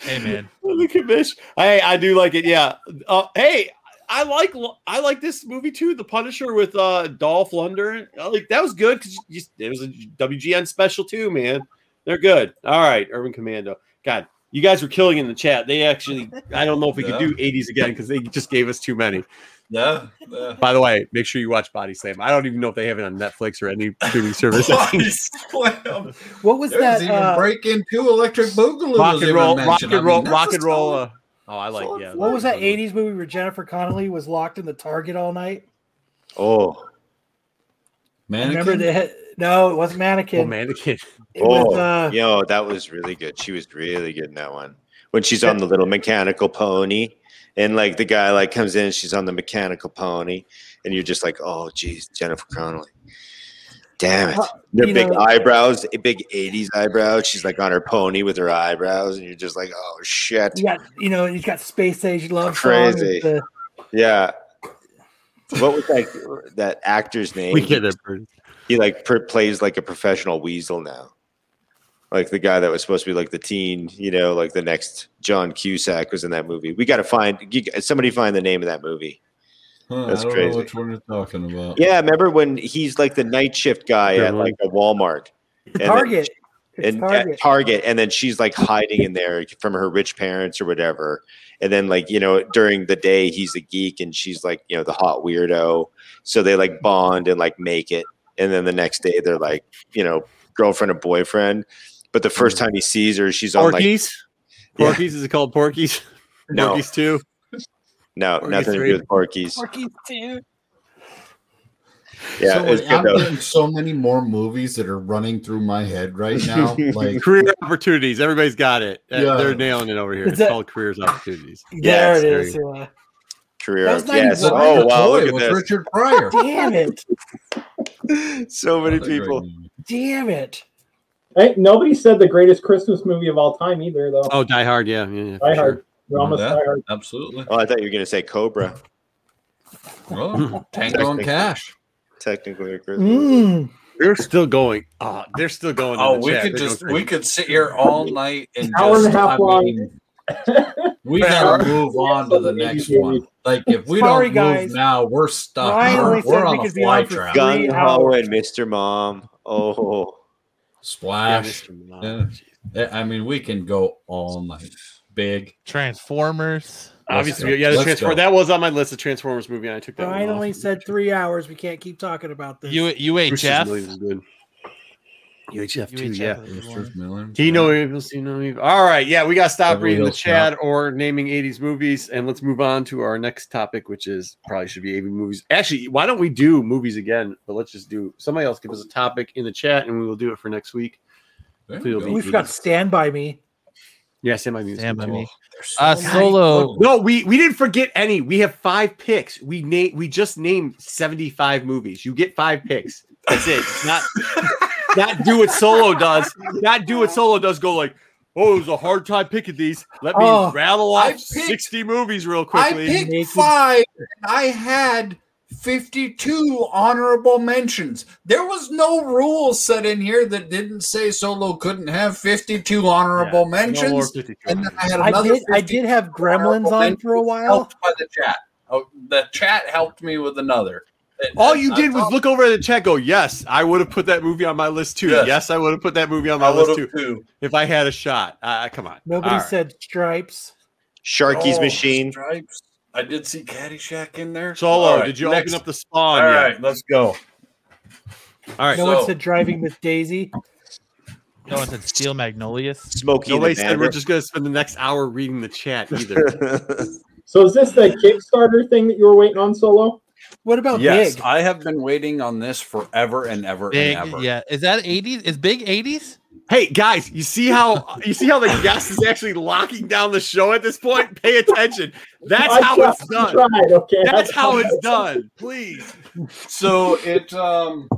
Hey man, The commish. Hey, I do like it. Yeah. Uh, hey, I like I like this movie too. The Punisher with uh Dolph Lundgren. Like that was good because it was a WGN special too, man. They're good. All right, Urban Commando. God, you guys were killing in the chat. They actually, I don't know if we Yeah. could do 80s again because they just gave us too many. Yeah. yeah. By the way, make sure you watch Body Slam. I don't even know if they have it on Netflix or any streaming service. Body slam. What was There's that? even Uh, break into electric boogaloo. rock and roll, rock and roll, mean, rock and roll. Uh, oh, I like yeah. what was that '80s movie where Jennifer Connelly was locked in the Target all night? Oh, Mannequin? Remember the he- no, it wasn't Mannequin. Oh, mannequin. It was oh, uh, yo, that was really good. She was really good in that one. When she's on the little mechanical pony, and like the guy like comes in, she's on the mechanical pony, and you're just like, oh, geez, Jennifer Connelly. Damn it. Their you big know- eyebrows, big 80s eyebrows. She's like on her pony with her eyebrows, and you're just like, oh, shit. Yeah, you know he's got space age love Crazy. the- Yeah. What was that that actor's name? We get it. He like per- plays like a professional weasel now like the guy that was supposed to be like the teen you know like the next john cusack was in that movie we got to find somebody find the name of that movie Huh, That's I don't crazy. know which one you're talking about. Yeah, remember when he's like the night shift guy at like a Walmart, And Target. It's and Target. at Target, and then she's like hiding in there from her rich parents or whatever. And then like you know during the day he's a geek and she's like you know the hot weirdo. So they like bond and like make it, and then the next day they're like you know girlfriend and boyfriend. But the first hmm. time he sees her, she's on like Porky's. Yeah. Porky's is it called Porky's? No. Porky's two. No Porky's nothing to do with Porkies. Porky's too. Yeah, so it like, good I'm though. getting so many more movies that are running through my head right now. Like Career opportunities. Everybody's got it. Uh, Yeah. They're nailing it over here. Is It's that- called careers opportunities. There it there is. you Yeah. Career. That was not yes. Oh wow! Toy Look at this. Richard Pryor. Damn it. So many That's a great people. Damn it. Hey, nobody said the greatest Christmas movie of all time either, though. Oh, Die Hard. Yeah, yeah, yeah. for Die sure. Hard. We're almost Yeah. Die Hard. Absolutely. Oh, I thought you were gonna say Cobra. Well, Tango and Cash. Technically, a Christmas. Mm. They're still going. Oh, they're still going. in Oh, the we chat. could They're just we could sit here all night and Hour and just, a half I long. mean, we gotta move on to the next one. Like if we Sorry, don't guys. move now, we're stuck. Ryan We're, we're on we a could be fly trap. gun- Gun Three Ho hours. and Mr. Mom. Oh, Yeah, Splash. Mr. Mom. Yeah. Yeah, I mean, we can go all night. Big. Transformers. Obviously, go. yeah, the Let's Transform- that was on my list of Transformers movie. And I took that. Brian one only off. said three hours. We can't keep talking about this. U- Bruce's UHF. Millions is. UHF too, UHF yeah. is the one. Bruce Miller. He know evil, see no evil. All right, yeah, we got to stop Beverly reading the Hills chat or naming '80s movies, and let's move on to our next topic, which is probably should be '80s movies. Actually, why don't we do movies again? But let's just do somebody else give us a topic in the chat, and we will do it for next week. There Feel you the- go. we forgot Stand By Me. Yeah, Sam, I mean, Stand by me. There's Uh, solo. No, we we didn't forget any. We have five picks. We name we just named seventy five movies. You get five picks. That's it. It's not not do what solo does. Not do what solo does. Go like, oh, it was a hard time picking these. Let me Oh, rattle I off picked- sixty movies real quickly. I quickly. picked five, and I had 52 honorable mentions. There was no rule set in here that didn't say Solo couldn't have 52 honorable Yeah, no mentions. 52. and then I had another. I another. did. I did have Gremlins on for a while. helped by the chat. Oh, the chat helped me with another. And- All you did was look over at the chat. Go, yes, I would have put that movie on my list too. Yes. Yes, I would have put that movie on my I list too too. if I had a shot. Uh, come on, Nobody All right. said Stripes. Sharky's Oh, Machine. Stripes. I did see Caddyshack in there. Solo. All right, did you next. open up the spawn? All yet? right, let's go. All right. No So- one said Driving Miss Daisy. No one said Steel Magnolias. Smokey Nobody and said we're just going to spend the next hour reading the chat either. So is this the Kickstarter thing that you were waiting on, Solo? What about Yes, Big? I have been waiting on this forever and ever Big. and ever. Yeah. Is that 80s? Is Big 80s? Hey guys, you see how you see how the guest is actually locking down the show at this point? Pay attention. That's I how tried- it's done. Tried, okay. That's I how tried. it's done. Please. So it um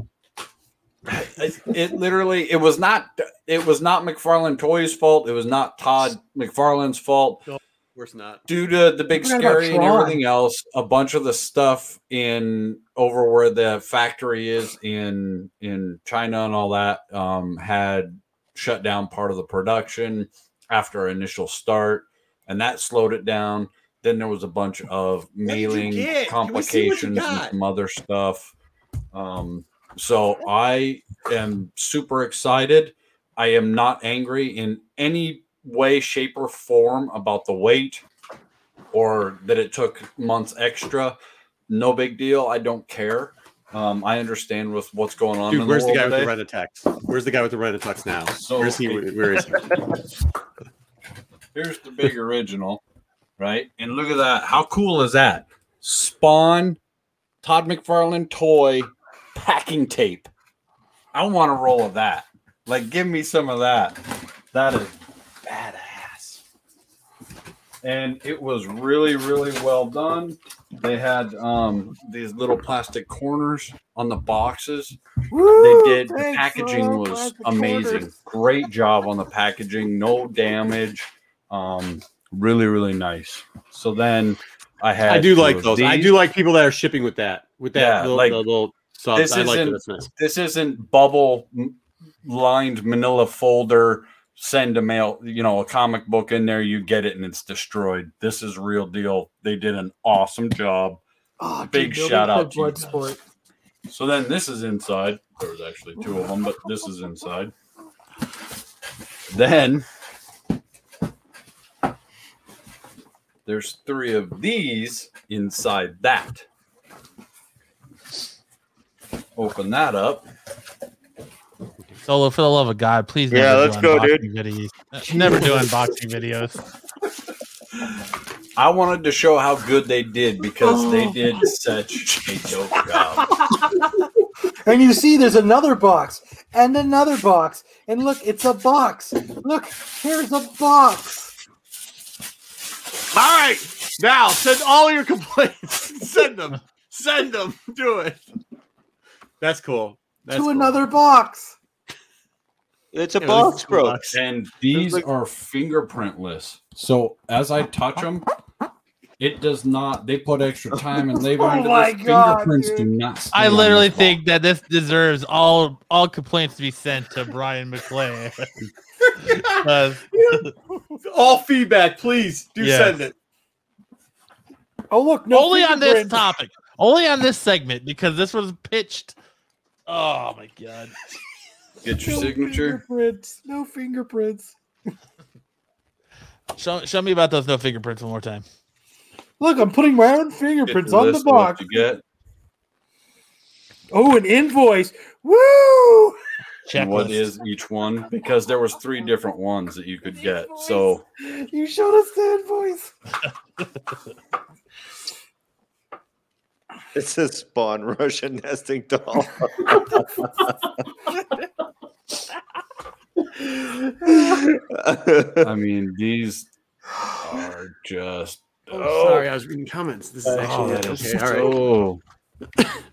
it, it literally it was not it was not McFarlane Toys fault. It was not Todd McFarlane's fault. Of course not. due to the big I forgot about scary and everything else, a bunch of the stuff in over where the factory is in in China and all that um, had shut down part of the production after initial start, and that slowed it down. Then there was a bunch of mailing get? Can we see what you complications and some other stuff. Um, so I am super excited. I am not angry in any way, shape, or form about the wait or that it took months extra. No big deal. I don't care. Um, I understand with what's going on. Dude, where's the, the, guy world with the red attacks? Where's the guy with the red attacks now? So- Where's he? Where is he? Here's the big original, right? And look at that. How cool is that? Spawn, Todd McFarlane toy, packing tape. I want a roll of that. Like, give me some of that. That is badass. And it was really, really well done. They had um, these little plastic corners on the boxes. They did. The packaging Solo. was amazing. corners. Great job on the packaging. No damage. Um, really, really nice. So then I had. I do like of those. I do like people that are shipping with that. With that Yeah, little, like, little subs. this I like that. isn't- That's nice. This isn't bubble lined Manila folder. Send a mail, you know, a comic book in there. You get it and it's destroyed. This is real deal. They did an awesome job. Oh, Big dude, shout out to you guys. Bloodsport. So then this is inside. There was actually two of them, but this is inside. Then there's three of these inside that. Open that up. Solo, for the love of God, please. Yeah, let's do go, unboxing Videos. Uh, Never do unboxing videos. I wanted to show how good they did because they Oh. did such a dope job. And you see, there's another box and another box, and look, it's a box. Look, here's a box. All right, now send all your complaints. send them. Send them. Do it. That's cool. That's to cool. another box. It's a Yeah, box, it's bro. box. And these like- are fingerprintless. So as I touch them, it does not. They put extra time and labor Oh into my this. God, Fingerprints dude. do not. I literally think that this deserves all all complaints to be sent to Brian McClay. 'Cause uh, All feedback, please do Yes. send it. Oh look, no only on this topic, only on this segment, because this was pitched. Oh my god! Box. Get your No signature. Fingerprints. No fingerprints. Show, show me about those no fingerprints one more time. Look, I'm putting my own fingerprints the on the list of what box. You get. Oh, an invoice. Woo! and what Checklist. is each one because there was three different ones that you could get. So You showed us the invoice. It's a spawn Russian nesting doll. I mean, these are just Oh, sorry, I was reading comments. This is Oh, actually that it. is okay. All right. so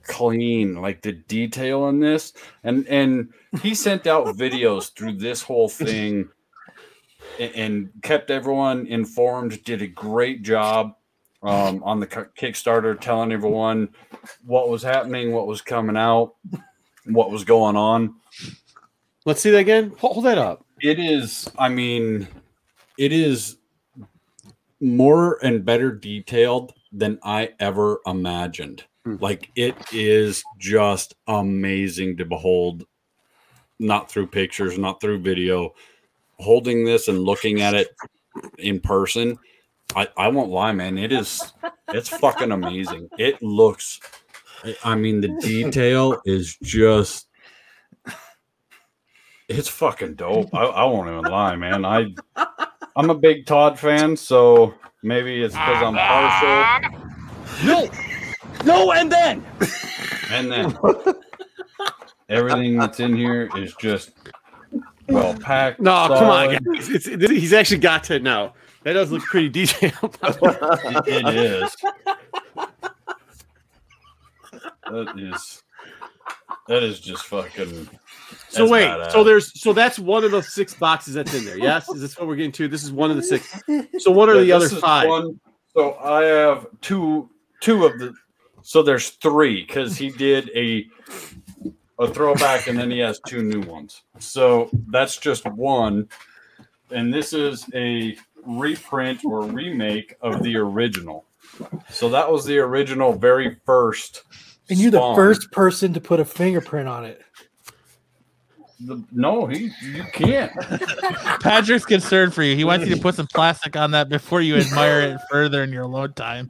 clean. Like the detail on this, and and he sent out videos through this whole thing, and, and kept everyone informed. Did a great job um, on the Kickstarter, telling everyone what was happening, what was coming out, what was going on. Let's see that again. Hold, hold that up. It is, I mean, it is more and better detailed than I ever imagined. Hmm. Like it is just amazing to behold, not through pictures, not through video. Holding this and looking at it in person, I, I won't lie, man. It is it's fucking amazing. It looks I- I mean the detail is just it's fucking dope. I, I won't even lie, man. I I'm a big Todd fan, so maybe it's because I'm partial. No, no, and then And then everything that's in here is just well packed. No, come on, guys. It's, it's, he's actually got to know. That does look pretty detailed. It- it is. That is that is just fucking. So that's wait, badass. so uh, there's so that's one of the six boxes that's in there. Yes, is this what we're getting to? This is one of the six. So what are Yeah, the other five? one- so I have two two of the so there's three because he did a a throwback and then he has two new ones. So that's just one. And this is a reprint or remake of the original. So that was the original very first. And you're the first person to put a fingerprint on it. The, no, he you can't. Patrick's concerned for you. He wants you to put some plastic on that before you admire it further in your load time.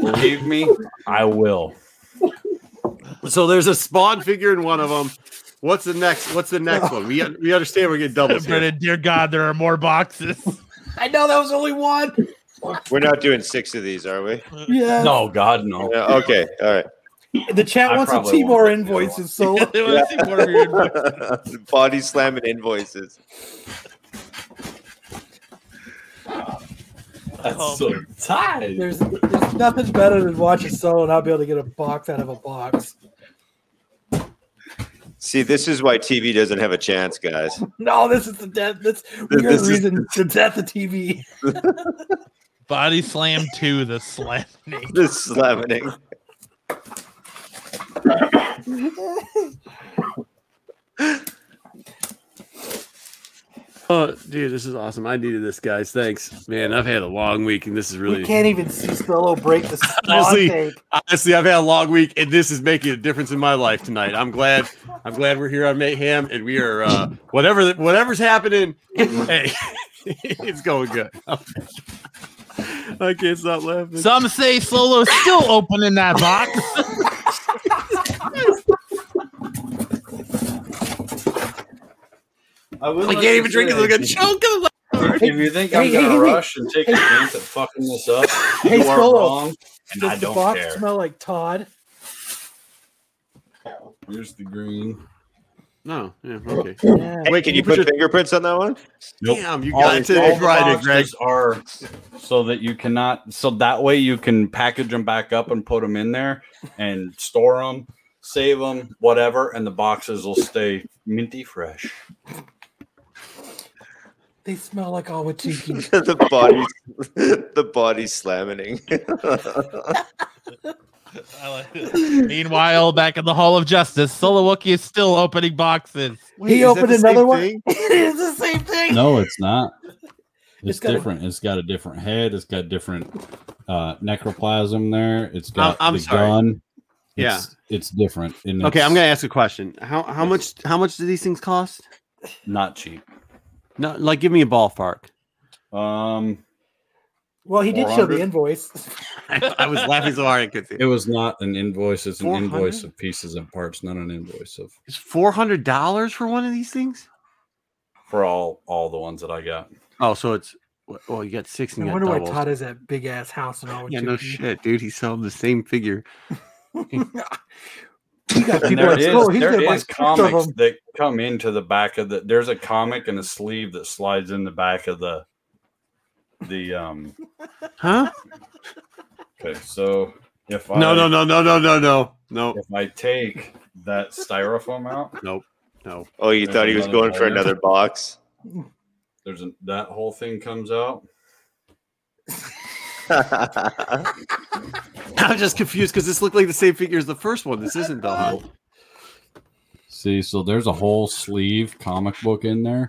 Believe me, I will. So there's a spawn figure in one of them. What's the next? What's the next one? We we understand we're getting doubles here. Brennan, dear God, there are more boxes. I know that was only one. We're not doing six of these, are we? Yeah. No, God, no. Yeah, okay, all right. The chat I wants to probably see more won't. invoices, so They wanna see more of your invoices. Body slamming invoices. That's Oh, so tight. there's there's nothing better than watching solo not be able to get a box out of a box. See, this is why TV doesn't have a chance, guys. No, this is the death. That's we're This the is- reason the death of TV. Body Slam 2, the slamming. This slamming. Oh, dude, this is awesome. I needed this, guys. Thanks, man. I've had a long week, and this is really You can't even see Solo break the saw honestly, tape. honestly, I've had a long week, and this is making a difference in my life tonight. I'm glad. I'm glad we're here on Mayhem, and we are uh, whatever whatever's happening. hey, it's going good. I can't stop laughing. Some say Solo's still opening that box. I, would I like can't even drink it. say, Look at choke. If you think I'm Hey, gonna hey, hey, rush and take a chance at fucking this up, Hey, you are Solo, wrong, and I don't box care. smell like Todd? Here's the green. No, yeah, okay. Yeah. Wait, can you put fingerprints on that one? Nope. Damn, you All, got to all the right, it, Greg. boxes are so that you cannot. So that way you can package them back up and put them in there and store them, save them, whatever, and the boxes will stay minty fresh. They smell like Awatiki. the body, the body slamming. I like it. Meanwhile, back in the Hall of Justice, Solo Wookie is still opening boxes. he opened another one. it is the same thing. No, it's not. It's, got a- different. it's got a different head. It's got different uh, necroplasm there. It's got I'm the sorry. gun. Yeah. It's, it's different. And Okay, I'm gonna ask a question. How how much how much do these things cost? Not cheap. No, like give me a ballpark. Um, Well, he did show the invoice. I, I was laughing so hard I could see. It was not an invoice. It's an 400? invoice of pieces and parts, not an invoice of. It's four hundred dollars for one of these things. for all all the ones that I got. Oh, so it's well, you got six and I you wonder got why. Todd has that big ass house and all. Yeah, no shit, dude. He's selling the same figure. He got people there at is, school. He's there gonna buy is six of comics that come into the back of the. There's a comic and a sleeve that slides in the back of the. The um. Huh? Okay, so if I No, no, no, no, no, no, no, no. if I take that styrofoam out, Nope. No. Oh, you thought he was going for another box? there's a, that whole thing comes out. I'm just confused because this looked like the same figure as the first one. This isn't though. See, so there's a whole sleeve comic book in there.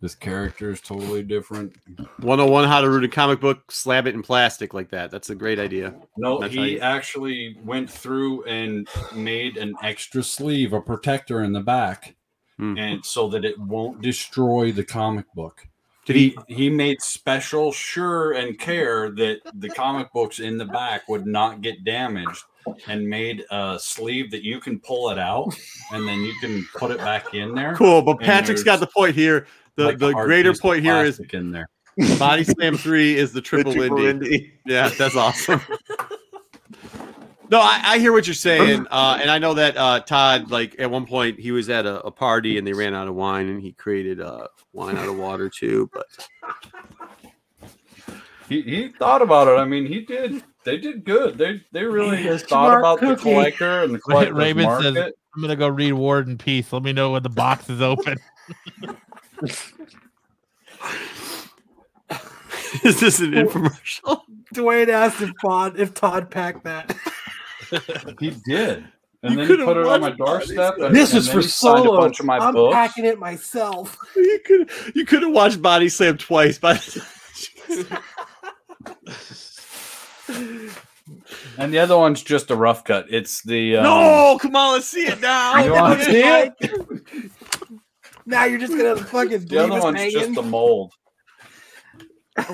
This character is totally different. 101 how to root a comic book, slab it in plastic like that. That's a great idea. No, That's he you- actually went through and made an extra sleeve, a protector in the back, Hmm. and so that it won't destroy the comic book. Did he he? he made special sure and care that the comic books in the back would not get damaged and made a sleeve that you can pull it out and then you can put it back in there Cool, but Patrick's got the point here. The like, the greater point here is in there Body Slam 3 is the triple, triple Lindy. Lindy. Yeah, that's awesome. no, I, I hear what you're saying, uh, and I know that uh, Todd, like at one point, he was at a, a party and they ran out of wine, and he created uh, wine out of water too. But he, he thought about it i mean he did they did good they they really He's thought smart about the collector and the collector's Raymond market says, I'm gonna go read War and Peace. Let me know when the box is open. is this an infomercial? Dwayne asked if Todd if Todd packed that. he did and You then he put it on my doorstep and, This and is for he solo. a bunch of my I'm books packing it myself. You could you could have watched Body Slam twice, but And the other one's just a rough cut. It's the um, no, come on, let's see it now. You want to see it? Now you're just gonna fucking The other leave us one's just the mold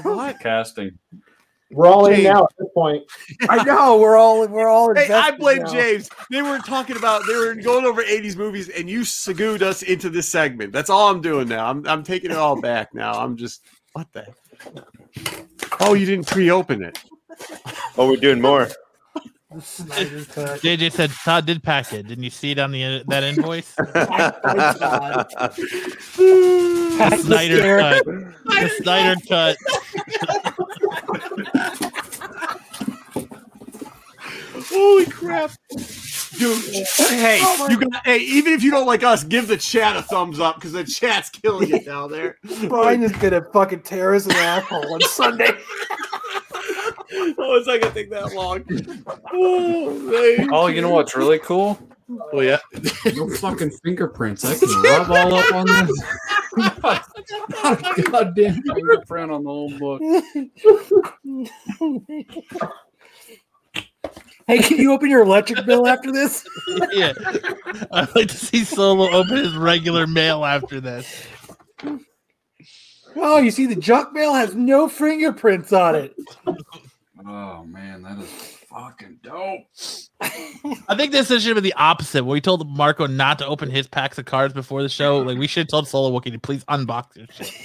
What? casting. We're all in James. now at this point. I know we're all we're all. Hey, I blame now. James. They were talking about they were going over 80s movies, and you sagooed us into this segment. That's all I'm doing now. I'm I'm taking it all back now. I'm just what the Oh, you didn't pre-open it. Oh, we're doing more. The Snyder. JJ said Todd did pack it. Didn't you see it on the uh, that invoice? Packed by Todd. The Snyder cut. The Snyder cut. Holy crap. Dude, hey, Oh you got hey, even if you don't like us, give the chat a thumbs up because the chat's killing it down there. Brian is gonna fucking tear us an asshole on Sunday. oh, it's not gonna take that long. Oh, man. Oh, you know what's really cool? Oh yeah. No fucking fingerprints. I can rub all up on this. Not a Goddamn. fingerprint on the old book. hey, can you open your electric bill after this? yeah. I'd like to see Solo open his regular mail after this. Oh, you see, the junk mail has no fingerprints on it. Oh man, that is fucking dope. I think this should have been the opposite, where we told Marco not to open his packs of cards before the show. Like we should have told Solo Wookie to please unbox your shit.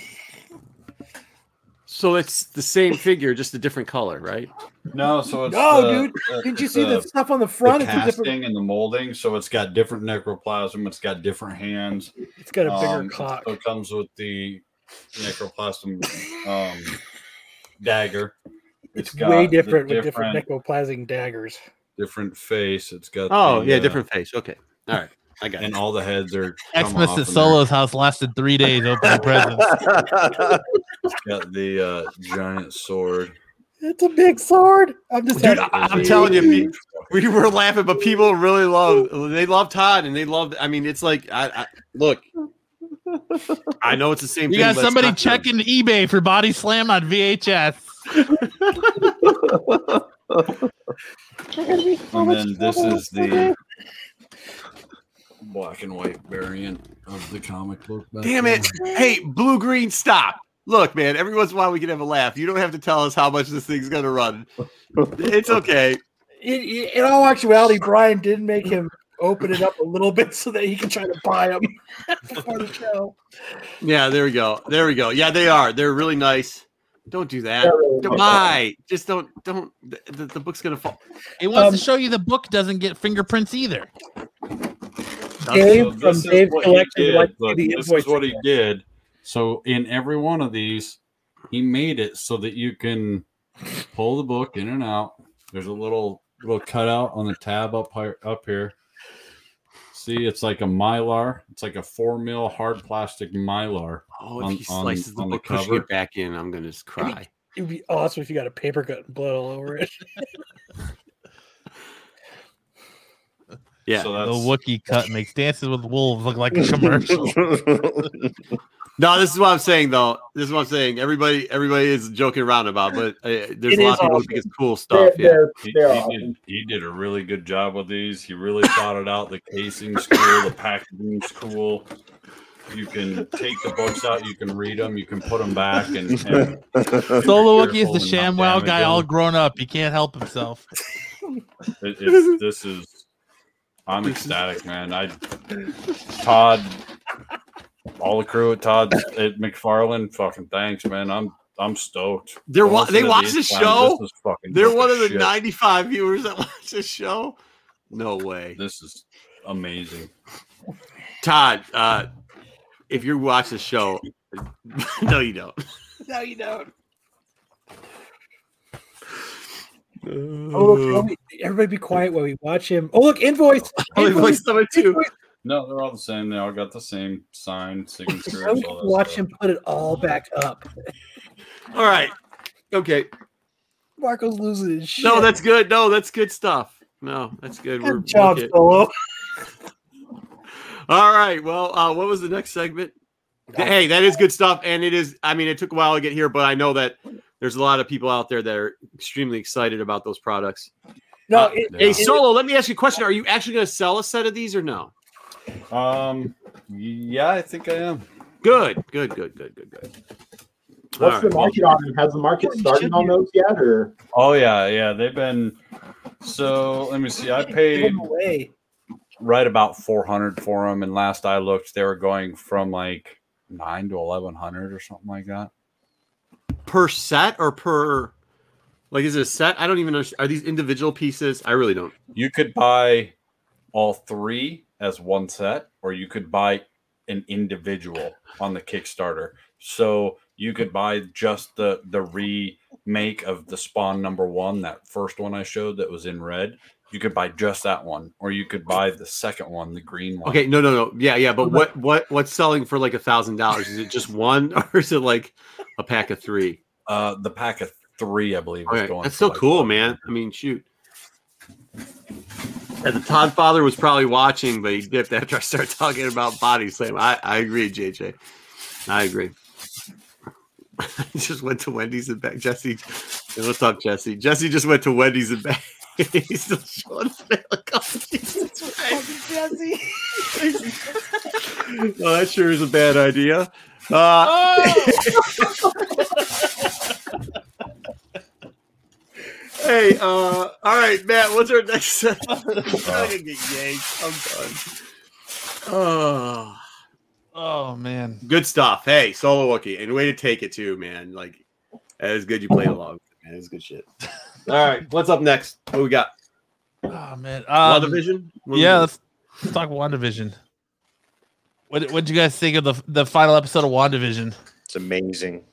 So it's the same figure, just a different color, right? No, so it's No, the- dude. the- Didn't you see the- the stuff on the front? The It's casting different. and the molding, so it's got different necroplasm. It's got different hands. It's got a bigger Um, cock. So it comes with the necroplasm um, dagger. It's got way the different with different necroplasm daggers. different face. It's got Oh, the, yeah, uh, different face. Okay. All right. I got it. and it. all the heads are come Xmas at Solo's house lasted three days opening presents. they're- It's got the uh, giant sword. It's a big sword. I'm just Dude, happy- I, am telling you, we, we were laughing, but people really love. They love Todd, and they love. I mean, it's like, I, I look. I know it's the same You thing. got somebody not- checking eBay for Body Slam on VHS. And then this is the black and white variant of the comic book. Damn it! there. Hey, blue green, stop. Look, man. Every once in a while, we can have a laugh. You don't have to tell us how much this thing's gonna run. It's okay. In, in in all actuality, Brian didn't make him open it up a little bit so that he can try to buy them before the show. Yeah, there we go. There we go. Yeah, they are. They're really nice. Don't do that. Don't buy. Just don't. Don't. The, the, the book's gonna fall. It wants Um, to show you the book doesn't get fingerprints either. Dave So from this is Dave's what he Collection did. like to see Look, the this is what he again. did. So in every one of these, he made it so that you can pull the book in and out. There's a little little cutout on the tab up here. Up here. See, it's like a mylar. It's like a four mil hard plastic mylar. Oh, if on- he on- slices the on the book, pushing cover. it back in, I'm gonna just cry. It'd be awesome if you got a paper cut and blood all over it. Yeah. So The Wookie cut makes Dances with Wolves look like a commercial. No, this is what I'm saying though. This is what I'm saying. Everybody, everybody is joking around about, but uh, there's It a lot of people awesome. think it's cool They're, stuff. Yeah. they're, he, they're he awesome. did, he did a really good job with these. He really thought it out. The casing's cool. The packaging's cool. You can take the books out. You can read them. You can put them back. And, and Solo Wookie is the and ShamWow guy, all grown up. He can't help himself. it, it's, this is. I'm ecstatic, man. I Todd, all the crew at Todd at McFarlane. Fucking thanks, man. I'm I'm stoked. They're wa- they watch the show? This is fucking They're one of the shit. 95 viewers that watch this show. No way, This is amazing. Todd. Uh, if you watch the show, no, you don't. no, you don't. Oh, Oh, look, everybody be quiet while we watch him. Oh, look, invoice. Holy Invoice. voice number two. No, they're all the same. They all got the same sign, signature. Now we all can that watch stuff. him put it all back up. All right. Okay. Marco's losing his shit. No, that's good. No, that's good stuff. No, that's good. We're Good job, okay. Solo. All right. Well, uh, what was the next segment? Hey, that is good stuff, and it is. I mean, it took a while to get here, but I know that there's a lot of people out there that are extremely excited about those products. No, Uh, it, Hey, it- Solo, let me ask you a question. Are you actually going to sell a set of these or no? Um, yeah, I think I am. Good, good, good, good, good, good. What's All the right. market on them? Has the market started on those yet? Or Oh yeah, yeah. They've been. So let me see. I paid away. right about four hundred for them, and last I looked, they were going from like nine to eleven hundred or something like that. Per set or per? Like, is it a set? I don't even understand. Are these individual pieces? I really don't. You could buy all three as one set, or you could buy an individual on the Kickstarter. So you could buy just the the remake of the Spawn number one, that first one I showed that was in red. You could buy just that one, or you could buy the second one, the green one. Okay, no, no, no. Yeah, yeah. But what, what, what's selling for like a thousand dollars? Is it just one, or is it like a pack of three? Uh, the pack of three, I believe, is Okay, going. That's for still like cool, fucking- man. I mean, shoot. Yeah, the Todd father was probably watching, but he dipped after I started talking about body slam. I, I agree, JJ. I agree. just went to Wendy's and back. Jesse, what's up, Jesse? Jesse just went to Wendy's and back. He's still showing the Jesse. well, that sure is a bad idea. Uh, hey, uh, all right, Matt. What's our next set? I'm gonna get yanked. I'm done. Oh, Oh man. good stuff. Hey, solo Wookie, and way to take it too, man. Like that is good. You played along. Man, it's good shit. All right, what's up next? What we got? Oh man. Um, WandaVision? What Yeah, let's, let's talk WandaVision. What what did you guys think of the the final episode of WandaVision? It's amazing.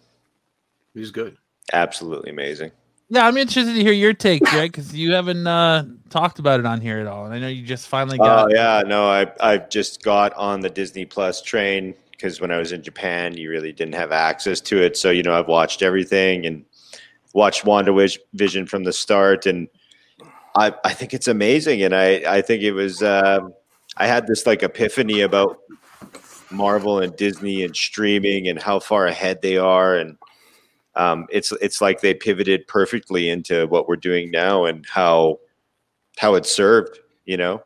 He's good. Absolutely amazing. Yeah, I'm interested to hear your take, Greg, because you haven't uh, talked about it on here at all, and I know you just finally got. Oh got. yeah, no, I I just got on the Disney Plus train because when I was in Japan, you really didn't have access to it. So you know, I've watched everything and watched WandaVision from the start, and I I think it's amazing, and I I think it was um, I had this like epiphany about Marvel and Disney and streaming and how far ahead they are, and um, it's it's like they pivoted perfectly into what we're doing now and how how it served. You know,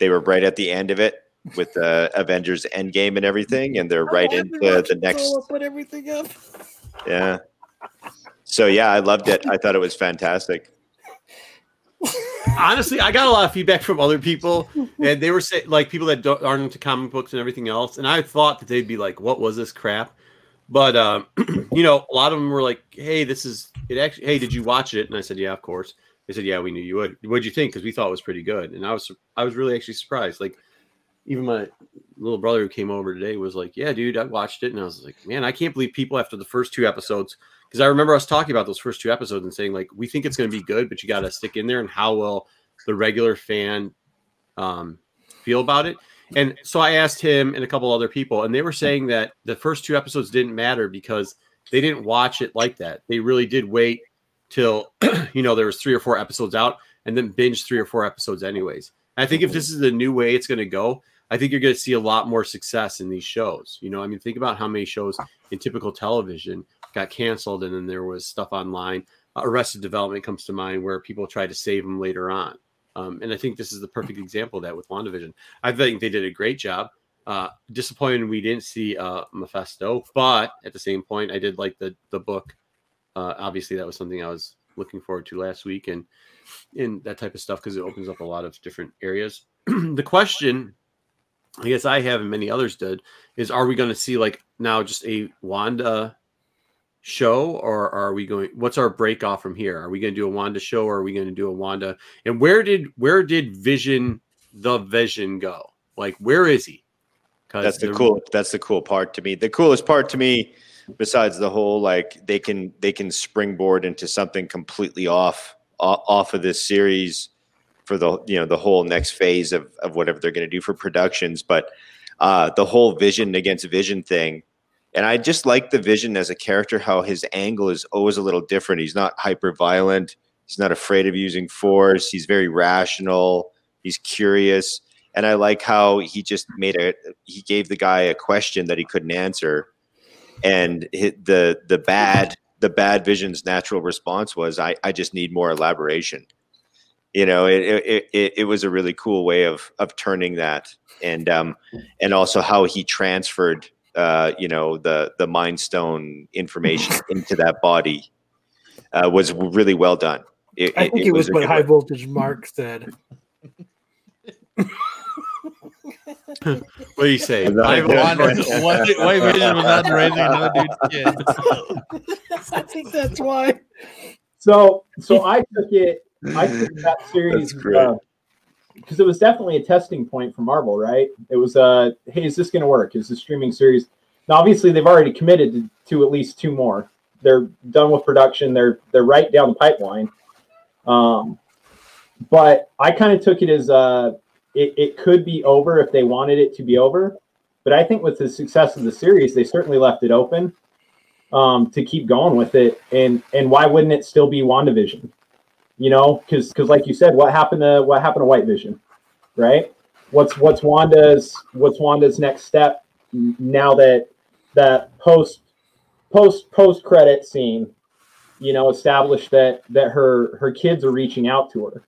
they were right at the end of it with the Avengers Endgame and everything, and they're right into the next. Put everything up. Yeah. So yeah, I loved it. I thought it was fantastic. honestly, I got a lot of feedback from other people, and they were saying like people that don't, aren't into comic books and everything else. And I thought that they'd be like, "What was this crap?" But um, you know, a lot of them were like, "Hey, this is it." Actually, hey, did you watch it? And I said, "Yeah, of course." They said, "Yeah, we knew you would." What'd you think? Because we thought it was pretty good, and I was I was really actually surprised. Like even my little brother who came over today was like, "Yeah, dude, I watched it," and I was like, "Man, I can't believe people after the first two episodes." Because I remember us talking about those first two episodes and saying like, "We think it's going to be good, but you got to stick in there." And how will the regular fan um, feel about it? And so I asked him and a couple other people, and they were saying that the first two episodes didn't matter because they didn't watch it like that. They really did wait till you know there was three or four episodes out, and then binge three or four episodes anyways. And I think if this is the new way it's going to go, I think you're going to see a lot more success in these shows. You know, I mean, think about how many shows in typical television got canceled, and then there was stuff online. Uh, Arrested Development comes to mind where people tried to save them later on. Um, and I think this is the perfect example of that with WandaVision. I think they did a great job. Uh, disappointed we didn't see uh, Mephisto, but at the same point, I did like the the book. Uh, obviously, that was something I was looking forward to last week, and in that type of stuff because it opens up a lot of different areas. the question, I guess I have and many others did, is: Are we going to see like now just a Wanda show or are we going what's our break off from here are we going to do a wanda show or are we going to do a wanda and where did where did vision the vision go like where is he That's the cool. That's the cool part to me. The coolest part to me, besides the whole like they can they can springboard into something completely off off of this series for the you know the whole next phase of of whatever they're going to do for productions. But uh, the whole vision against vision thing, and I just like the vision as a character. How his angle is always a little different. He's not hyper violent. He's not afraid of using force. He's very rational. He's curious and I like how he just made a he gave the guy a question that he couldn't answer, and the the bad the bad vision's natural response was I I just need more elaboration. You know, it it it, it was a really cool way of of turning that, and um and also how he transferred uh you know the the mind stone information into that body uh, was really well done. It, I think it, was a what high one. voltage Mark said. what do you say I'm not- I- Wanda, White, White Vision was not raising another dude's kid. I think that's why. So, so I took it. I took that series That's great. Because it was definitely a testing point for Marvel, right? It was, uh, hey, is this going to work? Is the streaming series? Now, obviously, they've already committed to, to at least two more. They're done with production. They're they're right down the pipeline. Um, but I kind of took it as uh, it, it could be over if they wanted it to be over. But I think with the success of the series, they certainly left it open um, to keep going with it. And and why wouldn't it still be WandaVision? You know, because because like you said, what happened to what happened to White Vision, right? What's what's Wanda's what's Wanda's next step now that that post post post credit scene, you know, established that that her her kids are reaching out to her.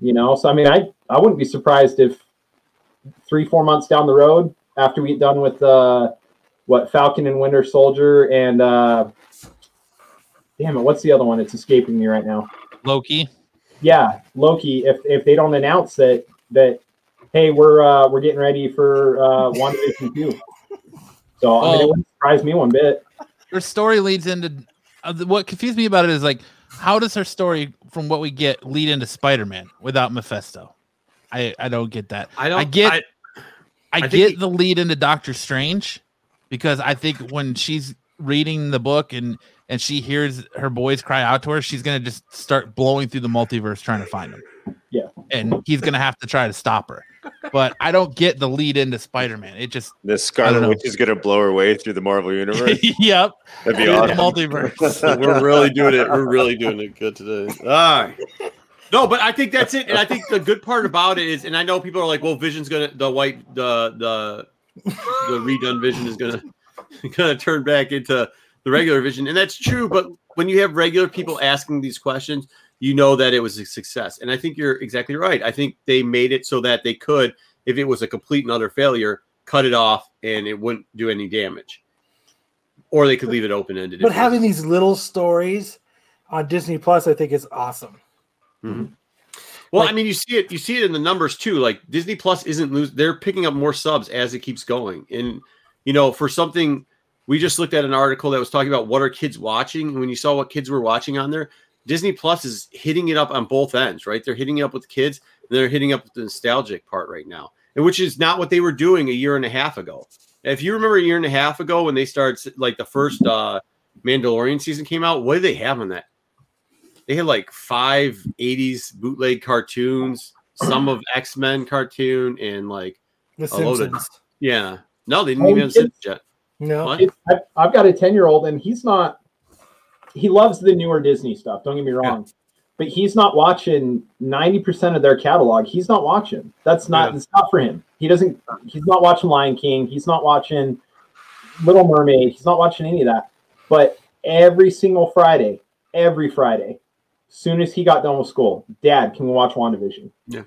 You know, so I mean, I I wouldn't be surprised if three four months down the road, after we get done with uh, what Falcon and Winter Soldier and uh, damn it, what's the other one? It's escaping me right now. Loki. Yeah, Loki. If if they don't announce that that hey, we're uh, we're getting ready for uh, WandaVision two. So I mean, it Oh. wouldn't surprise me one bit. her story leads into uh, what confused me about it is like how does her story from what we get lead into spider-man without mephisto i i don't get that I don't i get I- i, think get he- the lead into doctor strange because i think when she's reading the book and and she hears her boys cry out to her she's gonna just start blowing through the multiverse trying to find them Yeah. and he's gonna have to try to stop her but i don't get the lead into spider-man it just The Scarlet. Witch is gonna blow her way through the Marvel universe. yep That'd be through the awesome. multiverse We're really doing it. We're really doing it good today. All right. No, but I think that's it. And I think the good part about it is, and I know people are like, well, Vision's gonna the white the the the redone Vision is gonna gonna turn back into the regular Vision, and that's true. But when you have regular people asking these questions, you know that it was a success. And I think you're exactly right. I think they made it so that they could, if it was a complete and utter failure, cut it off and it wouldn't do any damage, or they could leave it open ended. But having these little stories on Disney Plus, I think is awesome. Mhm. Well, I mean, you see it. You see it in the numbers too. Like Disney Plus isn't lose. They're picking up more subs as it keeps going. And you know, for something, we just looked at an article that was talking about what are kids watching. And when you saw what kids were watching on there, Disney Plus is hitting it up on both ends. Right? They're hitting it up with kids. And they're hitting up with the nostalgic part right now, and which is not what they were doing a year and a half ago. If you remember a year and a half ago when they started, like the first uh Mandalorian season came out, what did they have on that? they had like five 80s bootleg cartoons, some of X Men cartoon, and like The a load of- Simpsons. yeah. No, they didn't Oh, even have Simpsons yet. No. What? It's, I've, I've got a 10 year old and he's not, he loves the newer Disney stuff. Don't get me wrong. But he's not watching 90% of their catalog. He's not watching. That's not, Yeah. it's not for him. He doesn't, he's not watching Lion King. He's not watching Little Mermaid. He's not watching any of that. But every single Friday, every Friday, soon as he got done with school, Dad, can we watch WandaVision? Yeah.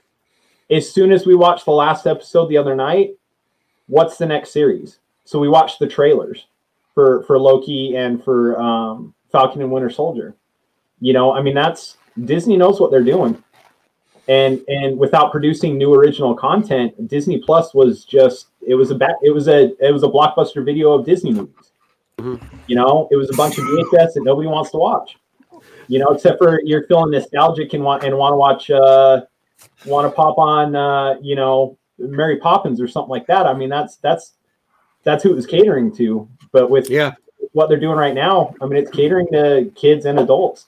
As soon as we watched the last episode the other night, what's the next series? So we watched the trailers for for Loki and for um, Falcon and Winter Soldier. You know, I mean that's Disney knows what they're doing, and and without producing new original content, Disney Plus was just it was a ba- it was a it was a blockbuster video of Disney movies. Mhm. You know, it was a bunch of VHS that nobody wants to watch. You know, except for you're feeling nostalgic and want and want to watch uh, want to pop on uh, you know Mary Poppins or something like that. I mean, that's that's that's who it was catering to. But with Yeah. what they're doing right now, I mean, it's catering to kids and adults,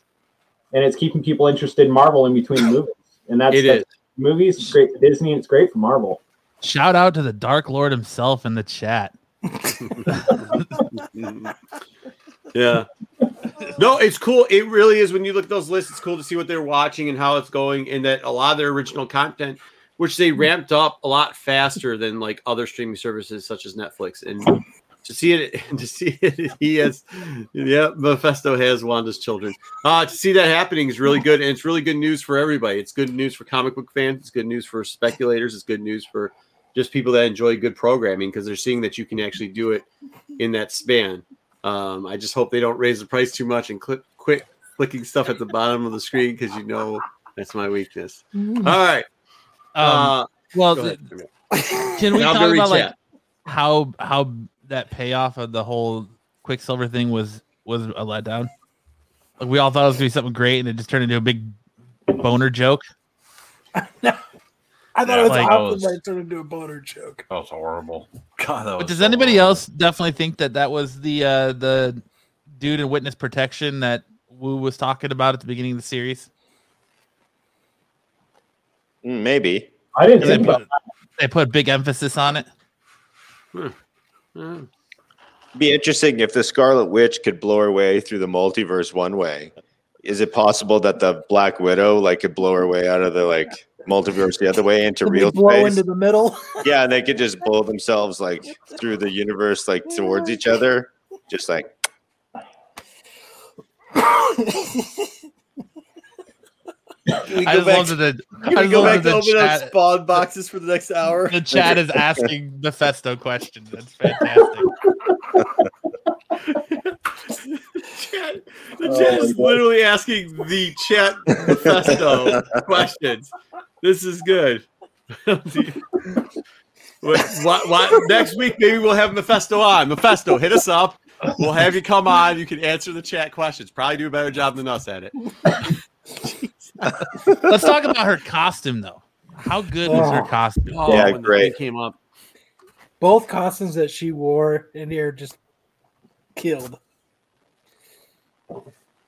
and it's keeping people interested in Marvel in between movies. And that's, It that's is. movies. It's great for Disney, and it's great for Marvel. Shout out to the Dark Lord himself in the chat. yeah. No, it's cool. It really is. When you look at those lists, it's cool to see what they're watching and how it's going, and that a lot of their original content, which they ramped up a lot faster than like other streaming services such as Netflix, and to see it, and to see it, he has, yeah, Mephisto has Wanda's children. Uh, to see that happening is really good, and it's really good news for everybody. It's good news for comic book fans. It's good news for speculators. It's good news for just people that enjoy good programming because they're seeing that you can actually do it in that span. Um, I just hope they don't raise the price too much and click quit clicking stuff at the bottom of the screen because you know that's my weakness. All right. Um, uh, well, go. Can we talk very about like how how that payoff of the whole Quicksilver thing was was a letdown? Like we all thought it was gonna be something great, and it just turned into a big boner joke. I thought it was Like- the opposite. It turned into a boner joke. That was horrible. God, that But does so anybody horrible. else definitely think that that was the uh the dude in witness protection that Woo was talking about at the beginning of the series? Mm, Maybe. I didn't They think about put, they put big emphasis on it. Hmm. Be interesting if the Scarlet Witch could blow her way through the multiverse one way. Is it possible that the Black Widow like could blow her way out of the like multiverse the other way into real blow space? into the middle. yeah, and they could just blow themselves like through the universe like towards each other, just like Can we I go just back, love that the, can I we go back to the open up spawn boxes for the next hour? the chat is asking Mephisto questions. That's fantastic. chat, the Oh chat is God. literally asking the chat Mephisto questions. This is good. what, what, what, next week, maybe we'll have Mephisto on. Mephisto, hit us up. We'll have you come on. You can answer the chat questions. Probably do a better job than us at it. Let's talk about her costume though. How good was her Oh. costume? Oh, Yeah, great. came up. Both costumes that she wore in here just killed.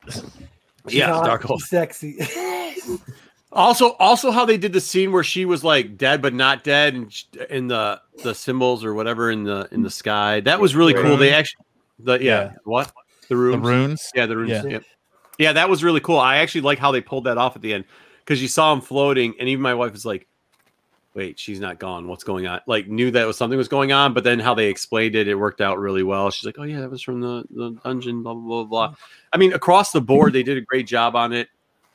She's Yeah, Dark hole. sexy. Also, also how they did the scene where she was like dead but not dead, and sh- in the the symbols or whatever in the in the sky. That was really cool. They actually, the yeah, Yeah. what the runes? The runes? runes. Yeah, the runes. Yeah. Yeah. Yeah, that was really cool. I actually like how they pulled that off at the end because you saw him floating, and even my wife was like, "Wait, she's not gone. What's going on?" Like knew that was something was going on, but then how they explained it, it worked out really well. She's like, "Oh yeah, that was from the the dungeon." Blah blah blah blah. I mean, across the board, they did a great job on it.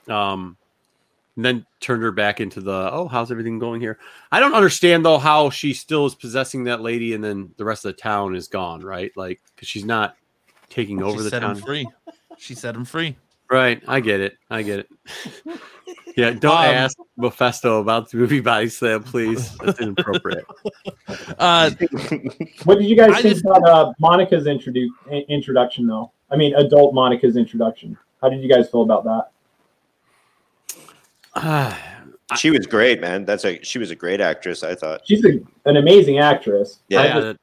Um, and then turned her back into the oh, how's everything going here? I don't understand though how she still is possessing that lady, and then the rest of the town is gone, right? Like because she's not taking over she the set town. him free. She set him free. Right, I get it. I get it. yeah, don't Um, ask Mephisto about the movie body slam, please. That's inappropriate. Uh, What did you guys I think just- about uh, Monica's introdu- introduction, though? I mean, adult Monica's introduction. How did you guys feel about that? She was great, man. That's a she was a great actress. I thought. She's a, an amazing actress. Yeah. I, yeah, just,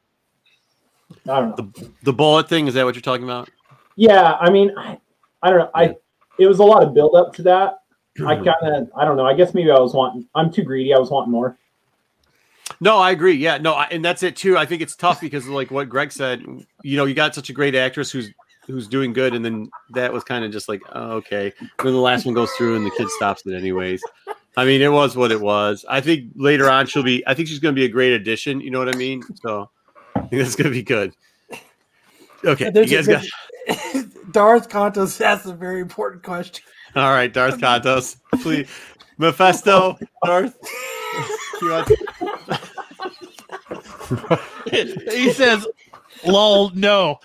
I don't know. the, the bullet thing is that what you're talking about? Yeah, I mean, I, I don't know. I it was a lot of build up to that. I kind of, I don't know. I guess maybe I was wanting. I'm too greedy. I was wanting more. No, I agree. Yeah, no, I, and that's it too. I think it's tough because, like what Greg said, you know, you got such a great actress who's who's doing good, and then that was kind of just like, oh, okay. Then the last one goes through, and the kid stops it anyways. I mean, it was what it was. I think later on she'll be. I think she's going to be a great addition. You know what I mean? So I think that's going to be good. Okay, you guys got. Darth Contos asked a very important question. All right, Darth Contos, please, Mephisto, Darth. he says, "Lol, no."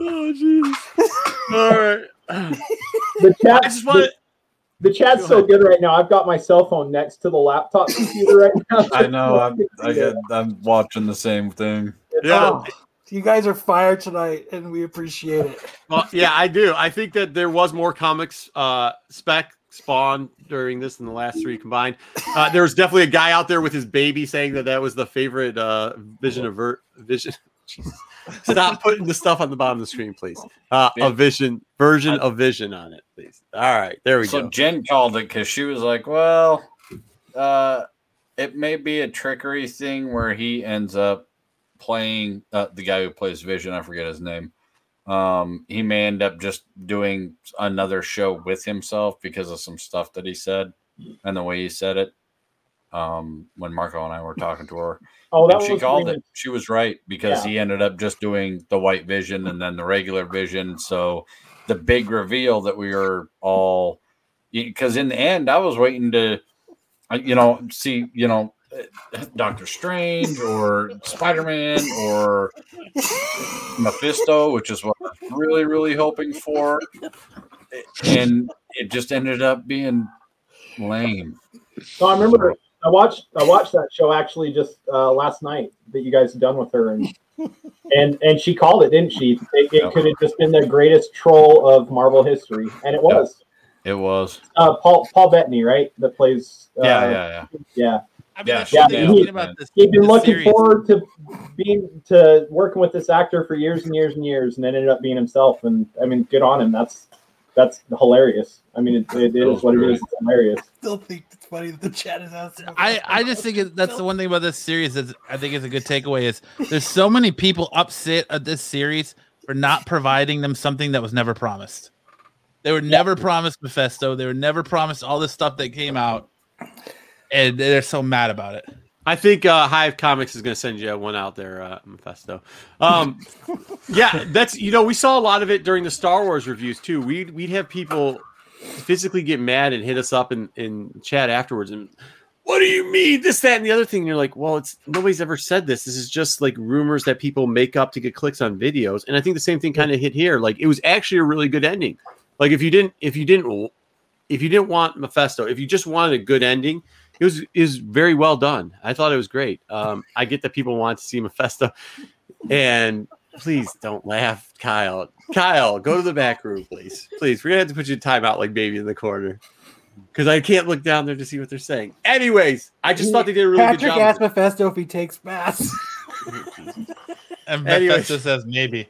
oh jeez. All right. The chat. I just want to. The chat's so good right now. I've got my cell phone next to the laptop computer right now. I know. I'm, I get, I'm watching the same thing. Yeah. Oh, you guys are fired tonight, and we appreciate it. Well, yeah, I do. I think that there was more comics uh, spec spawn during this than the last three combined. Uh, there was definitely a guy out there with his baby saying that that was the favorite uh, vision of ver- vision. Jesus. Stop putting the stuff on the bottom of the screen, please. Uh, a vision version of vision on it, please. All right, there we so go. So Jen called it because she was like, "Well, uh, it may be a trickery thing where he ends up playing uh, the guy who plays Vision. I forget his name. Um, he may end up just doing another show with himself because of some stuff that he said and the way he said it. Um, when Marco and I were talking to her, Oh, that she called pretty it. She was right because Yeah. he ended up just doing the white vision and then the regular vision. So the big reveal that we were all because in the end I was waiting to uh, you know see you know uh, Doctor Strange or Spider Man or Mephisto, which is what I was really really hoping for, and it just ended up being lame. So I remember I watched I watched that show actually just uh, last night that you guys had done with her and and and she called it, didn't she? It, it could have just been the greatest troll of Marvel history, and it was. It was. Uh, Paul Paul Bettany, right? That plays. Uh, Yeah, yeah, yeah. yeah. I mean, Yeah, that's she the yeah, he- thinking about this. He'd been this looking series. forward to being to working with this actor for years and years and years, and then ended up being himself. And I mean, good on him. That's that's hilarious. I mean, it, it, it is what it is. It's hilarious. Still think it's funny that the chat is asking. I, I just think it, that's the one thing about this series that I think is a good takeaway is there's so many people upset at this series for not providing them something that was never promised. They were never promised Mephisto. They were never promised all this stuff that came out, and they're so mad about it. I think uh, Hive Comics is going to send you one out there, uh, Mephisto. Um, yeah, that's you know we saw a lot of it during the Star Wars reviews too. We'd we'd have people physically get mad and hit us up in in chat afterwards and what do you mean? This that and the other thing. And you're like well it's nobody's ever said this. This is just like rumors that people make up to get clicks on videos. And i think the same thing kind of hit here. Like it was actually a really good ending. Like if you didn't if you didn't if you didn't want mephisto if you just wanted a good ending it was is very well done. I thought it was great. Um i get that people want to see mephisto. And please don't laugh kyle kyle go to the back room please please we're gonna have to put you in timeout like baby in the corner because I can't look down there to see what they're saying. Anyways, I just thought they did a really Patrick good job. asked Mephisto if he takes baths. And Anyways. Mephisto says maybe.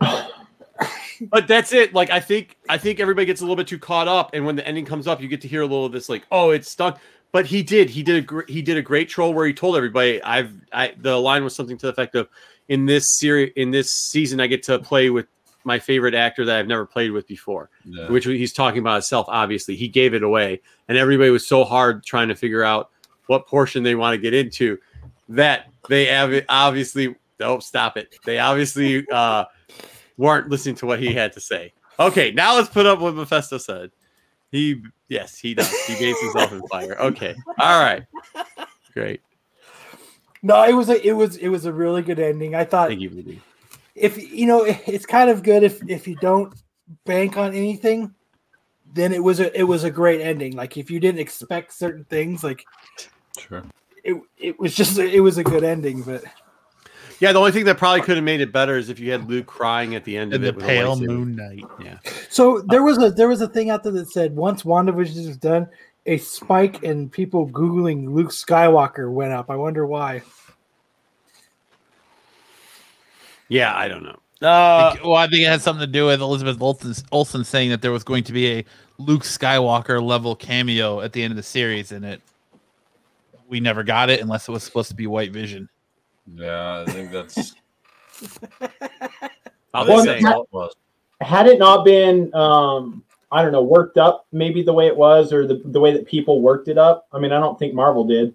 but that's it. Like I think I think everybody gets a little bit too caught up, and when the ending comes up, you get to hear a little of this like, oh, it's stuck. But he did. He did a gr- he did a great troll where he told everybody, I've I the line was something to the effect of, in this series in this season, I get to play with my favorite actor that I've never played with before. Yeah. Which he's talking about himself. Obviously, he gave it away, and everybody was so hard trying to figure out what portion they want to get into that they have obviously don't stop it. They obviously uh, weren't listening to what he had to say. Okay, now let's put up what Mephisto said. He yes, he does. He bathes himself in fire. Okay, all right, great. No, it was a it was it was a really good ending. I thought Thank you, BD. if you know it's kind of good if if you don't bank on anything, then it was a it was a great ending. Like if you didn't expect certain things, like Sure. it it was just it was a good ending. But Yeah, the only thing that probably could have made it better is if you had Luke crying at the end In of the it. with a pale lightsaber. moon night. Yeah. so there was a there was a thing out there that said once WandaVision is done, a spike in people googling Luke Skywalker went up. I wonder why. Yeah, I don't know. I Uh, well, I think it had something to do with Elizabeth Olsen, Olsen saying that there was going to be a Luke Skywalker level cameo at the end of the series, and it we never got it unless it was supposed to be White Vision. Yeah, I think that's. I'll Well, say, that- was. had it not been um i don't know worked up maybe the way it was or the, the way that people worked it up i mean i don't think marvel did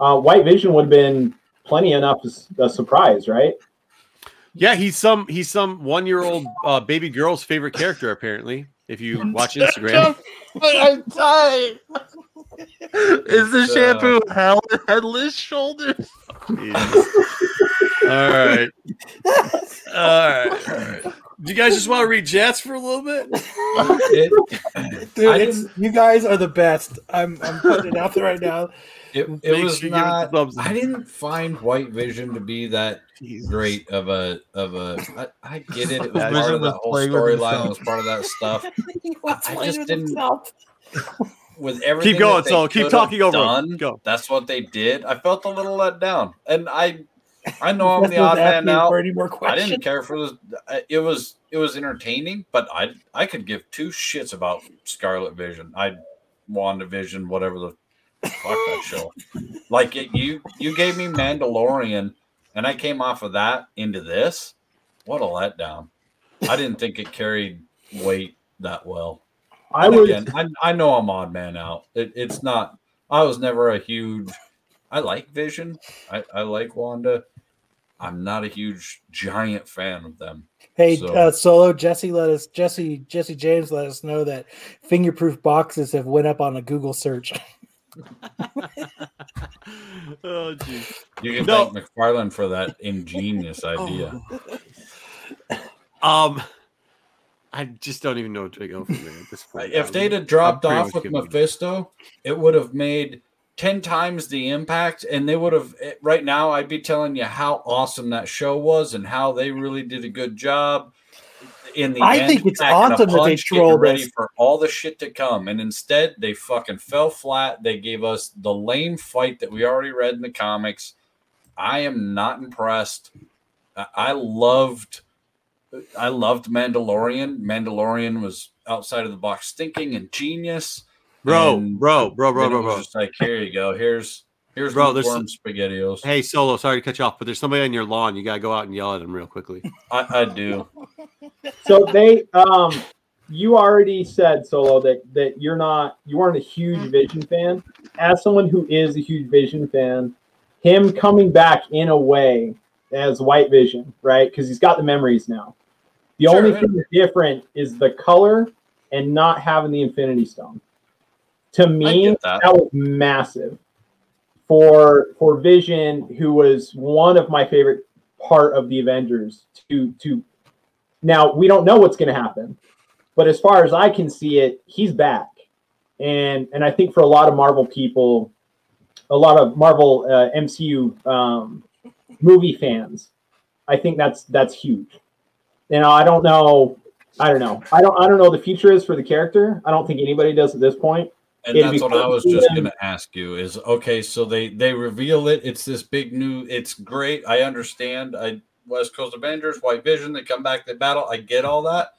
uh white vision would have been plenty enough as a surprise right yeah, he's some he's some one year old uh, baby girl's favorite character apparently. If you watch Instagram, but I'm tired. Is the shampoo hell headless shoulders? All right, all right, all right. Do you guys just want to read Jets for a little bit? It, Dude, it's, you guys are the best. I'm I'm putting it out there right now. it, it was sure you give it not. thumbs. I didn't find White Vision to be that great of a of a. I, I get it. It was part of that whole storyline. It was part of that stuff. I just didn't- himself. With everything, going, that they Saul. Keep talking over him. Done, Go. That's what they did. I felt a little let down, and I, I know I'm the not odd man out. for any more I didn't care for this. It was it was entertaining, but I I could give two shits about Scarlet Vision. I WandaVision, whatever the fuck that show. Like it, you you gave me Mandalorian, and I came off of that into this. What a letdown! I didn't think it carried weight that well. I And was again, I, I know I'm odd man out. It, it's not. I was never a huge. I like Vision. I, I like Wanda. I'm not a huge giant fan of them. Hey, So- uh, Solo Jesse, let us Jesse Jesse James let us know that fingerproof boxes have went up on a Google search. oh, geez. You can No. thank McFarlane for that ingenious idea. Um, I just don't even know what to go from there at this point. If I'm- they'd have dropped off with giving up. Mephisto, it would have made ten times the impact, and they would have. eh, Right now, I'd be telling you how awesome that show was and how they really did a good job. In the I end, think it's awesome that they punch, trolled ready us. for all the shit to come, and instead they fucking fell flat. They gave us the lame fight that we already read in the comics. I am not impressed. I- I loved I loved Mandalorian. Mandalorian was outside of the box thinking and genius. Bro, And bro, bro, bro, bro, bro. Just like here you go. Here's here's Bro, bro, there's lukewarm spaghettios. Hey, Solo, sorry to cut you off, but there's somebody on your lawn. You gotta go out and yell at them real quickly. I, I do. so they um you already said solo that that you're not you weren't a huge vision fan as someone who is a huge Vision fan, him coming back in a way as White Vision, right? Because he's got the memories now. The Sure, only thing different is the color and not having the Infinity Stone. To me, that. that. was massive for for Vision, who was one of my favorite part of the Avengers. To to now we don't know what's going to happen, but as far as I can see it, he's back, and and I think for a lot of Marvel people, a lot of Marvel uh, MCU um, movie fans, I think that's that's huge. You know, I don't know. I don't know. I don't. I don't know what the future is for the character. I don't think anybody does at this point. And It'd that's what I was just going to ask you is okay, so they they reveal it. It's this big new. It's great. I understand. I West Coast Avengers, White Vision. They come back, they battle. I get all that.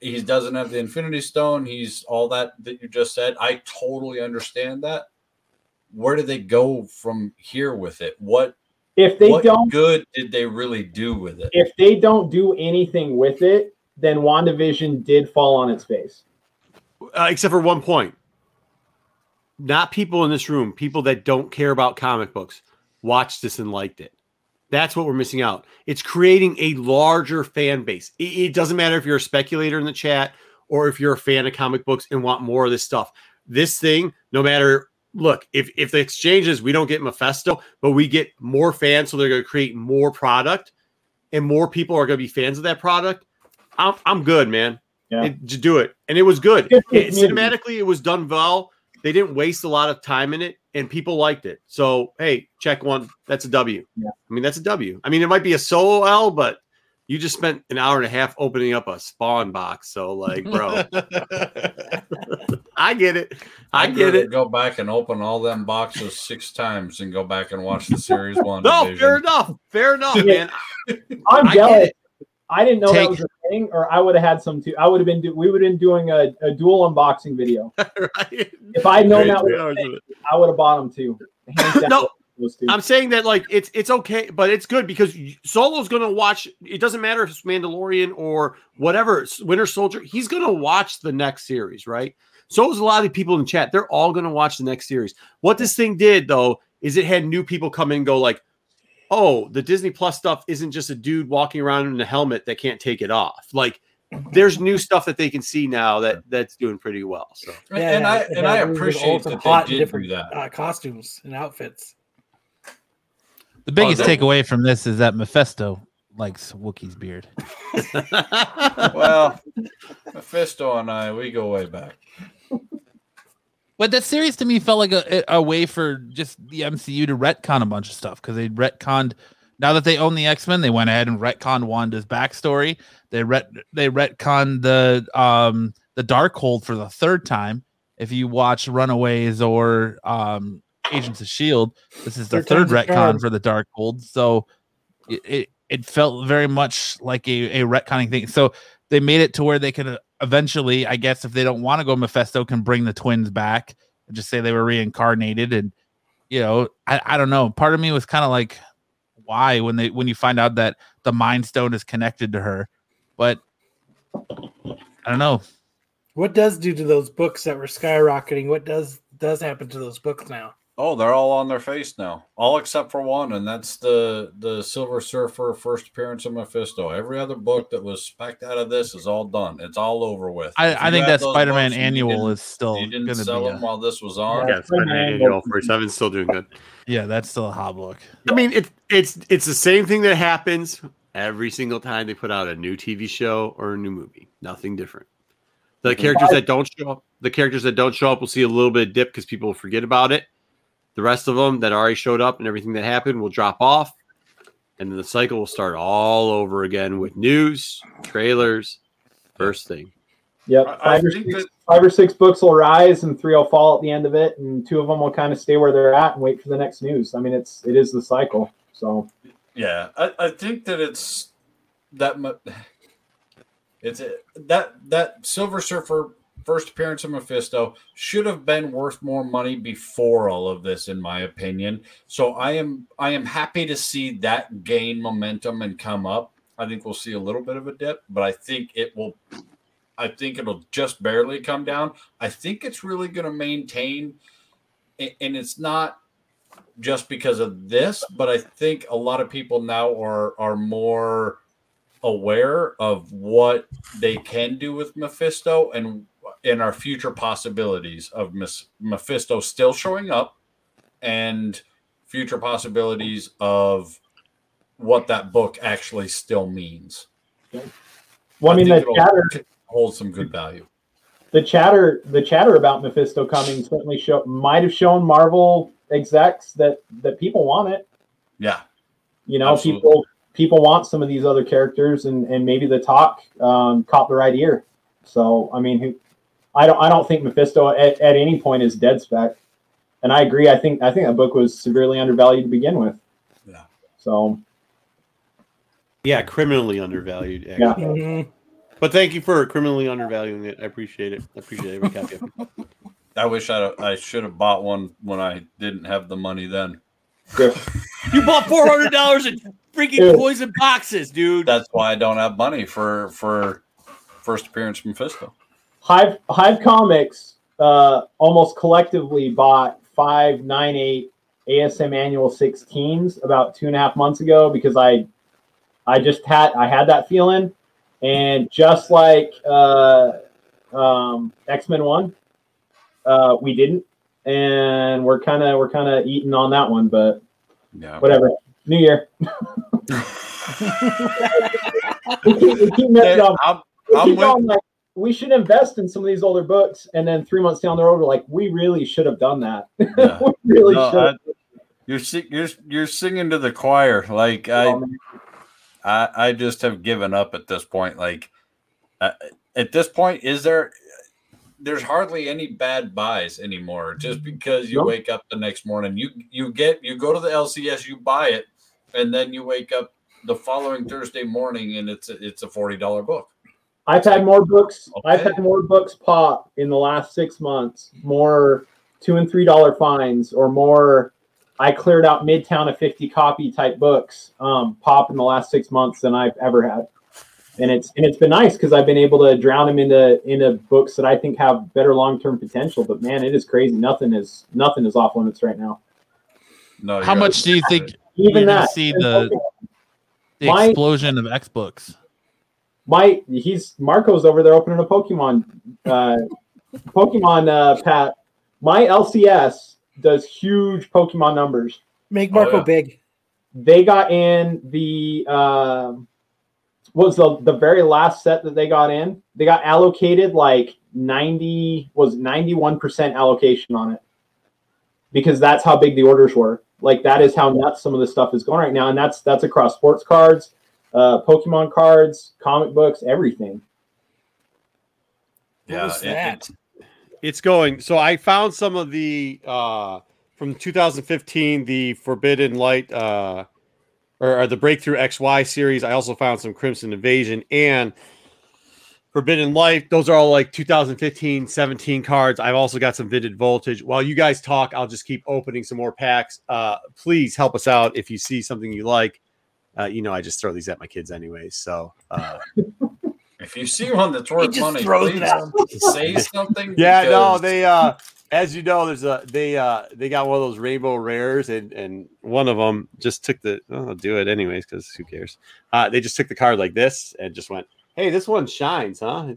He doesn't have the Infinity Stone. He's all that that you just said. I totally understand that. Where do they go from here with it? What If they what don't, good did they really do with it? if they don't do anything with it, then WandaVision did fall on its face. uh, except for one point. Not people in this room, people that don't care about comic books, watched this and liked it. That's what we're missing out. It's creating a larger fan base. It, it doesn't matter if you're a speculator in the chat or if you're a fan of comic books and want more of this stuff. This thing, no matter look, if if the exchanges we don't get Mephisto, but we get more fans, so they're going to create more product, and more people are going to be fans of that product. I'm I'm good, man. Yeah. It- to do it, and it was good. Good It- cinematically, it was done well. They didn't waste a lot of time in it, and people liked it. So, hey, check one. That's a W. Yeah. I mean, that's a W. I mean, it might be a solo L, but you just spent an hour and a half opening up a spawn box. So, like, bro, I get it. I I'd get it. Go back and open all them boxes six times and go back and watch the series one. No, division. fair enough. Fair enough, man. I'm I jealous. it. I didn't know Take- that was a thing, or I would have had some too. I would have been. Do- we would have been doing a, a dual unboxing video. right? If I'd known Great that was a thing. I would have bought them too. Hands down, No. Those. I'm saying that like it's it's okay, but it's good because Solo's gonna watch. It doesn't matter if it's Mandalorian or whatever it's Winter Soldier. He's gonna watch the next series, right? So is a lot of people in the chat. They're all gonna watch the next series. What this thing did though is it had new people come in and go like, oh, the Disney Plus stuff isn't just a dude walking around in a helmet that can't take it off. Like there's new stuff that they can see now that that's doing pretty well. So And- and I it and I had really good appreciate ultimate that they did different do that. uh, costumes and outfits. The biggest Oh, that- takeaway from this is that Mephisto likes Wookie's beard. Well, Mephisto and I, we go way back. But that series to me felt like a, a way for just the MCU to retcon a bunch of stuff because they retconned. Now that they own the X Men, they went ahead and retconned Wanda's backstory. They ret they retconned the um the Darkhold for the third time. If you watch Runaways or um Agents of Shield, this is the Third third time's a retcon for the Darkhold. So it, it it felt very much like a, a retconning thing. So they made it to where they could uh, eventually, I guess, if they don't want to go Mephisto, can bring the twins back and just say they were reincarnated. And you know, I, I don't know. Part of me was kind of like, why when they when you find out that the Mind Stone is connected to her, but I don't know. What does do to those books that were skyrocketing? What does does happen to those books now? Oh, they're all on their face now, all except for one, and that's the the Silver Surfer first appearance of Mephisto. Every other book that was specked out of this is all done. It's all over with. I, I think that Spider Man books and you annual is still You didn't sell be. them A, while this was on. yeah, Spider-Man Annual 47 still doing good. yeah, that's still a hot book. I mean, it, it's it's the same thing that happens every single time they put out a new TV show or a new movie. Nothing different. The characters that don't show up, the characters that don't show up, will see a little bit of dip because people forget about it. The rest of them that already showed up and everything that happened will drop off, and then the cycle will start all over again with news, trailers, first thing. Yep, I- I five or, think six, that- five or six books will rise, and three will fall at the end of it, and two of them will kind of stay where they're at and wait for the next news. I mean, it's it is the cycle. So Yeah, I, I think that it's that mu- it's a, that that Silver Surfer first appearance of Mephisto should have been worth more money before all of this, in my opinion. So I am I am happy to see that gain momentum and come up. I think we'll see a little bit of a dip, but I think it will. I think it'll just barely come down. I think it's really going to maintain and it's not just because of this, but I think a lot of people now are are more aware of what they can do with Mephisto and and our future possibilities of Mis- Mephisto still showing up and future possibilities of what that book actually still means. Well, I mean, think the chatter, holds some good value. the chatter, the chatter about Mephisto coming certainly show might have shown Marvel execs that that people want it. Yeah. You know, Absolutely. people people want some of these other characters, and and maybe the talk um, caught the right ear. So, I mean, who? I don't I don't think Mephisto at, at any point is dead spec, and I agree. I think I think that book was severely undervalued to begin with. Yeah. So Yeah, criminally undervalued. Yeah. Actually. But thank you for criminally undervaluing it. I appreciate it. I appreciate every copy of it. I wish I I should have bought one when I didn't have the money then. You bought four hundred dollars in freaking poison boxes, dude. That's why I don't have money for for first appearance from Mephisto. Hive Hive Comics uh, almost collectively bought five nine eight ASM Annual 16s about two and a half months ago because I I just had I had that feeling, and just like uh, um, X Men One, uh, we didn't, and we're kind of we're kind of eating on that one, but Yeah. whatever. New Year. we keep, we keep. I'm, I'm with- going, like, we should invest in some of these older books, and then three months down the road, we're like, we really should have done that. we really No, should. I- you're you're you're singing to the choir. Like I, I I just have given up at this point. Like uh, at this point, is there? There's hardly any bad buys anymore. Just because you Nope. wake up the next morning, you you get you go to the LCS, you buy it, and then you wake up the following Thursday morning, and it's a, it's a forty dollar book. I've had more books. I've had more books pop in the last six months. More two and three dollar fines, or more. I cleared out Midtown of fifty copy type books um, pop in the last six months than I've ever had, and it's and it's been nice because I've been able to drown them into into books that I think have better long term potential. But man, it is crazy. Nothing is nothing is off limits right now. No, How much do you think Even you're that. see And the, the My- explosion of X books? My he's Marco's over there opening a Pokemon uh Pokemon uh Pat. My LCS does huge Pokemon numbers. Make Marco yeah. big. They got in the um what was the the very last set that they got in? They got allocated like 90 was 91% allocation on it. Because that's how big the orders were. Like that is how nuts some of the stuff is going right now and that's that's across sports cards, uh Pokemon cards, comic books, everything. Yeah, was that? it- It's going. So I found some of the uh from 2015, the Forbidden Light uh or, or the Breakthrough XY series. I also found some Crimson Invasion and Forbidden Light. Those are all like 2015, 17 cards. I've also got some Vivid Voltage. While you guys talk, I'll just keep opening some more packs. Uh please help us out if you see something you like. Uh, you know, I just throw these at my kids anyways. So uh If you see one that's worth just money, throws please at 'em. say something. Yeah, no, they uh as you know, there's a they uh they got one of those rainbow rares and and one of them just took the oh, I'll do it anyways because who cares? Uh they just took the card like this and just went, Hey, this one shines, huh?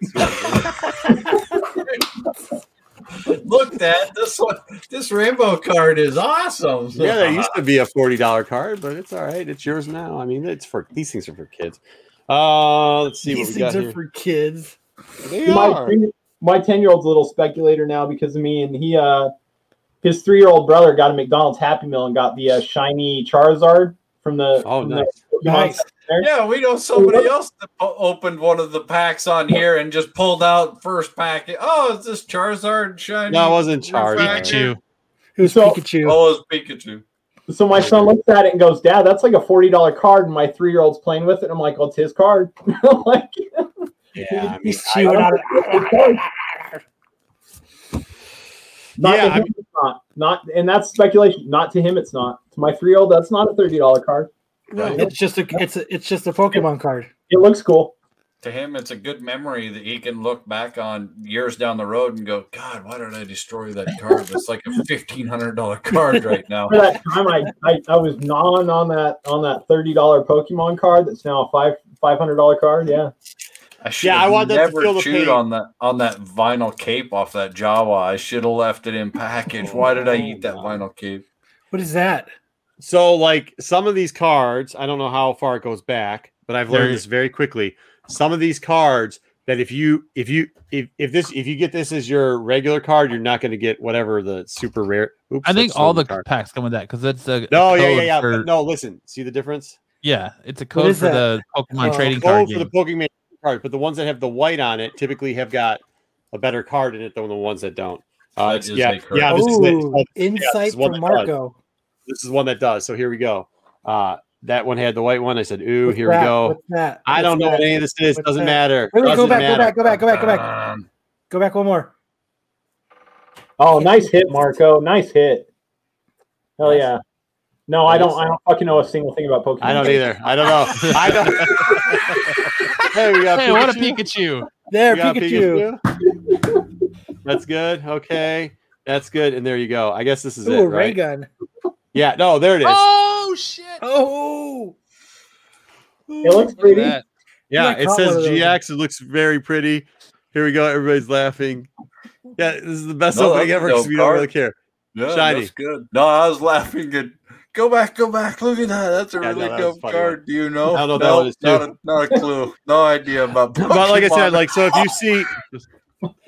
It's Look, Dad, this one, this rainbow card is awesome. yeah, there used to be a forty dollar card, but it's all right. It's yours now. I mean, it's for these things are for kids. Uh let's see These what we got things are here. for kids. They my are. my 10 year old's a little speculator now because of me and he uh his three year old brother got a mcdonald's happy meal and got the uh, shiny charizard from the Oh, from nice. Pokemon Nice. Center. Yeah, we know somebody else that o- opened one of the packs on here and just pulled out first packet. Oh, is this Charizard shiny? No, it wasn't Charizard. refractor? Pikachu. Who's So- Pikachu? Oh, it's Pikachu. so my son looks at it and goes dad that's like a $40 card and my three year old's playing with it i'm like well it's his card I'm like Yeah, He's chewing on it. not Yeah, to I him, it's not not and that's speculation not to him it's not to my three year old that's not a $30 card It's just a it's a, it's just a Pokemon card. it looks cool to him, it's a good memory that he can look back on years down the road and go, God, why did I destroy that card? It's like a fifteen hundred dollar card right now. For that time, I, I, I was gnawing on that on that thirty dollar Pokemon card. That's now a five five hundred dollar card. Yeah. I should Yeah, I have want them to never feel the chewed pain. on that on that vinyl cape off that Jawa. I should have left it in package. Why did I eat that vinyl cape? What is that? So, like some of these cards, I don't know how far it goes back, but I've learned There- this very quickly. Some of these cards that if you if you if, if this if you get this as your regular card, you're not going to get whatever the super rare. Oops, I think all the the card. packs come with that because it's a No, a yeah, yeah, yeah. for- no, listen. See the difference? yeah, it's a code for that? the Pokemon Oh, trading Code card for the game. Pokemon card, but the ones that have the white on it typically have got a better card in it than the ones that don't. Uh, it's- yeah, yeah. This is, it. Ooh, insight is from that does. Marco. This is one that does. So here we go. Uh, that one had the white one. I said, "Ooh, What's here that? we go." What's that? I don't What's know what any of this is. What's Doesn't that? matter. Wait, wait, go Doesn't back, go back, go back, go back, go back. Um, Go back one more. Oh, nice hit, Marco. Nice hit. Hell yeah. No, I don't. I don't fucking know a single thing about Pokemon. I don't either. I don't know. I don't. hey, we got Hey, what a Pikachu. Pikachu! There, Pikachu. Pikachu. That's good. Okay, that's good. And there you go. I guess this is Ooh, it, a ray right? gun. Yeah. No, there it is. Oh shit! Oh, It looks pretty. that. yeah, it says one of those. GX. It looks very pretty. Here we go. Everybody's laughing. Yeah, this is the best No, opening ever a because dope we don't really care. yeah, Shiny. that's good. No, I was laughing. Good. Go back, go back. Look at that. That's a Yeah, no, really that dope funny card. Do you know? I don't know that No, one is not, a, not a clue. No idea about. But like I said, like so, if you see,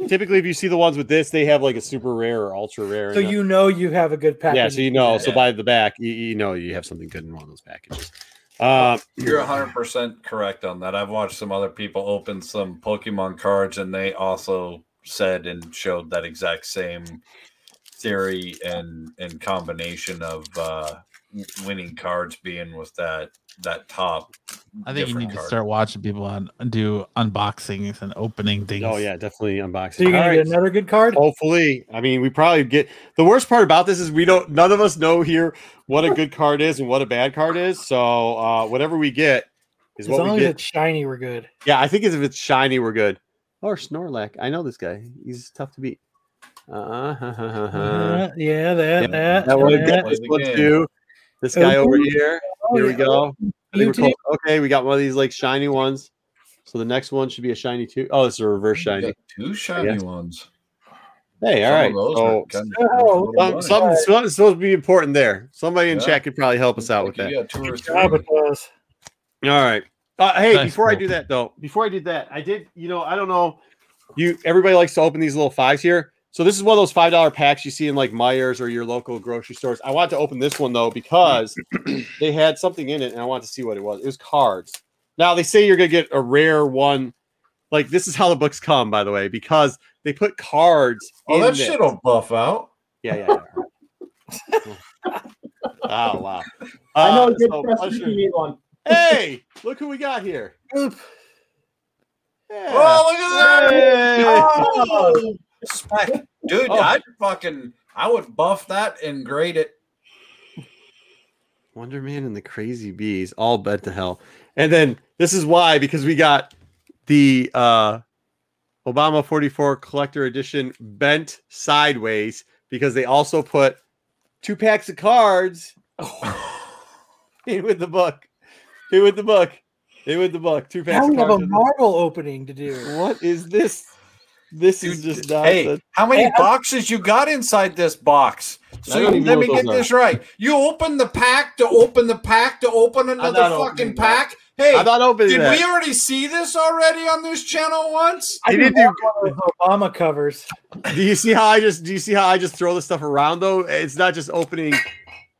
typically if you see the ones with this, they have like a super rare or ultra rare. so in it. you know you have a good package. yeah, so you know. So Yeah. by the back, you, you know you have something good in one of those packages. Um, You're 100% correct on that. I've watched some other people open some Pokemon cards and they also said and showed that exact same theory and and combination of uh w- winning cards being with that that top I think you different need to start watching people on do unboxings and opening things. oh yeah, definitely unboxing. So you're gonna All get right. another good card. Hopefully, I mean, we probably get the worst part about this is we don't. None of us know here what a good card is and what a bad card is. So uh, whatever we get is As what long we as get. it's shiny, we're good. Yeah, I think is if it's shiny, we're good. Or Snorlax. I know this guy. He's tough to beat. Uh, Uh, yeah, that, yeah, that, that one, that. this Play the one game. Too. This guy over here. Oh, Here we go. I think we're You close. Okay, we got one of these like shiny ones. So the next one should be a shiny too. Oh, it's a reverse shiny. two shiny ones. Hey, all Some of right. those So are kind of Oh, worth a little some, money. something, something's supposed to be important there. Somebody in Yeah. chat could probably help us out with that. you two or three. Job it was. All right. Uh, hey, That's before I do that though, before I did that, I did. You know, I don't know. You everybody likes to open these little fives here. So this is one of those five dollar packs you see in like Meijers or your local grocery stores. I want to open this one though because they had something in it, and I want to see what it was. It was cards. Now they say you're gonna get a rare one. Like this is how the books come, by the way, because they put cards. Oh, in that this. shit'll buff out. Yeah, yeah. yeah. oh wow. I know Uh, a good so press pleasure- if you need one. Hey, look who we got here. Oop. Yeah. Oh, look at that! Hey. Oh, spec. dude, Oh. I'd fucking, I would buff that and grade it. Wonder Man and the Crazy Bees all bent to hell. And then this is why because we got the uh Obama 44 collector edition bent sideways because they also put two packs of cards in with the book. In with the book. In with the book. Two packs Now of we have a in the- Marvel opening to do. What is this? This is Dude, just Hey, how many Hey, boxes you got inside this box? So don't even know let me get those are. this right. You open the pack to open the pack to open another fucking opening that. pack. Hey, I'm not opening did that. we already see this already on this channel once? I I didn't do one of those Obama covers. Do you see how I just do you see how I just throw this stuff around though? It's not just opening.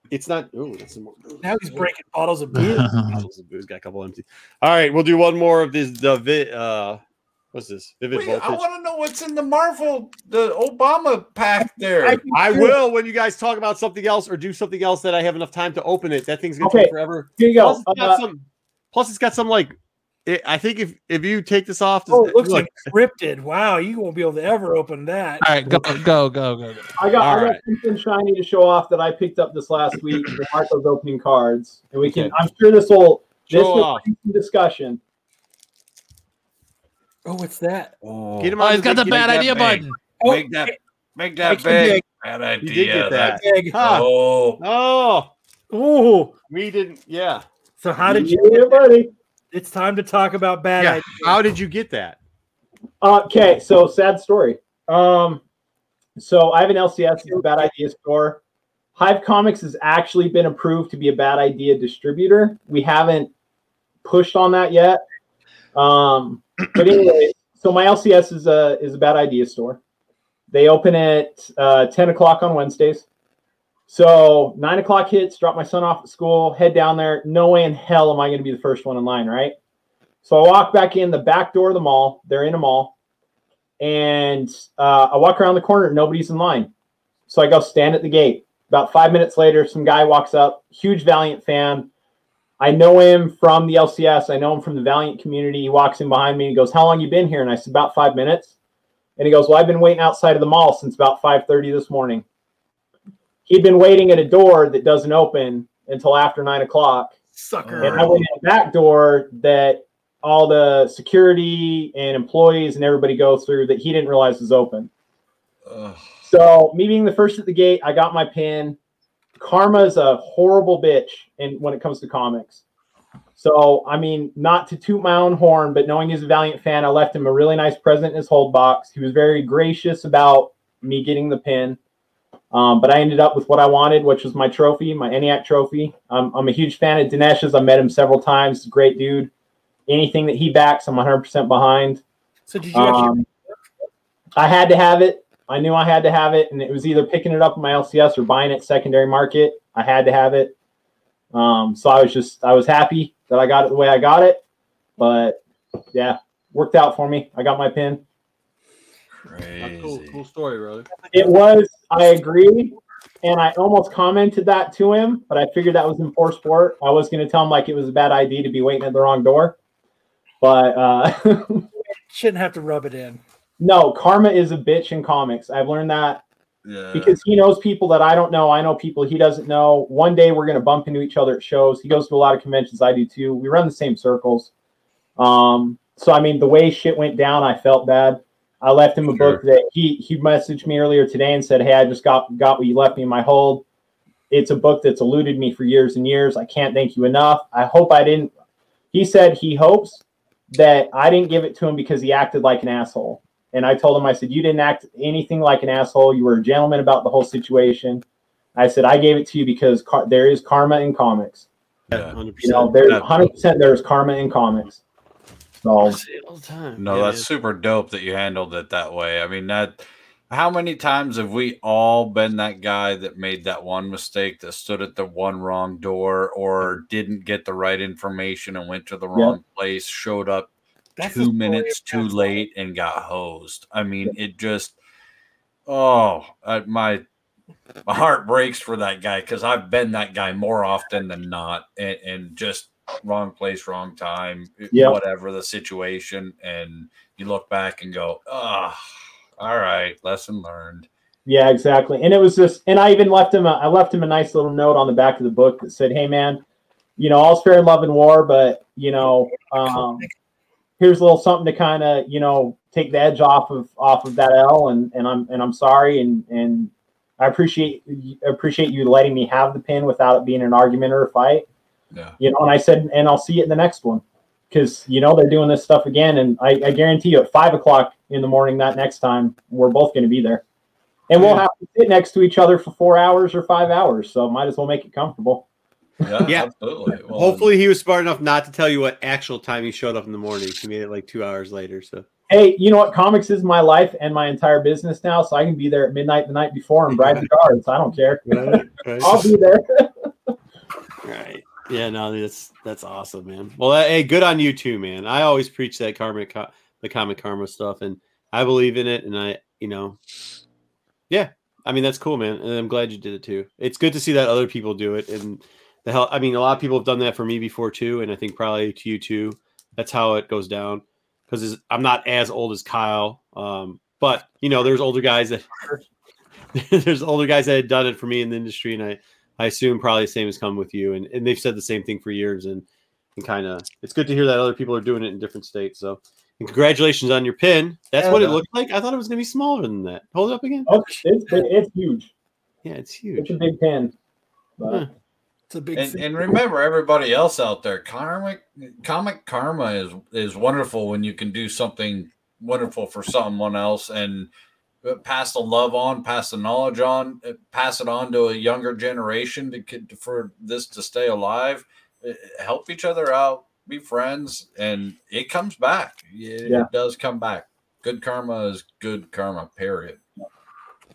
It's not. Oh, that's some more. Now he's breaking bottles of beer. Bottles of booze, got a couple empty. All right, we'll do one more of these. The vi- uh, what's this? Vivid Wait, I want to know what's in the Marvel, the Obama pack there. I- I will when you guys talk about something else or do something else that I have enough time to open it. That thing's gonna Okay, take forever. Here you go. Plus, it's got Uh, some. Plus, it's got some like. It, I think if if you take this off, Oh, it looks look, like scripted. Wow, you won't be able to ever open that. All right, go, go, go, go. go. I got, All I got right. something shiny to show off that I picked up this last week. The Marco's opening cards, and we can. Okay. I'm sure this will this Show will off. some discussion. Oh, what's that? Oh, Get him Oh, on he's got the bad idea big. button. make that make that big. big. Bad You idea. did get that. Big. Huh. Oh, Oh, Oh, we didn't. Yeah. so how did you? Yeah, buddy. It's time to talk about bad Yeah. ideas. How did you get that? Okay, so sad story. Um, so I have an LCS, it's a bad idea store. Hive Comics has actually been approved to be a bad idea distributor. We haven't pushed on that yet. Um, but anyway, so my LCS is a is a bad idea store. They open at uh, ten o'clock on Wednesdays. So nine o'clock hits, drop my son off at school, head down there. No way in hell am I going to be the first one in line, right? So I walk back in the back door of the mall. They're in a mall, and uh, I walk around the corner. Nobody's in line. So I go stand at the gate. About five minutes later, some guy walks up. Huge Valiant fan. I know him from the LCS. I know him from the Valiant community. He walks in behind me and he goes, "How long you been here?" And I said, "About five minutes." And he goes, "Well, I've been waiting outside of the mall since about five thirty this morning." He'd been waiting at a door that doesn't open until after nine o'clock. Sucker. And I went in the back door that all the security and employees and everybody go through that he didn't realize was open. Ugh. So me being the first at the gate, I got my pin. Karma is a horrible bitch in when it comes to comics. So I mean, not to toot my own horn, but knowing he's a Valiant fan, I left him a really nice present in his hold box. He was very gracious about me getting the pin. Um, but I ended up with what I wanted, which was my trophy, my ENIAC trophy. I'm, I'm a huge fan of Dinesh's. I met him several times. Great dude. Anything that he backs, I'm 100% behind. So did you actually? Um, I had to have it. I knew I had to have it, and it was either picking it up in my LCS or buying it secondary market. I had to have it. Um, so I was just I was happy that I got it the way I got it. But yeah, worked out for me. I got my pin. Crazy. Cool, cool story, brother. It was, I agree. And I almost commented that to him, but I figured that was in poor sport. I was going to tell him like it was a bad idea to be waiting at the wrong door. But uh, Shouldn't have to rub it in. No, karma is a bitch in comics. I've learned that Yeah. because he knows people that I don't know. I know people he doesn't know. One day we're going to bump into each other at shows. He goes to a lot of conventions. I do too. We run the same circles. Um, so I mean, the way shit went down, I felt bad. I left him a book that he he messaged me earlier today and said, "Hey, I just got got what you left me in my hold. It's a book that's eluded me for years and years. I can't thank you enough. I hope I didn't." He said he hopes that I didn't give it to him because he acted like an asshole. And I told him, I said, You didn't act anything like an asshole. You were a gentleman about the whole situation. I said, I gave it to you because car- there is karma in comics. Yeah. 100%. You know, there's 100% there's karma in comics. So, I say it all the time. No, Yeah, that's super dope that you handled it that way. I mean, that how many times have we all been that guy that made that one mistake that stood at the one wrong door or didn't get the right information and went to the wrong place, showed up That's two minutes too late and got hosed? I mean, it just oh, I, my my heart breaks for that guy because I've been that guy more often than not, and, and just wrong place, wrong time, Yeah. whatever the situation, and you look back and go, oh, all right, lesson learned. yeah, exactly. And it was just, and I even left him, a, I left him a nice little note on the back of the book that said, Hey, man, you know, all's fair in love and war, but, you know, um, here's a little something to kind of, you know, take the edge off of off of that L and and I'm and I'm sorry and and I appreciate appreciate you letting me have the pin without it being an argument or a fight. Yeah. You know, and I said, and I'll see you in the next one because you know they're doing this stuff again, and I, I guarantee you at five o'clock in the morning that next time we're both going to be there, and we'll have to sit next to each other for four hours or five hours, so might as well make it comfortable. Yeah, Yeah. absolutely. Well, Hopefully, he was smart enough not to tell you what actual time he showed up in the morning. He made it like two hours later. So Hey, you know what? Comics is my life and my entire business now, so I can be there at midnight the night before and bribe the guards. I don't care. Right, right. I'll be there. Right. Yeah, no, that's that's awesome, man. Well, uh, hey, good on you too, man. I always preach that karma, the comic karma stuff, and I believe in it. And I, you know, yeah, I mean that's cool, man. And I'm glad you did it too. It's good to see that other people do it, and the hell, I mean, a lot of people have done that for me before too, and I think probably to you too. That's how it goes down. Because I'm not as old as Kyle, um, but you know, there's older guys that there's older guys that had done it for me in the industry, and I I assume probably the same has come with you, and, and they've said the same thing for years, and and kind of it's good to hear that other people are doing it in different states. So And congratulations on your pin. That's Yeah. what it looked like. I thought it was going to be smaller than that. Hold it up again. Oh, it's it's huge. Yeah, it's huge. It's a big pin But Huh. It's a big And, thing. and remember, everybody else out there, comic comic karma is is wonderful when you can do something wonderful for someone else and uh, pass the love on, pass the knowledge on, uh, pass it on to a younger generation to for this to stay alive. Uh, Help each other out, be friends, and it comes back. It, Yeah. it does come back. Good karma is good karma. Period.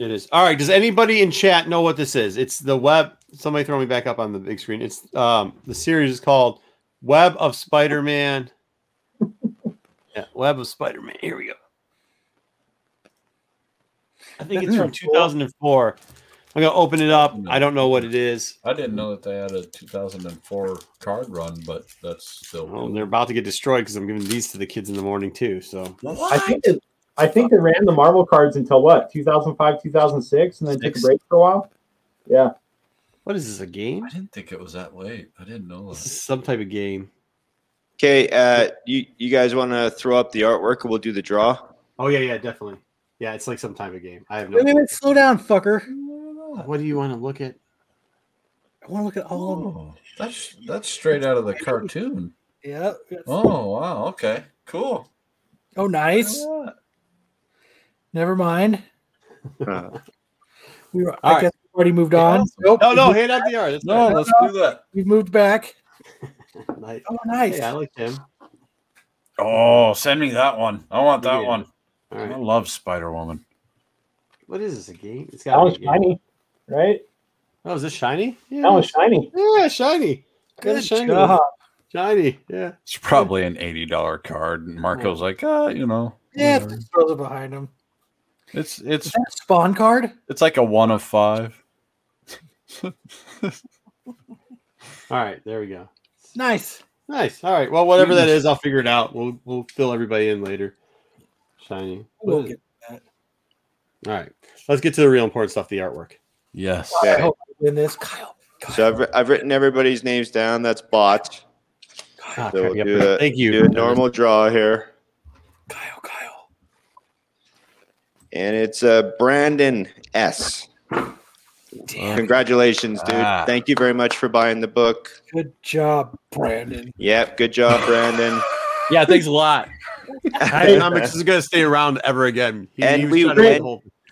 It is. All right. Does anybody in chat know what this is? It's the web. Somebody throw me back up on the big screen. It's um the series is called Web of Spider-Man. yeah, Web of Spider-Man. Here we go. I think it's from 2004. I'm gonna open it up. I don't know what it is. I didn't know that they had a 2004 card run, but that's still. Well, they're about to get destroyed because I'm giving these to the kids in the morning too. So I think it, I think they ran the Marvel cards until what 2005, 2006, and then took a break for a while. Yeah, what is this? A game? I didn't think it was that late. I didn't know This that. is some type of game. Okay, uh, you you guys want to throw up the artwork and we'll do the draw? Oh yeah, yeah, definitely. Yeah, it's like some type of game. I have no. Wait, wait, wait, slow down, fucker. What do you want to look at? I want to look at all of them. Oh, that's that's straight out of the cartoon. Yeah. Oh wow, okay, cool. Oh, nice. Never mind. Uh, We were. I right. guess we already moved on. Nope. No, no, hand out the art. That's No, let's do that. we've moved back. Nice. Oh, nice. Hey, I like him. Oh, send me that one. I want that Yeah. one. All I love Spider Woman. What is this? A game? It's that got was to be game. shiny, right? Oh, is this shiny? Yeah, That was shiny. yeah, shiny. Got a Good shiny. job. Shiny. Yeah. It's probably an eighty dollar card, and Marco's like, ah, you know, Yeah, whatever. throws it behind him. it's it's that a spawn card? it's like a one of five. All right, there we go. Nice. Nice. All right. Well, whatever that is, I'll figure it out. We'll we'll fill everybody in later. Shiny. We'll get it? All right. Let's get to the real important stuff. The artwork. Yes. I hope I win this. Kyle. Kyle. So I've, I've written everybody's names down. That's bot. Ah, So we'll yep. do a, Thank you. do a normal draw here, Kyle. Kyle. and it's uh, Brandon S. Damn. Congratulations, dude! Ah. Thank you very much for buying the book. Good job, Brandon. Yep, good job, Brandon. Yeah. Thanks a lot. Economics is going to stay around ever again. He- And he we went-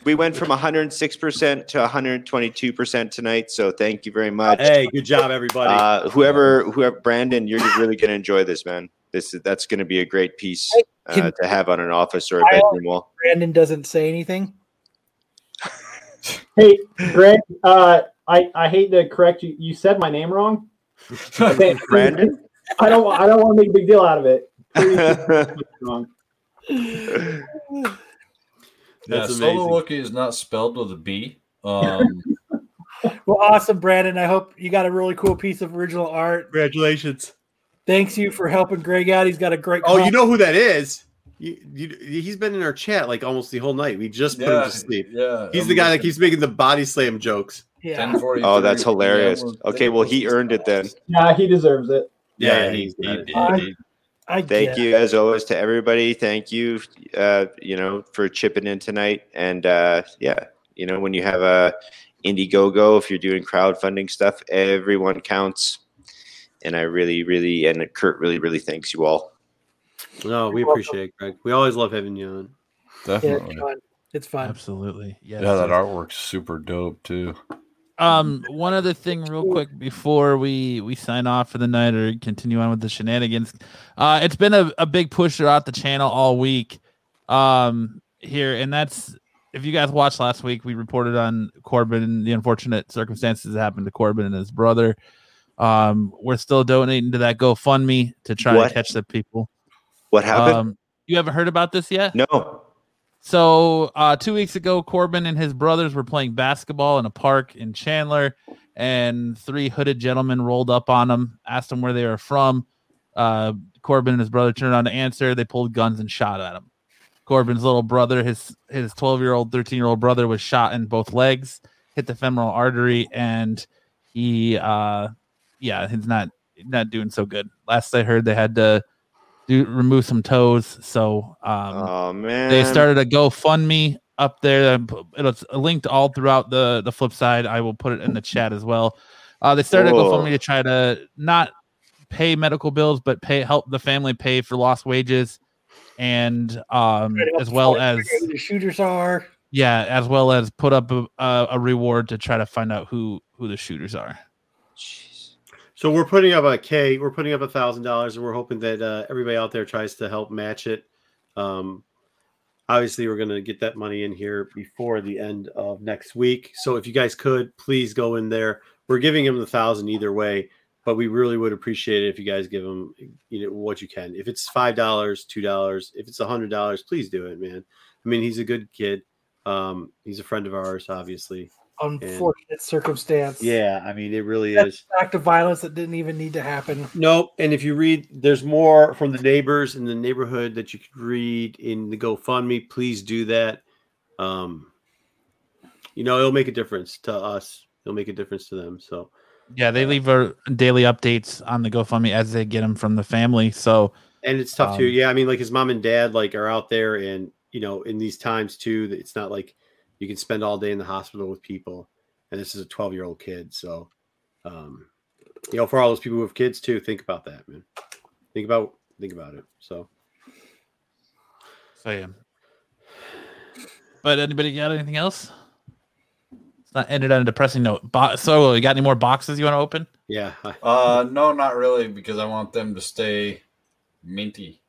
We went from 106% to 122% tonight, so thank you very much. Hey, good job, everybody. Uh, whoever, whoever, Brandon, you're really going to enjoy this, man. This is that's going to be a great piece uh, to have on an office or a bedroom wall. Brandon doesn't say anything. Hey, Greg. Uh, I I hate to correct you. You said my name wrong. Okay, Brandon. I don't. I don't want to make a big deal out of it. Please, wrong. Yeah, That's Solo amazing. Is not spelled with a B. Um, Well, awesome, Brandon. I hope you got a really cool piece of original art. Congratulations. Thanks you for helping Greg out. He's got a great. Oh, you know who that is? You, you, he's been in our chat like almost the whole night. We just put him to sleep. yeah. He's I'm the guy that keeps making the body slam jokes. Yeah. Oh, that's hilarious. p.m. Okay, well, he earned it then. Yeah, he deserves it. Yeah, Yeah, he's he, got he it. He- I Thank get you, as always, to everybody. Thank you, uh, you know, for chipping in tonight. And uh, yeah, you know, when you have a Indiegogo, if you're doing crowdfunding stuff, everyone counts. And I really, really, and Kurt really, really thanks you all. No, we appreciate it, Greg. We always love having you on. It's Definitely. fun. It's fun. Absolutely. Yes. Yeah, that artwork's super dope too. Um, one other thing, real quick, before we we sign off for the night or continue on with the shenanigans. Uh, it's been a, a big push throughout the channel all week. Um, here and that's if you guys watched last week, we reported on Corbin and the unfortunate circumstances that happened to Corbin and his brother. Um, we're still donating to that GoFundMe to try What? to catch the people. What happened? Um, you haven't heard about this yet? no. So uh, two weeks ago, Corbin and his brothers were playing basketball in a park in Chandler, and three hooded gentlemen rolled up on them, asked them where they were from. Uh, Corbin and his brother turned around to answer. They pulled guns and shot at him. Corbin's little brother, his his twelve year old, thirteen year old brother, was shot in both legs, hit the femoral artery, and he, uh, yeah, he's not not doing so good. Last I heard, they had to do remove some toes. So um, Oh man. they started a GoFundMe up there. It's linked all throughout the the flip side. I will put it in the chat as well. Uh, they started a Whoa. GoFundMe to try to not pay medical bills, but pay help the family pay for lost wages, and um, Try to help as well as the shooters are. yeah, as well as put up a, a, a reward to try to find out who who the shooters are. So we're putting up a K. We're putting up a thousand dollars, and we're hoping that uh, everybody out there tries to help match it. Um, obviously, we're going to get that money in here before the end of next week. So if you guys could, please go in there. We're giving him the thousand either way, but we really would appreciate it if you guys give him you know what you can. If it's five dollars, two dollars, if it's a hundred dollars, please do it, man. I mean, he's a good kid. Um, he's a friend of ours, obviously. Unfortunate circumstance. Yeah, I mean, it really That's is. act of violence that didn't even need to happen. Nope. And if you read, there's more from the neighbors in the neighborhood that you could read in the GoFundMe. Please do that. Um, you know, it'll make a difference to us. It'll make a difference to them. So, Yeah, they leave our daily updates on the GoFundMe as they get them from the family. So and it's tough too. Um, Yeah, I mean, like his mom and dad like are out there, and you know, in these times too, it's not like you can spend all day in the hospital with people. And this is a 12 year old kid, so um, you know, for all those people who have kids too, think about that, man. Think about think about it. So. so yeah. But anybody got anything else? It's not ended on a depressing note. Bo- so you got any more boxes you want to open? Yeah. Uh, no, not really, because I want them to stay minty.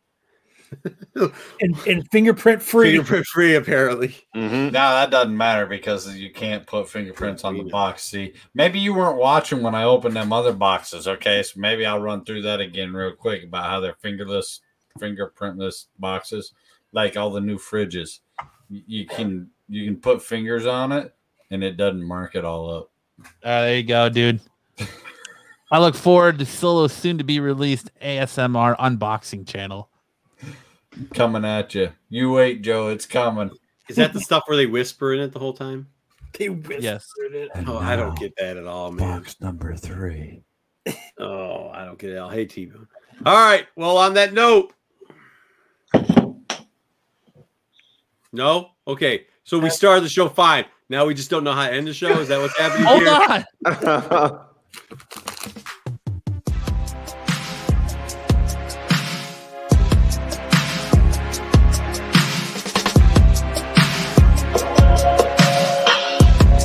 And, and fingerprint free. Fingerprint free, apparently. Mhm. Now that doesn't matter because you can't put fingerprints on the box. See, maybe you weren't watching when I opened them other boxes. Okay, so maybe I'll run through that again real quick about how they're fingerless, fingerprintless boxes, like all the new fridges. You, you can you can put fingers on it, and it doesn't mark it all up. Uh, there you go, dude. I look forward to Solo's soon to be released ASMR unboxing channel. Coming at you. You wait, Joe. It's coming. Is that the stuff where they whisper in it the whole time? They whispered Yes. it. Oh, I don't get that at all, man. Box number three. Oh, I don't get it. all. Hey, T Bone. All right. Well, on that note, no. Okay. So we started the show fine. Now we just don't know how to end the show. Is that what's happening Hold here? on.